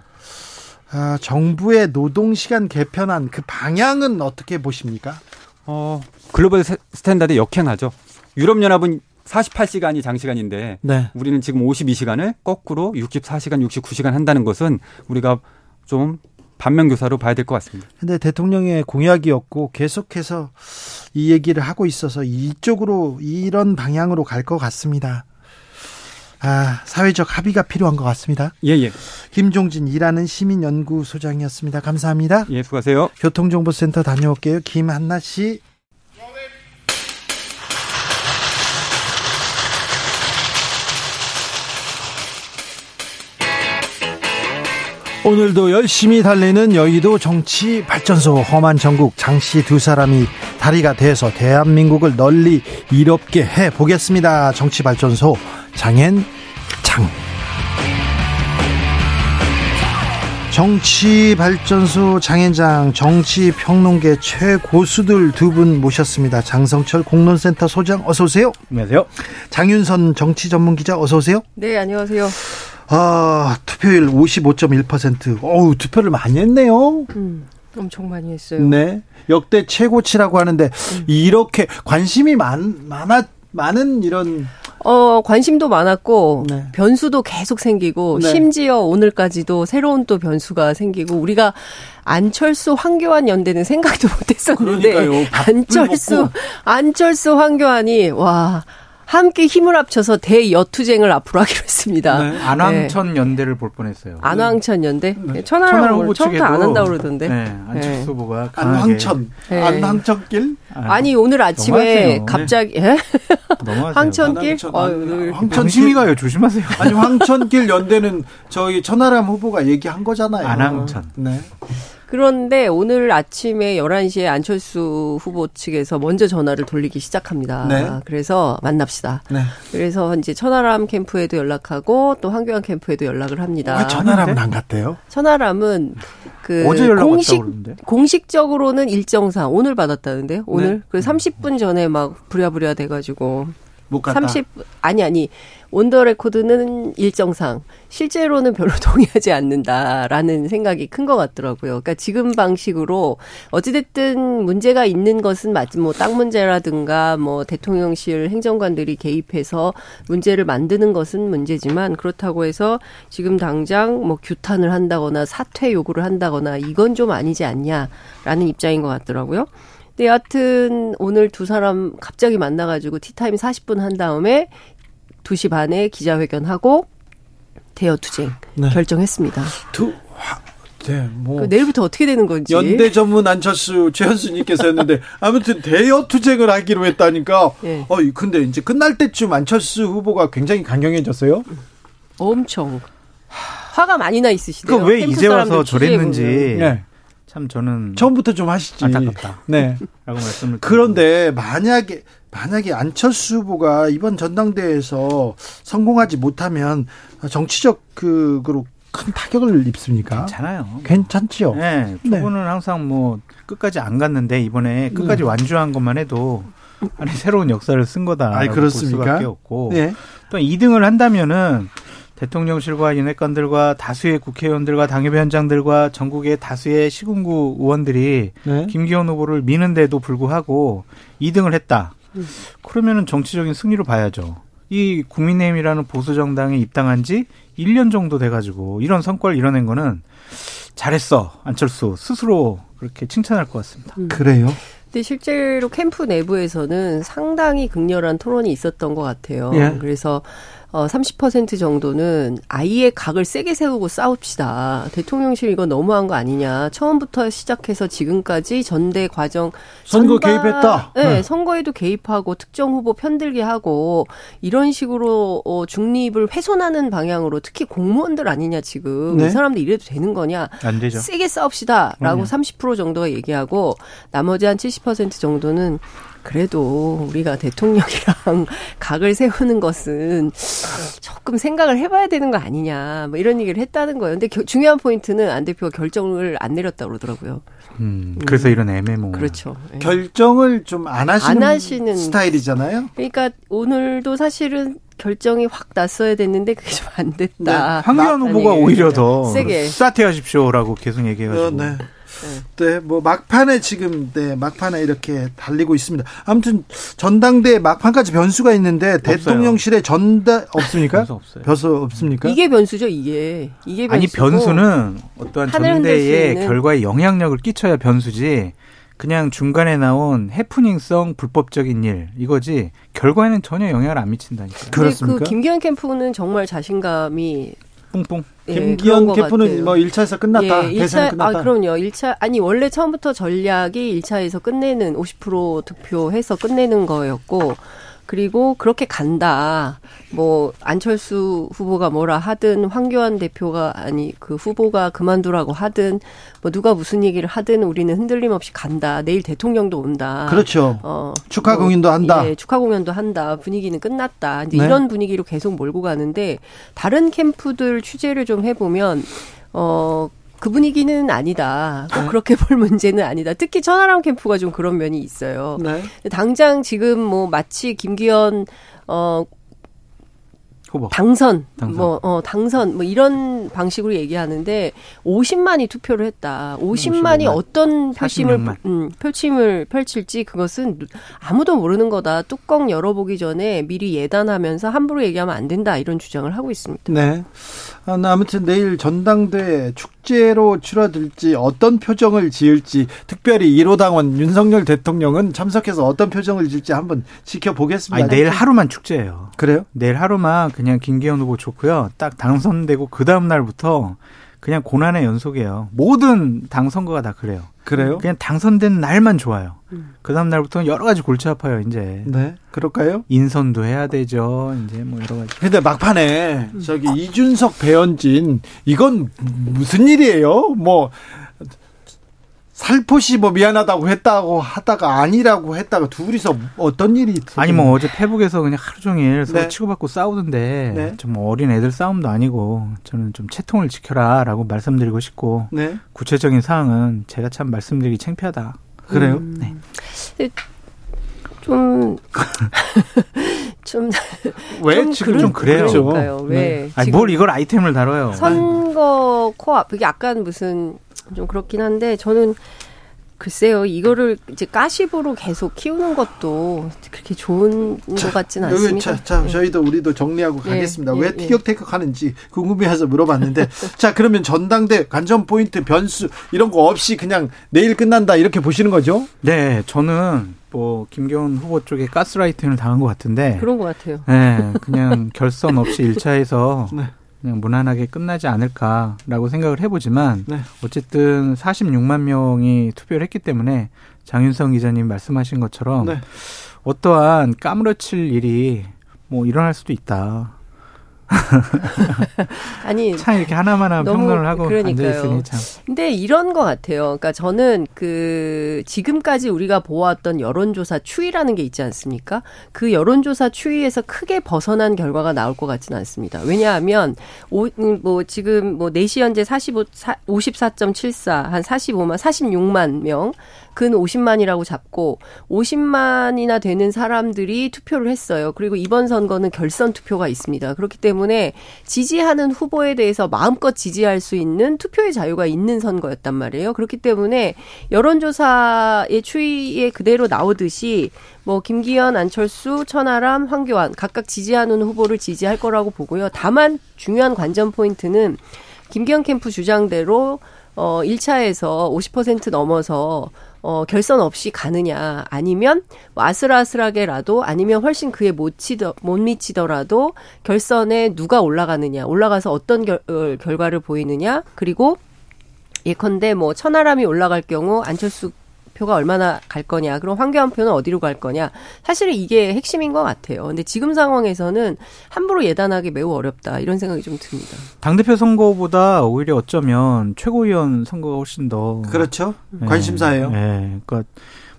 [SPEAKER 1] 아, 정부의 노동 시간 개편안 그 방향은 어떻게 보십니까?
[SPEAKER 9] 어 global standard 역행하죠. 유럽 연합은 48시간이 장시간인데 네. 우리는 지금 52시간을 거꾸로 64시간, 69시간 한다는 것은 우리가 좀 반면교사로 봐야 될 것 같습니다.
[SPEAKER 1] 근데 대통령의 공약이었고 계속해서 이 얘기를 하고 있어서 이쪽으로 이런 방향으로 갈 것 같습니다. 아, 사회적 합의가 필요한 것 같습니다.
[SPEAKER 9] 예, 예.
[SPEAKER 1] 김종진 일하는 시민연구소장이었습니다. 감사합니다.
[SPEAKER 9] 예, 수고하세요.
[SPEAKER 1] 교통정보센터 다녀올게요. 김한나 씨. 오늘도 열심히 달리는 여의도 정치 발전소 험한 전국 장씨 두 사람이 다리가 돼서 대한민국을 널리 이롭게 해 보겠습니다. 정치 발전소 장앤 장. 정치 발전소 장앤장 정치 평론계 최고수들 두 분 모셨습니다. 장성철 공론센터 소장 어서 오세요.
[SPEAKER 10] 안녕하세요.
[SPEAKER 1] 장윤선 정치 전문 기자 어서 오세요.
[SPEAKER 11] 네, 안녕하세요.
[SPEAKER 1] 아, 투표율 55.1%. 어우, 투표를 많이 했네요.
[SPEAKER 11] 음, 엄청 많이 했어요.
[SPEAKER 1] 네. 역대 최고치라고 하는데 음. 이렇게 관심이 많 많아 많은 이런
[SPEAKER 11] 어, 관심도 많았고, 네. 변수도 계속 생기고, 네. 심지어 오늘까지도 새로운 또 변수가 생기고, 우리가 안철수, 황교안 연대는 생각도 못 했었는데, 그러니까요. 안철수, 안철수, 황교안이, 와, 함께 힘을 합쳐서 대여투쟁을 앞으로 하기로 했습니다.
[SPEAKER 10] 네. 안황천 네. 연대를 볼 뻔했어요.
[SPEAKER 11] 안황천 연대? 네. 천하람 후보 처음부터 안 한다고 그러던데. 네.
[SPEAKER 10] 안철수 네. 후보가
[SPEAKER 1] 안황천. 네. 안황천길?
[SPEAKER 11] 아니 오늘 아침에 갑자기 예? 황천길?
[SPEAKER 10] 황천 심이 가요. 조심하세요.
[SPEAKER 1] 아니 황천길 연대는 저희 천하람 후보가 얘기한 거잖아요.
[SPEAKER 10] 안황천.
[SPEAKER 1] 네.
[SPEAKER 11] 그런데 오늘 아침에 11시에 안철수 후보 측에서 먼저 전화를 돌리기 시작합니다. 네. 그래서 만납시다. 네. 그래서 이제 천하람 캠프에도 연락하고 또 황교안 캠프에도 연락을 합니다.
[SPEAKER 1] 왜 천하람은 안 갔대요?
[SPEAKER 11] 천하람은 그
[SPEAKER 10] 어제 연락
[SPEAKER 11] 공식 공식적으로는 일정상 오늘 받았다는데 오늘 네. 그 30분 전에 막 부랴부랴 돼 가지고
[SPEAKER 1] 못 갔다. 30
[SPEAKER 11] 아니 아니 on the record는 일정상 실제로는 별로 동의하지 않는다라는 생각이 큰 것 같더라고요. 그러니까 지금 방식으로 어찌됐든 문제가 있는 것은 맞지 뭐 땅 문제라든가 뭐 대통령실 행정관들이 개입해서 문제를 만드는 것은 문제지만 그렇다고 해서 지금 당장 뭐 규탄을 한다거나 사퇴 요구를 한다거나 이건 좀 아니지 않냐라는 입장인 것 같더라고요. 근데 여하튼 오늘 두 사람 갑자기 만나가지고 티타임 40분 한 다음에 2시 반에 기자회견하고 대여 투쟁 네. 결정했습니다.
[SPEAKER 1] 두 네, 뭐
[SPEAKER 11] 그 내일부터 어떻게 되는 건지
[SPEAKER 1] 연대 전문 안철수 최현수님께서 했는데 아무튼 대여 투쟁을 하기로 했다니까. 네. 어 근데 이제 끝날 때쯤 안철수 후보가 굉장히 강경해졌어요.
[SPEAKER 11] 엄청 화가 많이 나 있으시대요.
[SPEAKER 10] 그왜 이제 와서 저랬는지. 네. 참 저는
[SPEAKER 1] 처음부터 좀 하시지.
[SPEAKER 10] 안타깝다.
[SPEAKER 1] 네.
[SPEAKER 10] 라고 말씀을
[SPEAKER 1] 그런데 만약에 만약에 안철수 후보가 이번 전당대회에서 성공하지 못하면 정치적 그로 큰 타격을 입습니까?
[SPEAKER 10] 괜찮아요.
[SPEAKER 1] 괜찮지요.
[SPEAKER 10] 네, 두 네. 항상 뭐 끝까지 안 갔는데 이번에 끝까지 음. 완주한 것만 해도 아니 새로운 역사를 쓴 거다.
[SPEAKER 1] 아, 그렇습니까? 볼 수밖에
[SPEAKER 10] 없고 네. 또 2등을 한다면은 대통령실과 윤핵관들과 다수의 국회의원들과 당협위원장들과 전국의 다수의 시군구 의원들이 네. 김기현 후보를 미는데도 불구하고 2등을 했다. 그러면은 정치적인 승리로 봐야죠. 이 국민의힘이라는 보수 정당에 입당한 지 1년 정도 돼 가지고 이런 성과를 이뤄낸 거는 잘했어 안철수 스스로 그렇게 칭찬할 것 같습니다.
[SPEAKER 1] 음. 그래요?
[SPEAKER 11] 근데 실제로 캠프 내부에서는 상당히 극렬한 토론이 있었던 것 같아요. 예. 그래서 어, 30% 정도는 아이의 각을 세게 세우고 싸웁시다. 대통령실 이거 너무한 거 아니냐. 처음부터 시작해서 지금까지 전대 과정
[SPEAKER 1] 선거 전반, 개입했다.
[SPEAKER 11] 네, 네, 선거에도 개입하고 특정 후보 편들게 하고 이런 식으로 어, 중립을 훼손하는 방향으로 특히 공무원들 아니냐 지금 네? 이 사람들 이래도 되는 거냐?
[SPEAKER 10] 안 되죠.
[SPEAKER 11] 세게 싸웁시다라고 음. 30% 정도가 얘기하고 나머지 한 70% 정도는 그래도 우리가 대통령이랑 각을 세우는 것은 조금 생각을 해봐야 되는 거 아니냐, 뭐 이런 얘기를 했다는 거예요. 근데 겨, 중요한 포인트는 안 대표가 결정을 안 내렸다 그러더라고요.
[SPEAKER 10] 음, 그래서 음. 이런 애매모.
[SPEAKER 11] 그렇죠.
[SPEAKER 1] 네. 결정을 좀 안 하시는, 안 하시는 스타일이잖아요.
[SPEAKER 11] 그러니까 오늘도 사실은 결정이 확 났어야 됐는데 그게 좀 안 됐다. 네.
[SPEAKER 10] 황교안 후보가 오히려 더 세게 사퇴하십시오라고 계속 얘기해가지고. 어, 네.
[SPEAKER 1] 네, 뭐 막판에 지금 네 막판에 이렇게 달리고 있습니다. 아무튼 전당대 막판까지 변수가 있는데 없어요. 대통령실에 전달 없습니까? 변수 없어요. 변수 없습니까?
[SPEAKER 11] 이게 변수죠, 이게. 이게
[SPEAKER 10] 변수고. 아니 변수는 어떠한 전대의 결과에 영향력을 끼쳐야 변수지. 그냥 중간에 나온 해프닝성 불법적인 일 이거지 결과에는 전혀 영향을 안 미친다니까요.
[SPEAKER 11] 그렇습니까? 그 김기현 캠프는 정말 자신감이
[SPEAKER 10] 뿡뿡.
[SPEAKER 1] 예, 김기현 캠프는 뭐 1차에서 끝났다. 예, 1차, 끝났다.
[SPEAKER 11] 아, 그럼요. 1차 아니 원래 처음부터 전략이 1차에서 끝내는 50% 득표해서 끝내는 거였고 그리고 그렇게 간다. 뭐 안철수 후보가 뭐라 하든 황교안 대표가 아니 그 후보가 그만두라고 하든 뭐 누가 무슨 얘기를 하든 우리는 흔들림 없이 간다. 내일 대통령도 온다.
[SPEAKER 1] 그렇죠. 어, 축하 뭐, 공연도 한다.
[SPEAKER 11] 예, 축하 공연도 한다. 분위기는 끝났다. 이제 네. 이런 분위기로 계속 몰고 가는데 다른 캠프들 취재를 좀 해보면 어 그 분위기는 아니다. 네. 그렇게 볼 문제는 아니다. 특히 천하람 캠프가 좀 그런 면이 있어요. 네. 당장 지금 뭐 마치 김기현 어 후보. 당선, 당선, 뭐, 어, 당선, 뭐 이런 방식으로 얘기하는데 50만이 투표를 했다. 50만이 50만. 어떤 표심을, 음, 표심을 펼칠지 그것은 아무도 모르는 거다. 뚜껑 열어보기 전에 미리 예단하면서 함부로 얘기하면 안 된다. 이런 주장을 하고 있습니다.
[SPEAKER 1] 네. 아, 아무튼 내일 전당대 축제로 치러들지 어떤 표정을 지을지 특별히 1호 당원 윤석열 대통령은 참석해서 어떤 표정을 지을지 한번 지켜보겠습니다.
[SPEAKER 10] 아니, 내일 하루만 축제예요.
[SPEAKER 1] 그래요?
[SPEAKER 10] 내일 하루만 그냥 김기현 후보 좋고요. 딱 당선되고 그 다음 날부터 그냥 고난의 연속이에요. 모든 당 선거가 다 그래요.
[SPEAKER 1] 그래요?
[SPEAKER 10] 그냥 당선된 날만 좋아요. 음. 그 다음 날부터는 여러 가지 골치 아파요, 이제.
[SPEAKER 1] 네. 그럴까요?
[SPEAKER 10] 인선도 해야 되죠. 이제 뭐 여러 가지.
[SPEAKER 1] 근데 막판에 저기 이준석 배현진 이건 무슨 일이에요? 뭐 살포시 뭐 미안하다고 했다고 하다가 아니라고 했다가 둘이서 어떤 일이 있어요?
[SPEAKER 10] 아니 뭐 어제 페북에서 그냥 하루 종일 서로 네. 치고받고 싸우던데 네. 좀 어린 애들 싸움도 아니고 저는 좀 채통을 지켜라라고 말씀드리고 싶고 네. 구체적인 사항은 제가 참 말씀드리기 창피하다.
[SPEAKER 1] 그래요? 음.
[SPEAKER 11] 네. 좀, 좀.
[SPEAKER 10] 왜? 좀 지금 좀 그래요.
[SPEAKER 11] 그러니까요. 왜?
[SPEAKER 10] 네. 아니, 뭘 이걸 아이템을 다뤄요.
[SPEAKER 11] 선거 코앞, 그게 약간 무슨 좀 그렇긴 한데 저는 글쎄요, 이거를 이제 가십으로 계속 키우는 것도 그렇게 좋은 자, 것 같지는 않습니다.
[SPEAKER 1] 자, 자 네. 저희도 우리도 정리하고 네, 가겠습니다. 네, 왜 네. 티격태격하는지 궁금해서 물어봤는데, 자 그러면 전당대 관전 포인트 변수 이런 거 없이 그냥 내일 끝난다 이렇게 보시는 거죠?
[SPEAKER 10] 네, 저는 뭐 김경훈 후보 쪽에 가스라이팅을 당한 것 같은데
[SPEAKER 11] 그런 것 같아요.
[SPEAKER 10] 네, 그냥 결선 없이 1차에서 그냥 무난하게 끝나지 않을까라고 생각을 해보지만 네. 어쨌든 46만 명이 투표를 했기 때문에 장윤성 기자님 말씀하신 것처럼 네. 어떠한 까무러칠 일이 뭐 일어날 수도 있다.
[SPEAKER 11] 아니
[SPEAKER 10] 참 이렇게 하나만 하나 평론을 하고 그러니까요. 앉아 있으니 참.
[SPEAKER 11] 근데 이런 것 같아요. 그러니까 저는 그 지금까지 우리가 보았던 여론조사 추이라는 게 있지 않습니까? 그 여론조사 추이에서 크게 벗어난 결과가 나올 것 같지는 않습니다. 왜냐하면 오, 뭐 지금 뭐 4시 현재 45 54.74 한 45만 46만 명 근 50만이라고 잡고 50만이나 되는 사람들이 투표를 했어요. 그리고 이번 선거는 결선 투표가 있습니다. 그렇기 때문에 지지하는 후보에 대해서 마음껏 지지할 수 있는 투표의 자유가 있는 선거였단 말이에요. 그렇기 때문에 여론조사의 추이에 그대로 나오듯이 뭐 김기현, 안철수, 천하람, 황교안 각각 지지하는 후보를 지지할 거라고 보고요. 다만 중요한 관전 포인트는 김기현 캠프 주장대로 어 1차에서 50% 넘어서 어, 결선 없이 가느냐, 아니면 뭐 아슬아슬하게라도, 아니면 훨씬 그에 못 치더, 못 미치더라도 결선에 누가 올라가느냐, 올라가서 어떤 결, 어, 결과를 보이느냐, 그리고 예컨대 뭐 천하람이 올라갈 경우 안철수 표가 얼마나 갈 거냐, 그럼 황교안 표는 어디로 갈 거냐. 사실은 이게 핵심인 것 같아요. 근데 지금 상황에서는 함부로 예단하기 매우 어렵다 이런 생각이 좀 듭니다.
[SPEAKER 10] 당 대표 선거보다 오히려 어쩌면 최고위원 선거가 훨씬 더
[SPEAKER 1] 그렇죠 관심사예요.
[SPEAKER 10] 예, 예. 그러니까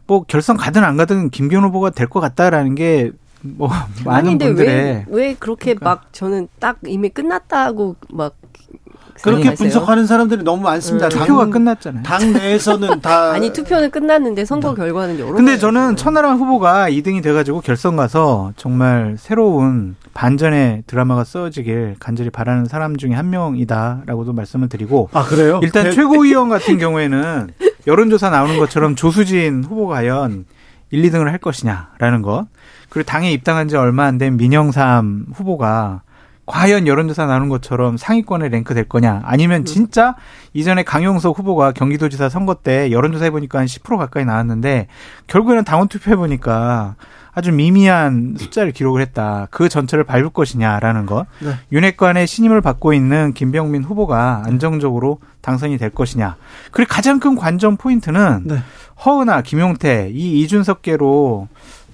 [SPEAKER 10] 뭐 결선 가든 안 가든 김기현 후보가 될 것 같다라는 게. 뭐 많은 분들의
[SPEAKER 11] 왜, 왜 그렇게 그러니까. 막 저는 딱 이미 끝났다고 막
[SPEAKER 1] 그렇게 분석하는 사람들이 너무 많습니다. 음.
[SPEAKER 10] 투표가 끝났잖아요.
[SPEAKER 1] 당 내에서는 다
[SPEAKER 11] 아니 투표는 끝났는데 선거 네. 결과는 여러.
[SPEAKER 10] 근데 저는 천하람 후보가 2등이 돼가지고 결선 가서 정말 새로운 반전의 드라마가 써지길 간절히 바라는 사람 중에 한 명이다라고도 말씀을 드리고.
[SPEAKER 1] 아 그래요?
[SPEAKER 10] 일단 네. 최고위원 같은 경우에는 여론조사 나오는 것처럼 조수진 후보가 과연 1, 2등을 할 것이냐라는 것. 그리고 당에 입당한 지 얼마 안 된 민영삼 후보가 과연 여론조사 나눈 것처럼 상위권에 랭크될 거냐 아니면 음. 진짜 이전에 강용석 후보가 경기도지사 선거 때 여론조사 해보니까 한 10% 가까이 나왔는데 결국에는 당원 투표해보니까 아주 미미한 숫자를 기록을 했다. 그 전체를 밟을 것이냐라는 것. 네. 윤핵관의 신임을 받고 있는 김병민 후보가 안정적으로 당선이 될 것이냐. 그리고 가장 큰 관전 포인트는 네. 허은아, 김용태 이 이준석계로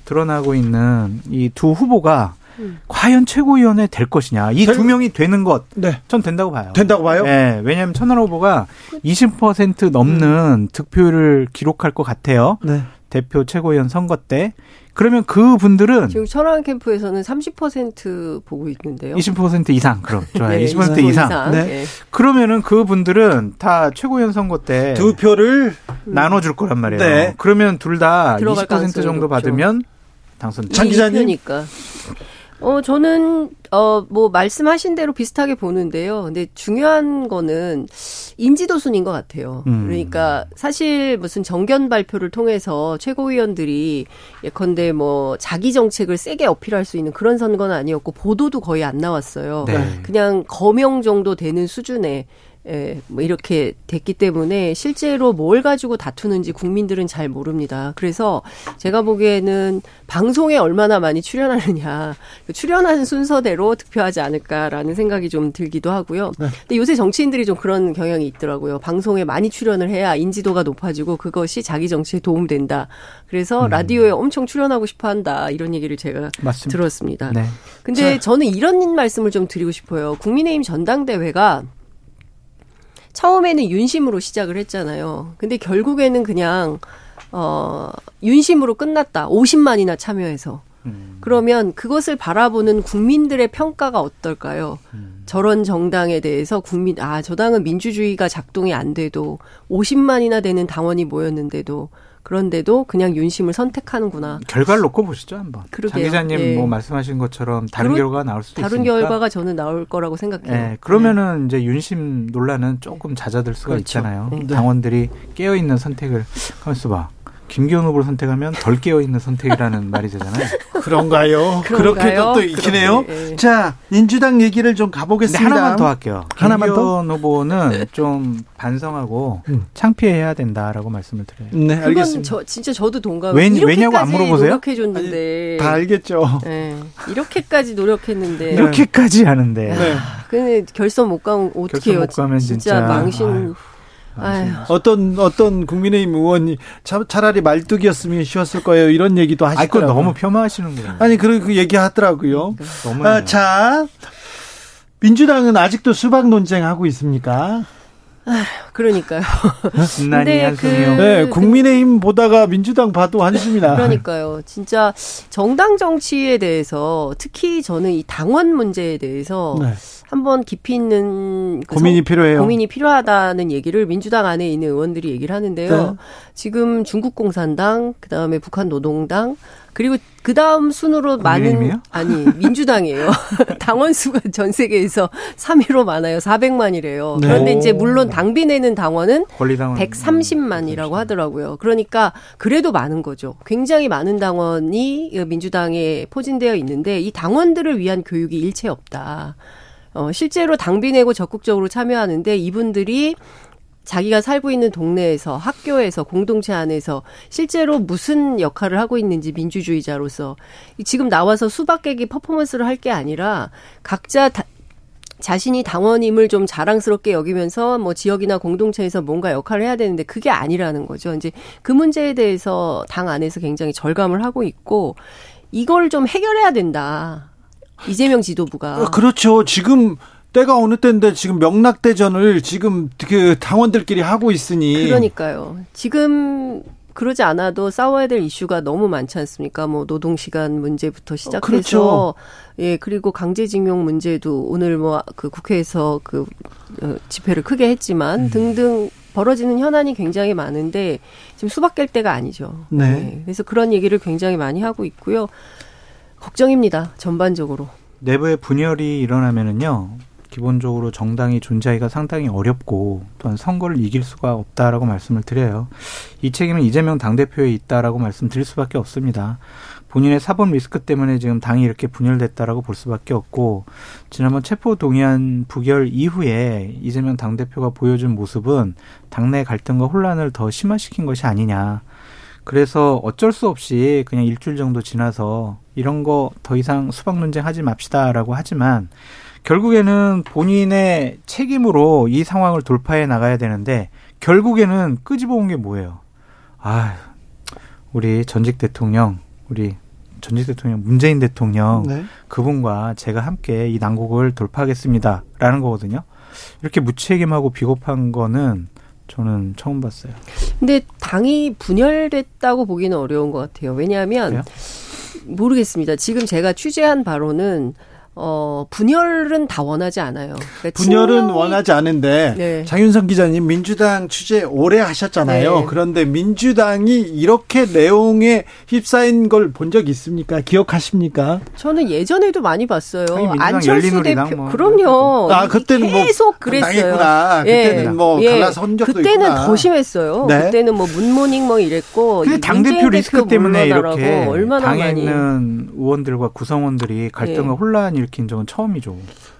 [SPEAKER 10] 드러나고 있는 이 두 후보가 음. 과연 최고위원회 될 것이냐. 이 두 명이 되는 것, 네. 전 된다고 봐요.
[SPEAKER 1] 된다고 봐요?
[SPEAKER 10] 네. 왜냐하면 천안 후보가 20% 넘는 음. 득표율을 기록할 것 같아요. 네. 대표 최고위원 선거 때. 그러면 그 분들은
[SPEAKER 11] 지금 천안 캠프에서는 30% 보고 있는데요.
[SPEAKER 10] 20% 이상 그럼 좋아요. 네, 20% 이상. 이상. 네. 네. 그러면은 그 분들은 다 최고위원 선거 때
[SPEAKER 1] 두 표를
[SPEAKER 10] 나눠줄 거란 말이에요. 네. 그러면 둘 다 20% 정도 받으면 당선.
[SPEAKER 1] 장 기자님.
[SPEAKER 11] 어, 저는, 어, 뭐, 말씀하신 대로 비슷하게 보는데요. 근데 중요한 거는 인지도 순인 것 같아요. 음. 그러니까 사실 무슨 정견 발표를 통해서 최고위원들이 예컨대 뭐, 자기 정책을 세게 어필할 수 있는 그런 선거는 아니었고, 보도도 거의 안 나왔어요. 네. 그냥 거명 정도 되는 수준의 예, 뭐 이렇게 됐기 때문에 실제로 뭘 가지고 다투는지 국민들은 잘 모릅니다. 그래서 제가 보기에는 방송에 얼마나 많이 출연하느냐, 그 출연하는 순서대로 득표하지 않을까라는 생각이 좀 들기도 하고요. 네. 근데 요새 정치인들이 좀 그런 경향이 있더라고요. 방송에 많이 출연을 해야 인지도가 높아지고 그것이 자기 정치에 도움된다. 그래서 음. 라디오에 엄청 출연하고 싶어 한다. 이런 얘기를 제가 맞습니다. 들었습니다. 네. 근데 자. 저는 이런 말씀을 좀 드리고 싶어요. 국민의힘 전당대회가 처음에는 윤심으로 시작을 했잖아요. 근데 결국에는 그냥 어 윤심으로 끝났다. 50만이나 참여해서. 음. 그러면 그것을 바라보는 국민들의 평가가 어떨까요? 음. 저런 정당에 대해서 국민 아, 저 당은 민주주의가 작동이 안 돼도 50만이나 되는 당원이 모였는데도 그런데도 그냥 윤심을 선택하는구나.
[SPEAKER 10] 결과를 놓고 보시죠 한번. 그러게요. 장 기자님 예. 뭐 말씀하신 것처럼 다른 그러, 결과가 나올 수도
[SPEAKER 11] 다른
[SPEAKER 10] 있으니까.
[SPEAKER 11] 다른 결과가 저는 나올 거라고 생각해요.
[SPEAKER 10] 예. 그러면은 네. 이제 윤심 논란은 조금 잦아들 수가 그렇죠. 있잖아요. 네. 당원들이 깨어 있는 선택을 하면서 봐. 김기현 후보를 선택하면 덜 깨어 있는 선택이라는 말이 되잖아요.
[SPEAKER 1] 그런가요? 그렇게도 또 있기네요. 네. 자, 민주당 얘기를 좀 가보겠습니다.
[SPEAKER 10] 하나만 더 할게요. 하나만 김기현 더? 후보는 좀 반성하고 음. 창피해야 된다라고 말씀을 드려요.
[SPEAKER 11] 네, 알겠습니다. 저, 진짜 저도 동감. 왜,
[SPEAKER 10] 왜냐고 안 물어보세요?
[SPEAKER 11] 노력해줬는데
[SPEAKER 1] 다 알겠죠.
[SPEAKER 11] 네, 이렇게까지 노력했는데
[SPEAKER 10] 이렇게까지 하는데.
[SPEAKER 11] 네. 근데 결선 못 가면 어떻게 해요? 진짜, 진짜 망신. 아유.
[SPEAKER 1] 어떤 어떤 국민의힘 의원이 차, 차라리 말뚝이었으면 쉬웠을 거예요. 이런 얘기도 하시고
[SPEAKER 10] 너무 폄하하시는 거예요.
[SPEAKER 1] 아니 그런 그 얘기 하더라고요. 그러니까. 아, 자 민주당은 아직도 수박 논쟁 하고 있습니까?
[SPEAKER 11] 아, 그러니까요.
[SPEAKER 10] 근데 그
[SPEAKER 1] 네, 국민의힘 보다가 민주당 봐도 한숨이 나.
[SPEAKER 11] 그러니까요. 진짜 정당 정치에 대해서 특히 저는 이 당원 문제에 대해서 네. 한번 깊이 있는
[SPEAKER 1] 그 고민이 성, 필요해요.
[SPEAKER 11] 고민이 필요하다는 얘기를 민주당 안에 있는 의원들이 얘기를 하는데요. 네. 지금 중국 공산당, 그다음에 북한 노동당, 그리고 그 다음 순으로 많은 아니 민주당이에요. 당원 수가 전 세계에서 3위로 많아요. 400만이래요. 네. 그런데 이제 물론 당비 내는 당원은 130만이라고 하더라고요. 그러니까 그래도 많은 거죠. 굉장히 많은 당원이 민주당에 포진되어 있는데 이 당원들을 위한 교육이 일체 없다. 어, 실제로 당비 내고 적극적으로 참여하는데 이분들이 자기가 살고 있는 동네에서 학교에서 공동체 안에서 실제로 무슨 역할을 하고 있는지 민주주의자로서 지금 나와서 수박 깨기 퍼포먼스를 할 게 아니라 각자 다, 자신이 당원임을 좀 자랑스럽게 여기면서 뭐 지역이나 공동체에서 뭔가 역할을 해야 되는데 그게 아니라는 거죠. 이제 그 문제에 대해서 당 안에서 굉장히 절감을 하고 있고 이걸 좀 해결해야 된다. 이재명 지도부가.
[SPEAKER 1] 그렇죠. 지금 때가 어느 때인데 지금 명락대전을 지금 그 당원들끼리 하고 있으니.
[SPEAKER 11] 그러니까요. 지금 그러지 않아도 싸워야 될 이슈가 너무 많지 않습니까? 뭐 노동 시간 문제부터 시작해서 어, 그렇죠. 예 그리고 강제징용 문제도 오늘 뭐 그 국회에서 그 어, 집회를 크게 했지만 음. 등등 벌어지는 현안이 굉장히 많은데 지금 수박 깰 때가 아니죠. 네. 네. 그래서 그런 얘기를 굉장히 많이 하고 있고요. 걱정입니다. 전반적으로.
[SPEAKER 10] 내부의 분열이 일어나면은요. 기본적으로 정당이 존재하기가 상당히 어렵고 또한 선거를 이길 수가 없다라고 말씀을 드려요. 이 책임은 이재명 당대표에 있다라고 말씀드릴 수밖에 없습니다. 본인의 사법 리스크 때문에 지금 당이 이렇게 분열됐다라고 볼 수밖에 없고 지난번 체포 동의안 부결 이후에 이재명 당대표가 보여준 모습은 당내 갈등과 혼란을 더 심화시킨 것이 아니냐. 그래서 어쩔 수 없이 그냥 일주일 정도 지나서 이런 거 더 이상 수박 논쟁 하지 맙시다라고 하지만 결국에는 본인의 책임으로 이 상황을 돌파해 나가야 되는데 결국에는 끄집어 온 게 뭐예요? 아, 우리 전직 대통령, 우리 전직 대통령 문재인 대통령 네. 그분과 제가 함께 이 난국을 돌파하겠습니다라는 거거든요. 이렇게 무책임하고 비겁한 거는 저는 처음 봤어요.
[SPEAKER 11] 근데 당이 분열됐다고 보기는 어려운 것 같아요. 왜냐하면 그래요? 모르겠습니다. 지금 제가 취재한 바로는 어, 분열은 다 원하지 않아요.
[SPEAKER 1] 그러니까 분열은 친명이... 원하지 않은데 네. 장윤성 기자님 민주당 취재 오래 하셨잖아요. 네. 그런데 민주당이 이렇게 내용에 휩싸인 걸 본 적 있습니까? 기억하십니까?
[SPEAKER 11] 저는 예전에도 많이 봤어요. 안철수 대표 뭐. 그럼요.
[SPEAKER 1] 아 그때는 뭐
[SPEAKER 11] 계속 뭐 그랬어요.
[SPEAKER 1] 예. 그때는 뭐 예. 갈라서 한 적도
[SPEAKER 11] 그때는 있구나. 더 심했어요. 네. 그때는 뭐 문모닝 뭐 이랬고
[SPEAKER 10] 당 대표 리스크 때문에 이렇게 얼마나 당에 많이. 있는 의원들과 구성원들이 갈등과 예. 혼란이 일으킨 적은 처음이죠.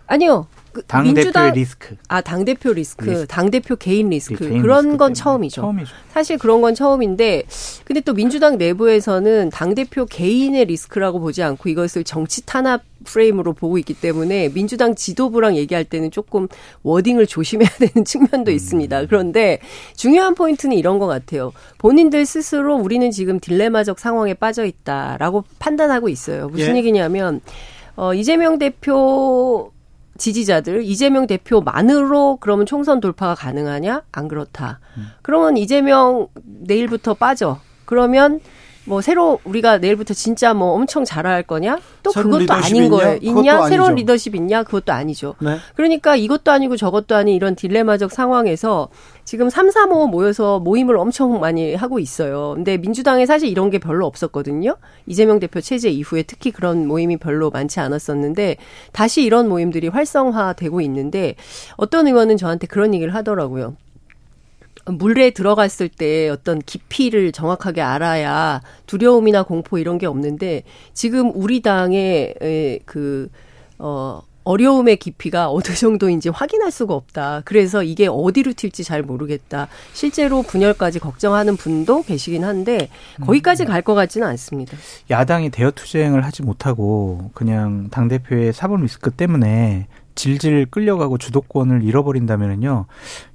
[SPEAKER 11] 아니요.
[SPEAKER 10] 그 당대표의 리스크.
[SPEAKER 11] 아, 당대표 리스크. 리스크. 당대표 개인 리스크. 개인 그런 리스크 건 처음이죠.
[SPEAKER 10] 처음이죠.
[SPEAKER 11] 사실 그런 건 처음인데, 근데 또 민주당 내부에서는 당대표 개인의 리스크라고 보지 않고 이것을 정치 탄압 프레임으로 보고 있기 때문에 민주당 지도부랑 얘기할 때는 조금 wording을 조심해야 되는 측면도 음. 있습니다. 그런데 중요한 포인트는 이런 것 같아요. 본인들 스스로 우리는 지금 딜레마적 상황에 빠져 있다라고 판단하고 있어요. 무슨 예? 얘기냐면, 어, 이재명 대표 지지자들 이재명 대표만으로 그러면 총선 돌파가 가능하냐? 안 그렇다. 음. 그러면 이재명 내일부터 빠져. 그러면 뭐 새로 우리가 내일부터 진짜 뭐 엄청 잘할 거냐? 또 그것도 아닌 있냐? 거예요. 있냐? 새로운 리더십 있냐? 그것도 아니죠. 네. 그러니까 이것도 아니고 저것도 아닌 이런 딜레마적 상황에서 지금 3, 3, 5 모여서 모임을 엄청 많이 하고 있어요. 근데 민주당에 사실 이런 게 별로 없었거든요. 이재명 대표 체제 이후에 특히 그런 모임이 별로 많지 않았었는데 다시 이런 모임들이 활성화되고 있는데 어떤 의원은 저한테 그런 얘기를 하더라고요. 물에 들어갔을 때 어떤 깊이를 정확하게 알아야 두려움이나 공포 이런 게 없는데 지금 우리 당의 그, 어, 어려움의 깊이가 어느 정도인지 확인할 수가 없다. 그래서 이게 어디로 튈지 잘 모르겠다. 실제로 분열까지 걱정하는 분도 계시긴 한데 거기까지 갈 것 같지는 않습니다.
[SPEAKER 10] 야당이 대여 투쟁을 하지 못하고 그냥 당 대표의 사법 리스크 때문에 질질 끌려가고 주도권을 잃어버린다면요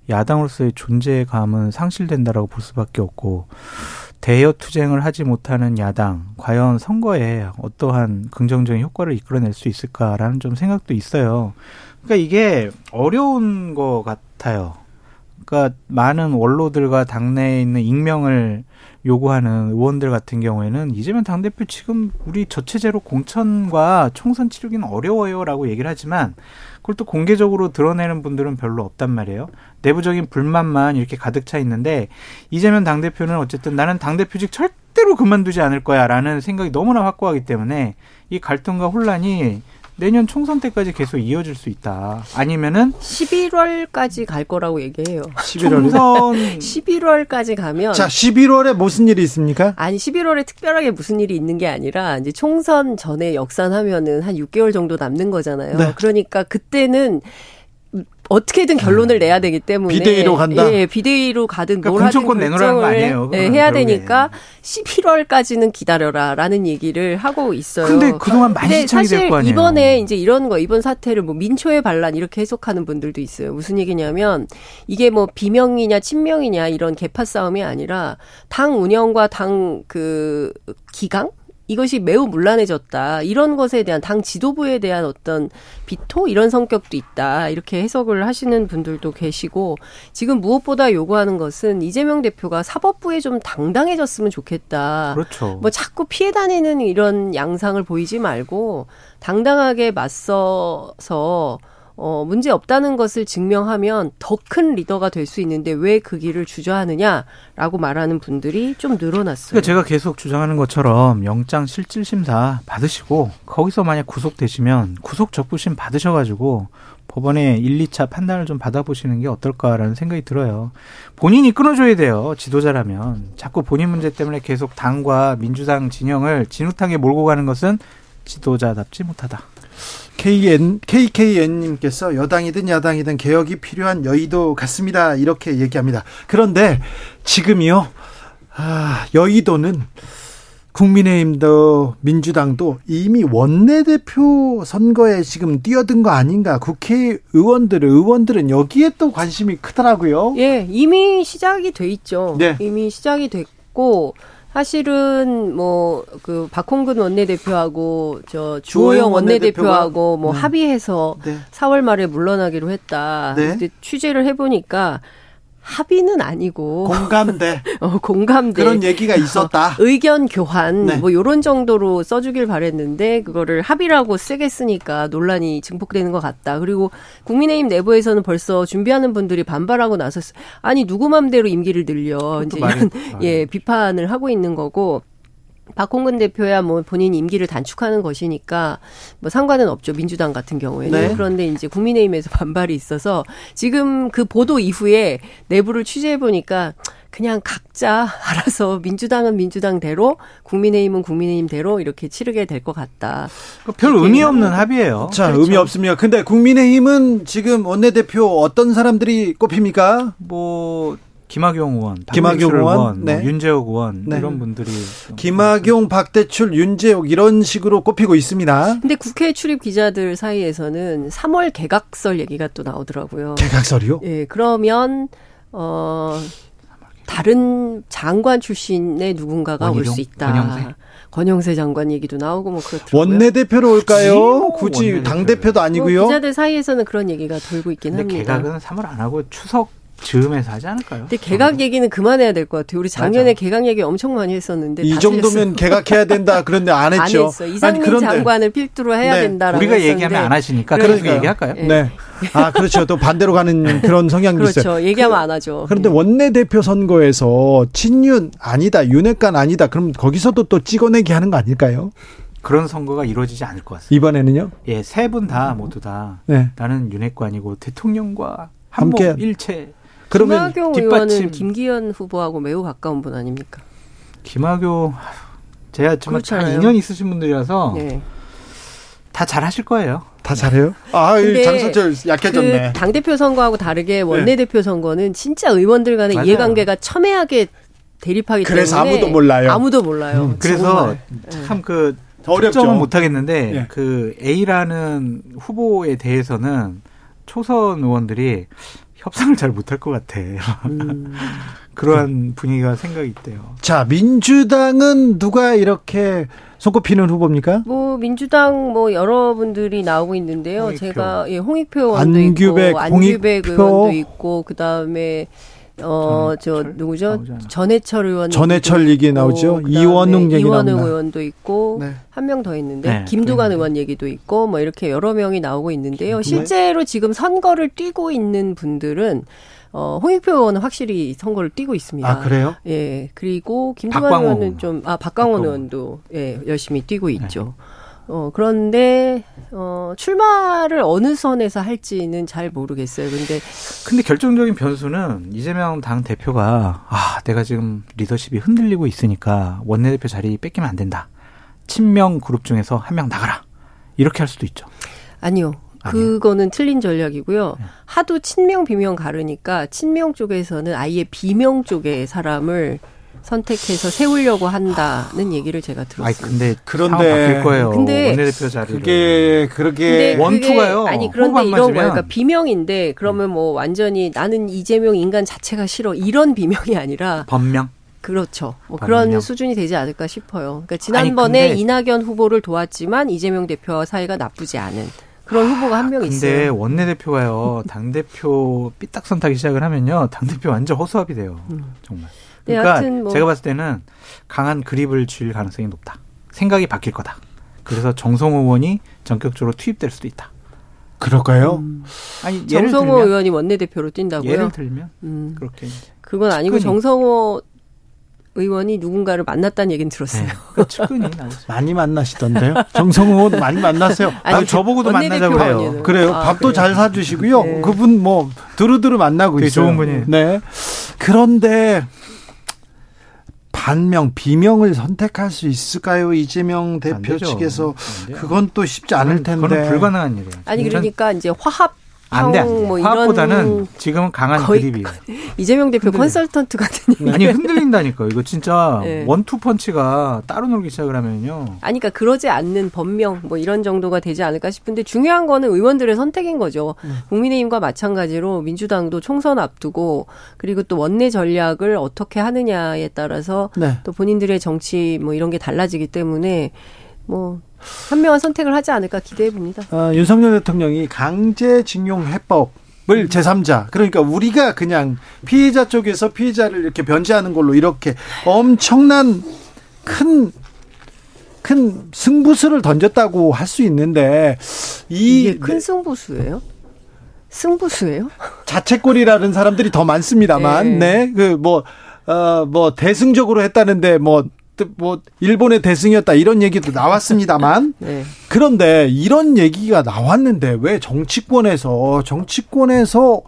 [SPEAKER 10] 야당으로서의 존재감은 상실된다라고 볼 수밖에 없고 대여 투쟁을 하지 못하는 야당 과연 선거에 어떠한 긍정적인 효과를 이끌어낼 수 있을까라는 좀 생각도 있어요. 그러니까 이게 어려운 것 같아요. 그러니까 많은 원로들과 당내에 있는 익명을 요구하는 의원들 같은 경우에는 이재명 당대표 지금 우리 저체제로 공천과 총선 치르기는 어려워요라고 얘기를 하지만 그걸 또 공개적으로 드러내는 분들은 별로 없단 말이에요. 내부적인 불만만 이렇게 가득 차 있는데 이재명 당대표는 어쨌든 나는 당대표직 절대로 그만두지 않을 거야 라는 생각이 너무나 확고하기 때문에 이 갈등과 혼란이 내년 총선 때까지 계속 이어질 수 있다. 아니면은
[SPEAKER 11] 11월까지 갈 거라고 얘기해요.
[SPEAKER 10] 11월 총선
[SPEAKER 11] 11월까지 가면
[SPEAKER 1] 자, 11월에 무슨 일이 있습니까?
[SPEAKER 11] 아니 11월에 특별하게 무슨 일이 있는 게 아니라 이제 총선 전에 역산하면은 한 6개월 정도 남는 거잖아요. 네. 그러니까 그때는 어떻게든 결론을 내야 되기 때문에
[SPEAKER 1] 비대위로 간다.
[SPEAKER 11] 예, 비대위로 가든
[SPEAKER 10] 그러니까 뭘 공천권 내놓으라는 거 아니에요?
[SPEAKER 11] 예, 해야 되니까 11월까지는 기다려라라는 얘기를 하고 있어요.
[SPEAKER 10] 근데 그동안 많이 시청이 될 거 아니에요.
[SPEAKER 11] 이번에 이제 이런 거 이번 사태를 뭐 민초의 반란 이렇게 해석하는 분들도 있어요. 무슨 얘기냐면 이게 뭐 비명이냐 친명이냐 이런 개파 싸움이 아니라 당 운영과 당 그 기강 이것이 매우 문란해졌다. 이런 것에 대한 당 지도부에 대한 어떤 비토 이런 성격도 있다. 이렇게 해석을 하시는 분들도 계시고 지금 무엇보다 요구하는 것은 이재명 대표가 사법부에 좀 당당해졌으면 좋겠다.
[SPEAKER 10] 그렇죠.
[SPEAKER 11] 뭐 자꾸 피해 다니는 이런 양상을 보이지 말고 당당하게 맞서서 어, 문제 없다는 것을 증명하면 더 큰 리더가 될 수 있는데 왜 그 길을 주저하느냐라고 말하는 분들이 좀 늘어났어요.
[SPEAKER 10] 그러니까 제가 계속 주장하는 것처럼 영장 실질 심사 받으시고 거기서 만약 구속되시면 구속 적부심 받으셔가지고 법원에 1, 2차 판단을 좀 받아보시는 게 어떨까라는 생각이 들어요. 본인이 끊어줘야 돼요. 지도자라면. 자꾸 본인 문제 때문에 계속 당과 민주당 진영을 진흙탕에 몰고 가는 것은 지도자답지 못하다.
[SPEAKER 1] KN, KKN님께서 여당이든 야당이든 개혁이 필요한 여의도 같습니다. 이렇게 얘기합니다. 그런데 지금이요, 아, 여의도는 국민의힘도 민주당도 이미 원내대표 선거에 지금 뛰어든 거 아닌가. 국회의원들, 의원들은 여기에 또 관심이 크더라고요.
[SPEAKER 11] 예, 이미 시작이 돼 있죠. 네. 이미 시작이 됐고, 사실은 뭐 그 박홍근 원내대표하고 저 주호영 원내대표하고 뭐 네. 합의해서 네. 4월 말에 물러나기로 했다. 네. 취재를 해보니까 합의는 아니고
[SPEAKER 1] 공감대.
[SPEAKER 11] 어, 공감대.
[SPEAKER 1] 그런 얘기가 있었다.
[SPEAKER 11] 어, 의견 교환 네. 뭐 요런 정도로 써 주길 바랬는데 그거를 합의라고 쓰게 쓰니까 논란이 증폭되는 것 같다. 그리고 국민의힘 내부에서는 벌써 준비하는 분들이 반발하고 나섰어. 아니 누구 맘대로 임기를 늘려 이제 이런 예 비판을 하고 있는 거고. 박홍근 대표야 뭐 본인 임기를 단축하는 것이니까 뭐 상관은 없죠 민주당 같은 경우에는 네. 그런데 이제 국민의힘에서 반발이 있어서 지금 그 보도 이후에 내부를 취재해 보니까 그냥 각자 알아서 민주당은 민주당대로 국민의힘은 국민의힘대로 이렇게 치르게 될 것 같다.
[SPEAKER 10] 별 의미 없는 합의예요.
[SPEAKER 1] 자, 그렇죠. 의미 없습니다. 근데 국민의힘은 지금 원내대표 어떤 사람들이 꼽힙니까?
[SPEAKER 10] 뭐 김학용 의원, 김학용 의원, 뭐 네. 뭐 윤재옥 의원 네. 이런 분들이
[SPEAKER 1] 김학용, 박대출, 윤재옥 이런 식으로 꼽히고 있습니다.
[SPEAKER 11] 근데 국회 출입 기자들 사이에서는 3월 개각설 얘기가 또 나오더라고요.
[SPEAKER 1] 개각설이요?
[SPEAKER 11] 예, 그러면 어 다른 장관 출신의 누군가가 올 수 있다. 권영세? 권영세 장관 얘기도 나오고 뭐 그렇더라고요.
[SPEAKER 1] 원내대표로 올까요? 굳이, 굳이 당 대표도 아니고요.
[SPEAKER 11] 뭐 기자들 사이에서는 그런 얘기가 돌고 있긴 합니다.
[SPEAKER 10] 개각은 3월 안 하고 추석 즈음에서 하지 않을까요?
[SPEAKER 11] 근데 개각 얘기는 그만해야 될 것 같아요. 우리 작년에 맞아. 개각 얘기 엄청 많이 했었는데
[SPEAKER 1] 이 정도면 개각해야 된다. 그런데 안 했죠.
[SPEAKER 11] 안 했어. 이상민 아니, 장관을 필두로 해야 네. 된다라고
[SPEAKER 10] 우리가 했었는데. 얘기하면 안 하시니까 그러니까 얘기할까요? 네.
[SPEAKER 1] 네. 아 그렇죠. 또 반대로 가는 그런 성향도
[SPEAKER 11] 그렇죠.
[SPEAKER 1] 있어요.
[SPEAKER 11] 얘기하면 안 하죠.
[SPEAKER 1] 그런데 원내 대표 선거에서 친윤 아니다, 윤핵관 아니다. 그럼 거기서도 또 찍어내기 하는 거 아닐까요?
[SPEAKER 10] 그런 선거가 이루어지지 않을 것 같습니다.
[SPEAKER 1] 이번에는요?
[SPEAKER 10] 예, 세 분 다 모두 다 네. 나는 윤핵관이고 대통령과 함께 일체
[SPEAKER 11] 그러면 김학용 뒷받침. 의원은 김기현 후보하고 매우 가까운 분 아닙니까?
[SPEAKER 10] 김학용 제가 정말 잘 인연 있으신 분들이라서 네. 다 잘하실 거예요.
[SPEAKER 1] 다 잘해요? 아, 장선철 약해졌네.
[SPEAKER 11] 그 당대표 선거하고 다르게 원내대표 네. 선거는 진짜 의원들 간의 맞아요. 이해관계가 첨예하게 대립하기
[SPEAKER 1] 그래서
[SPEAKER 11] 때문에
[SPEAKER 1] 아무도 몰라요.
[SPEAKER 11] 아무도 몰라요.
[SPEAKER 10] 음, 그래서 참그 어렵죠. 못 하겠는데 네. 그 A라는 후보에 대해서는 초선 의원들이 협상을 잘 못할 것 같아. 음. 그러한 분위기가 생각이 있대요.
[SPEAKER 1] 자, 민주당은 누가 이렇게 손꼽히는 후보입니까?
[SPEAKER 11] 뭐 민주당 뭐 여러분들이 나오고 있는데요. 홍익표. 제가 예, 홍익표 의원도
[SPEAKER 1] 안규백,
[SPEAKER 11] 있고 안규백 홍익표. 의원도 있고 그다음에 어, 저 누구죠? 전해철 의원
[SPEAKER 1] 전해철 얘기 나오죠. 이원웅 얘기
[SPEAKER 11] 이원웅. 의원도 있고 네. 한명 더 있는데 네. 김두관 네. 의원 얘기도 있고 뭐 이렇게 여러 명이 나오고 있는데요. 실제로 지금 선거를 뛰고 있는 분들은 어, 홍익표 의원은 확실히 선거를 뛰고 있습니다.
[SPEAKER 1] 아, 그래요?
[SPEAKER 11] 예. 그리고 김두관 의원은 좀, 아, 박광원 의원도, 예, 열심히 뛰고 있죠. 네. 어, 그런데, 어, 출마를 어느 선에서 할지는 잘 모르겠어요. 근데.
[SPEAKER 10] 근데 결정적인 변수는 이재명 당 대표가, 아, 내가 지금 리더십이 흔들리고 있으니까 원내대표 자리 뺏기면 안 된다. 친명 그룹 중에서 한 명 나가라. 이렇게 할 수도 있죠.
[SPEAKER 11] 아니요. 그거는 틀린 전략이고요. 네. 하도 친명 비명 가르니까 친명 쪽에서는 아예 비명 쪽의 사람을 선택해서 세우려고 한다는 얘기를 제가 들었어요.
[SPEAKER 10] 아 근데 그런데 바뀔 거예요. 근데 원내대표 자리를.
[SPEAKER 1] 그게 그렇게
[SPEAKER 10] 원투가요.
[SPEAKER 11] 아니 그런데 이런 거예요. 그러니까 비명인데 그러면 뭐 완전히 나는 이재명 인간 자체가 싫어 이런 비명이 아니라
[SPEAKER 10] 범명.
[SPEAKER 11] 그렇죠. 뭐 그런 수준이 되지 않을까 싶어요. 그러니까 지난번에 아니, 이낙연 후보를 도왔지만 이재명 대표와 사이가 나쁘지 않은 그런 후보가 한 명 있어요.
[SPEAKER 10] 근데 원내대표가요, 당대표 삐딱 선타기 시작을 하면요, 당대표 완전 허수아비 돼요. 음. 정말. 네, 그러니까 뭐. 제가 봤을 때는 강한 그립을 쥘 가능성이 높다. 생각이 바뀔 거다. 그래서 정성호 의원이 전격적으로 투입될 수도 있다.
[SPEAKER 1] 그럴까요? 음.
[SPEAKER 11] 아니 정성호 의원이 원내대표로 뛴다고요?
[SPEAKER 10] 예를 들면 음. 그렇게
[SPEAKER 11] 그건 아니고 정성호 의원이 누군가를 만났다는 얘기는 들었어요.
[SPEAKER 10] 네. 측근이
[SPEAKER 1] 많이 만나시던데요. 정성호 많이 만나세요.
[SPEAKER 10] 아니, 아니 저보고도 만나자고 그래요.
[SPEAKER 1] 그래요. 아, 밥도 그래요? 잘 사주시고요. 네. 그분 뭐 두루두루 만나고 있어요.
[SPEAKER 10] 좋은 분이.
[SPEAKER 1] 네. 그런데 반명, 비명을 선택할 수 있을까요? 이재명 대표 측에서 그건 또 쉽지 않을 텐데.
[SPEAKER 10] 그건 불가능한 일이에요.
[SPEAKER 11] 아니 그러니까 이제 화합
[SPEAKER 10] 안 돼. 뭐 화합보다는 지금은 강한 그립이.
[SPEAKER 11] 이재명 대표 흔들려. 컨설턴트 같은.
[SPEAKER 10] 아니 흔들린다니까. 이거 진짜 네. 원투 펀치가 따로 놀기 시작을 하면요.
[SPEAKER 11] 아니 그러니까 그러지 않는 법명 뭐 이런 정도가 되지 않을까 싶은데 중요한 거는 의원들의 선택인 거죠. 네. 국민의힘과 마찬가지로 민주당도 총선 앞두고 그리고 또 원내 전략을 어떻게 하느냐에 따라서 네. 또 본인들의 정치 뭐 이런 게 달라지기 때문에 뭐 현명한 선택을 하지 않을까 기대해 봅니다.
[SPEAKER 1] 어, 윤석열 대통령이 강제징용 해법 을 제3자. 그러니까 우리가 그냥 피해자 쪽에서 피해자를 이렇게 변제하는 걸로 이렇게 엄청난 큰, 큰 승부수를 던졌다고 할 수 있는데,
[SPEAKER 11] 이. 이게 큰 승부수예요? 승부수예요?
[SPEAKER 1] 자책골이라는 사람들이 더 많습니다만, 네. 네. 그 뭐, 어, 뭐, 대승적으로 했다는데, 뭐, 뭐 일본의 대승이었다 이런 얘기도 나왔습니다만 네. 그런데 이런 얘기가 나왔는데 왜 정치권에서 정치권에서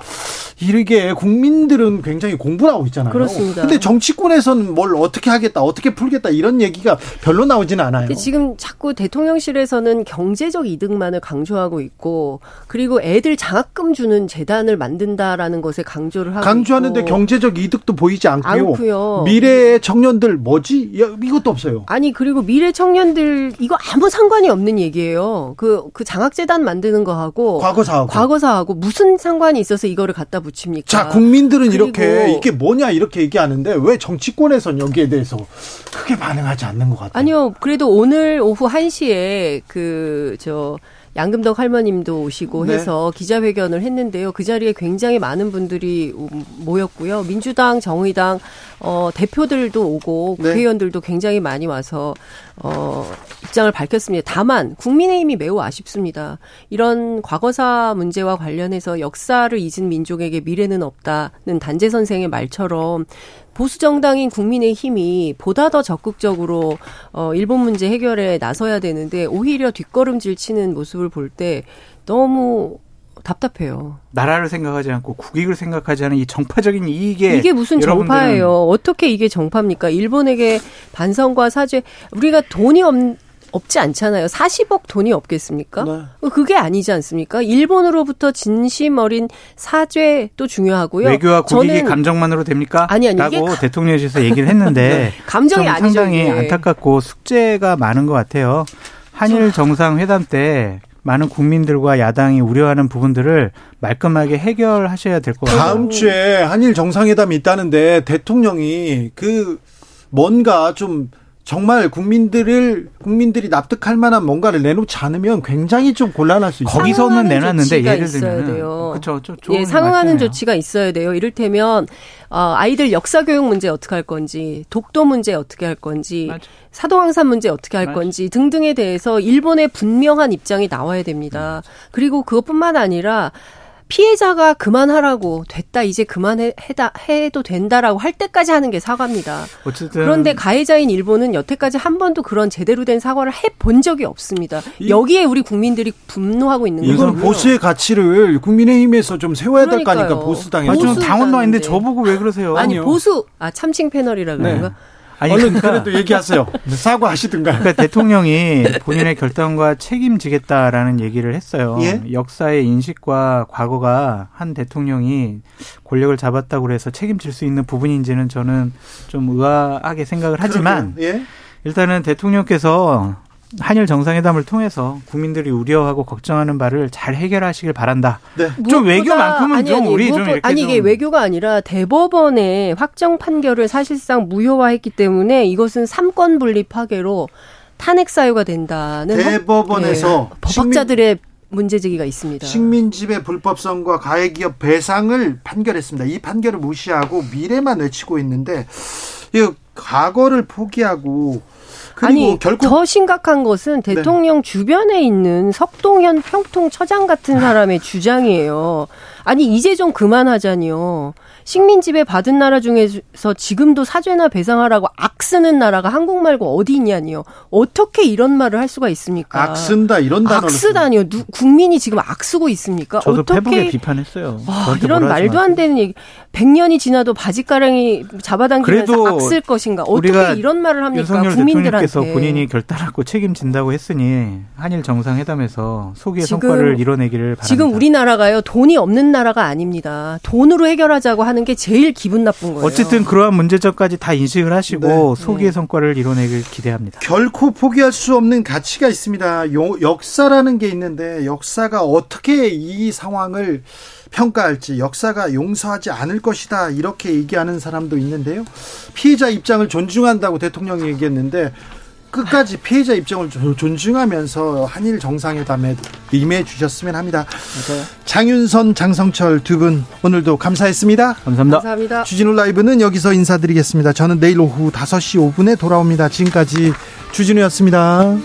[SPEAKER 1] 이렇게 국민들은 굉장히 공부를 하고 있잖아요.
[SPEAKER 11] 그렇습니다.
[SPEAKER 1] 근데 정치권에서는 뭘 어떻게 하겠다, 어떻게 풀겠다 이런 얘기가 별로 나오지는 않아요.
[SPEAKER 11] 지금 자꾸 대통령실에서는 경제적 이득만을 강조하고 있고 그리고 애들 장학금 주는 재단을 만든다라는 것에 강조를 하고
[SPEAKER 1] 강조하는데
[SPEAKER 11] 있고.
[SPEAKER 1] 경제적 이득도 보이지 않고요. 않고요. 미래의 청년들 뭐지? 이것도 없어요.
[SPEAKER 11] 아니 그리고 미래 청년들 이거 아무 상관이 없는 얘기 예요. 그그 그 장학재단 만드는 거하고
[SPEAKER 1] 과거사하고
[SPEAKER 11] 과거사하고 무슨 상관이 있어서 이거를 갖다 붙입니까?
[SPEAKER 1] 자 국민들은 이렇게 이게 뭐냐 이렇게 얘기하는데 왜 정치권에선 여기에 대해서 크게 반응하지 않는 것 같아요.
[SPEAKER 11] 아니요. 그래도 오늘 오후 1시에 그 저 양금덕 할머님도 오시고 네. 해서 기자회견을 했는데요. 그 자리에 굉장히 많은 분들이 모였고요. 민주당, 정의당 어, 대표들도 오고 네. 국회의원들도 굉장히 많이 와서 어, 입장을 밝혔습니다. 다만 국민의힘이 매우 아쉽습니다. 이런 과거사 문제와 관련해서 역사를 잊은 민족에게 미래는 없다는 단재 선생의 말처럼 보수 정당인 국민의힘이 보다 더 적극적으로 어 일본 문제 해결에 나서야 되는데 오히려 뒷걸음질 치는 모습을 볼 때 너무 답답해요.
[SPEAKER 10] 나라를 생각하지 않고 국익을 생각하지 않은 이 정파적인 이익에
[SPEAKER 11] 이게 무슨 정파예요? 어떻게 이게 정파입니까? 일본에게 반성과 사죄 우리가 돈이 없 없지 않잖아요. 40억 돈이 없겠습니까? 네. 그게 아니지 않습니까? 일본으로부터 진심 어린 사죄도 중요하고요.
[SPEAKER 10] 외교와 국익이 감정만으로 됩니까?
[SPEAKER 11] 아니 아니
[SPEAKER 10] 라고 대통령실에서 얘기를 했는데 네.
[SPEAKER 11] 감정이 아니죠.
[SPEAKER 10] 상당히 이 안타깝고 숙제가 많은 것 같아요. 한일 정상회담 때 많은 국민들과 야당이 우려하는 부분들을 말끔하게 해결하셔야 될 것 같아요.
[SPEAKER 1] 다음 주에 한일 정상회담이 있다는데 대통령이 그 뭔가 좀 정말 국민들을 국민들이 납득할 만한 뭔가를 내놓지 않으면 굉장히 좀 곤란할 수 있어요.
[SPEAKER 10] 거기서는 내놨는데 예를 들면
[SPEAKER 11] 그렇죠. 예, 상응하는 맞잖아요. 조치가 있어야 돼요. 이를테면 어, 아이들 역사 교육 문제 어떻게 할 건지, 독도 문제 어떻게 할 건지, 맞아. 사도항산 문제 어떻게 할 맞아. 건지 등등에 대해서 일본의 분명한 입장이 나와야 됩니다. 그리고 그것뿐만 아니라 피해자가 그만하라고 됐다 이제 그만해 다 해도 된다라고 할 때까지 하는 게 사과입니다. 어쨌든 그런데 가해자인 일본은 여태까지 한 번도 그런 제대로 된 사과를 해 본 적이 없습니다. 여기에 우리 국민들이 분노하고 있는 거예요.
[SPEAKER 1] 이건 보수의 가치를 국민의힘에서 좀 세워야 될 거 아니까 보수 당에서.
[SPEAKER 10] 아, 좀 당원도 저보고 왜 그러세요?
[SPEAKER 11] 아니 아니요. 보수 아 참칭 패널이라 그런가? 네.
[SPEAKER 1] 아니, 얼른 그러니까, 그래도 얘기하세요. 사과하시든가.
[SPEAKER 10] 그러니까 대통령이 본인의 결단과 책임지겠다라는 얘기를 했어요. 예? 역사의 인식과 과거가 한 대통령이 권력을 잡았다고 그래서 책임질 수 있는 부분인지는 저는 좀 의아하게 생각을 하지만 예? 일단은 대통령께서 한일 정상회담을 통해서 국민들이 우려하고 걱정하는 바를 잘 해결하시길 바란다. 네. 좀 외교만큼은 아니, 좀 아니, 우리 무엇좀 이렇게
[SPEAKER 11] 아니 이게 외교가 아니라 대법원의 확정 판결을 사실상 무효화했기 때문에 이것은 삼권 분립 파괴로 탄핵 사유가 된다는
[SPEAKER 1] 대법원에서
[SPEAKER 11] 네. 법학자들의 문제 제기가 있습니다.
[SPEAKER 1] 식민지배 불법성과 가해기업 배상을 판결했습니다. 이 판결을 무시하고 미래만 외치고 있는데 이 과거를 포기하고
[SPEAKER 11] 아니 결국 더 심각한 것은 네. 대통령 네. 주변에 있는 석동현 평통처장 같은 사람의 주장이에요. 아니 이제 좀 그만하자니요. 식민 지배 받은 나라 중에서 지금도 사죄나 배상하라고 악 쓰는 나라가 한국 말고 어디 있냐니요. 어떻게 이런 말을 할 수가 있습니까?
[SPEAKER 1] 악 쓴다 이런 단어
[SPEAKER 11] 악 쓰다니요. 누, 국민이 지금 악 쓰고 있습니까?
[SPEAKER 10] 저도 어떻게 비판했어요.
[SPEAKER 11] 와, 이런 말도 안 되는 얘기. 100년이 지나도 바지가랑이 잡아당기면서 악 쓸 것인가? 어떻게 이런 말을 합니까? 국민들한테.
[SPEAKER 10] 대통령께서 본인이 결단하고 책임진다고 했으니 한일 정상회담에서 소기의 성과를 이뤄내기를 바랍니다.
[SPEAKER 11] 지금 우리나라가요. 돈이 없는 나라가 아닙니다. 돈으로 해결하자고 하는 게 제일 기분 나쁜 거예요.
[SPEAKER 10] 어쨌든 그러한 문제점까지 다 인식을 하시고 네. 소기의 네. 성과를 이뤄내길 기대합니다.
[SPEAKER 1] 결코 포기할 수 없는 가치가 있습니다. 요, 역사라는 게 있는데 역사가 어떻게 이 상황을 평가할지 역사가 용서하지 않을 것이다 이렇게 얘기하는 사람도 있는데요. 피해자 입장을 존중한다고 대통령이 얘기했는데 끝까지 피해자 입장을 존중하면서 한일 정상회담에 임해 주셨으면 합니다. 맞아요. 장윤선, 장성철 두 분 오늘도 감사했습니다.
[SPEAKER 10] 감사합니다.
[SPEAKER 11] 감사합니다.
[SPEAKER 1] 주진우 라이브는 여기서 인사드리겠습니다. 저는 내일 오후 5시 5분에 돌아옵니다. 지금까지 주진우였습니다.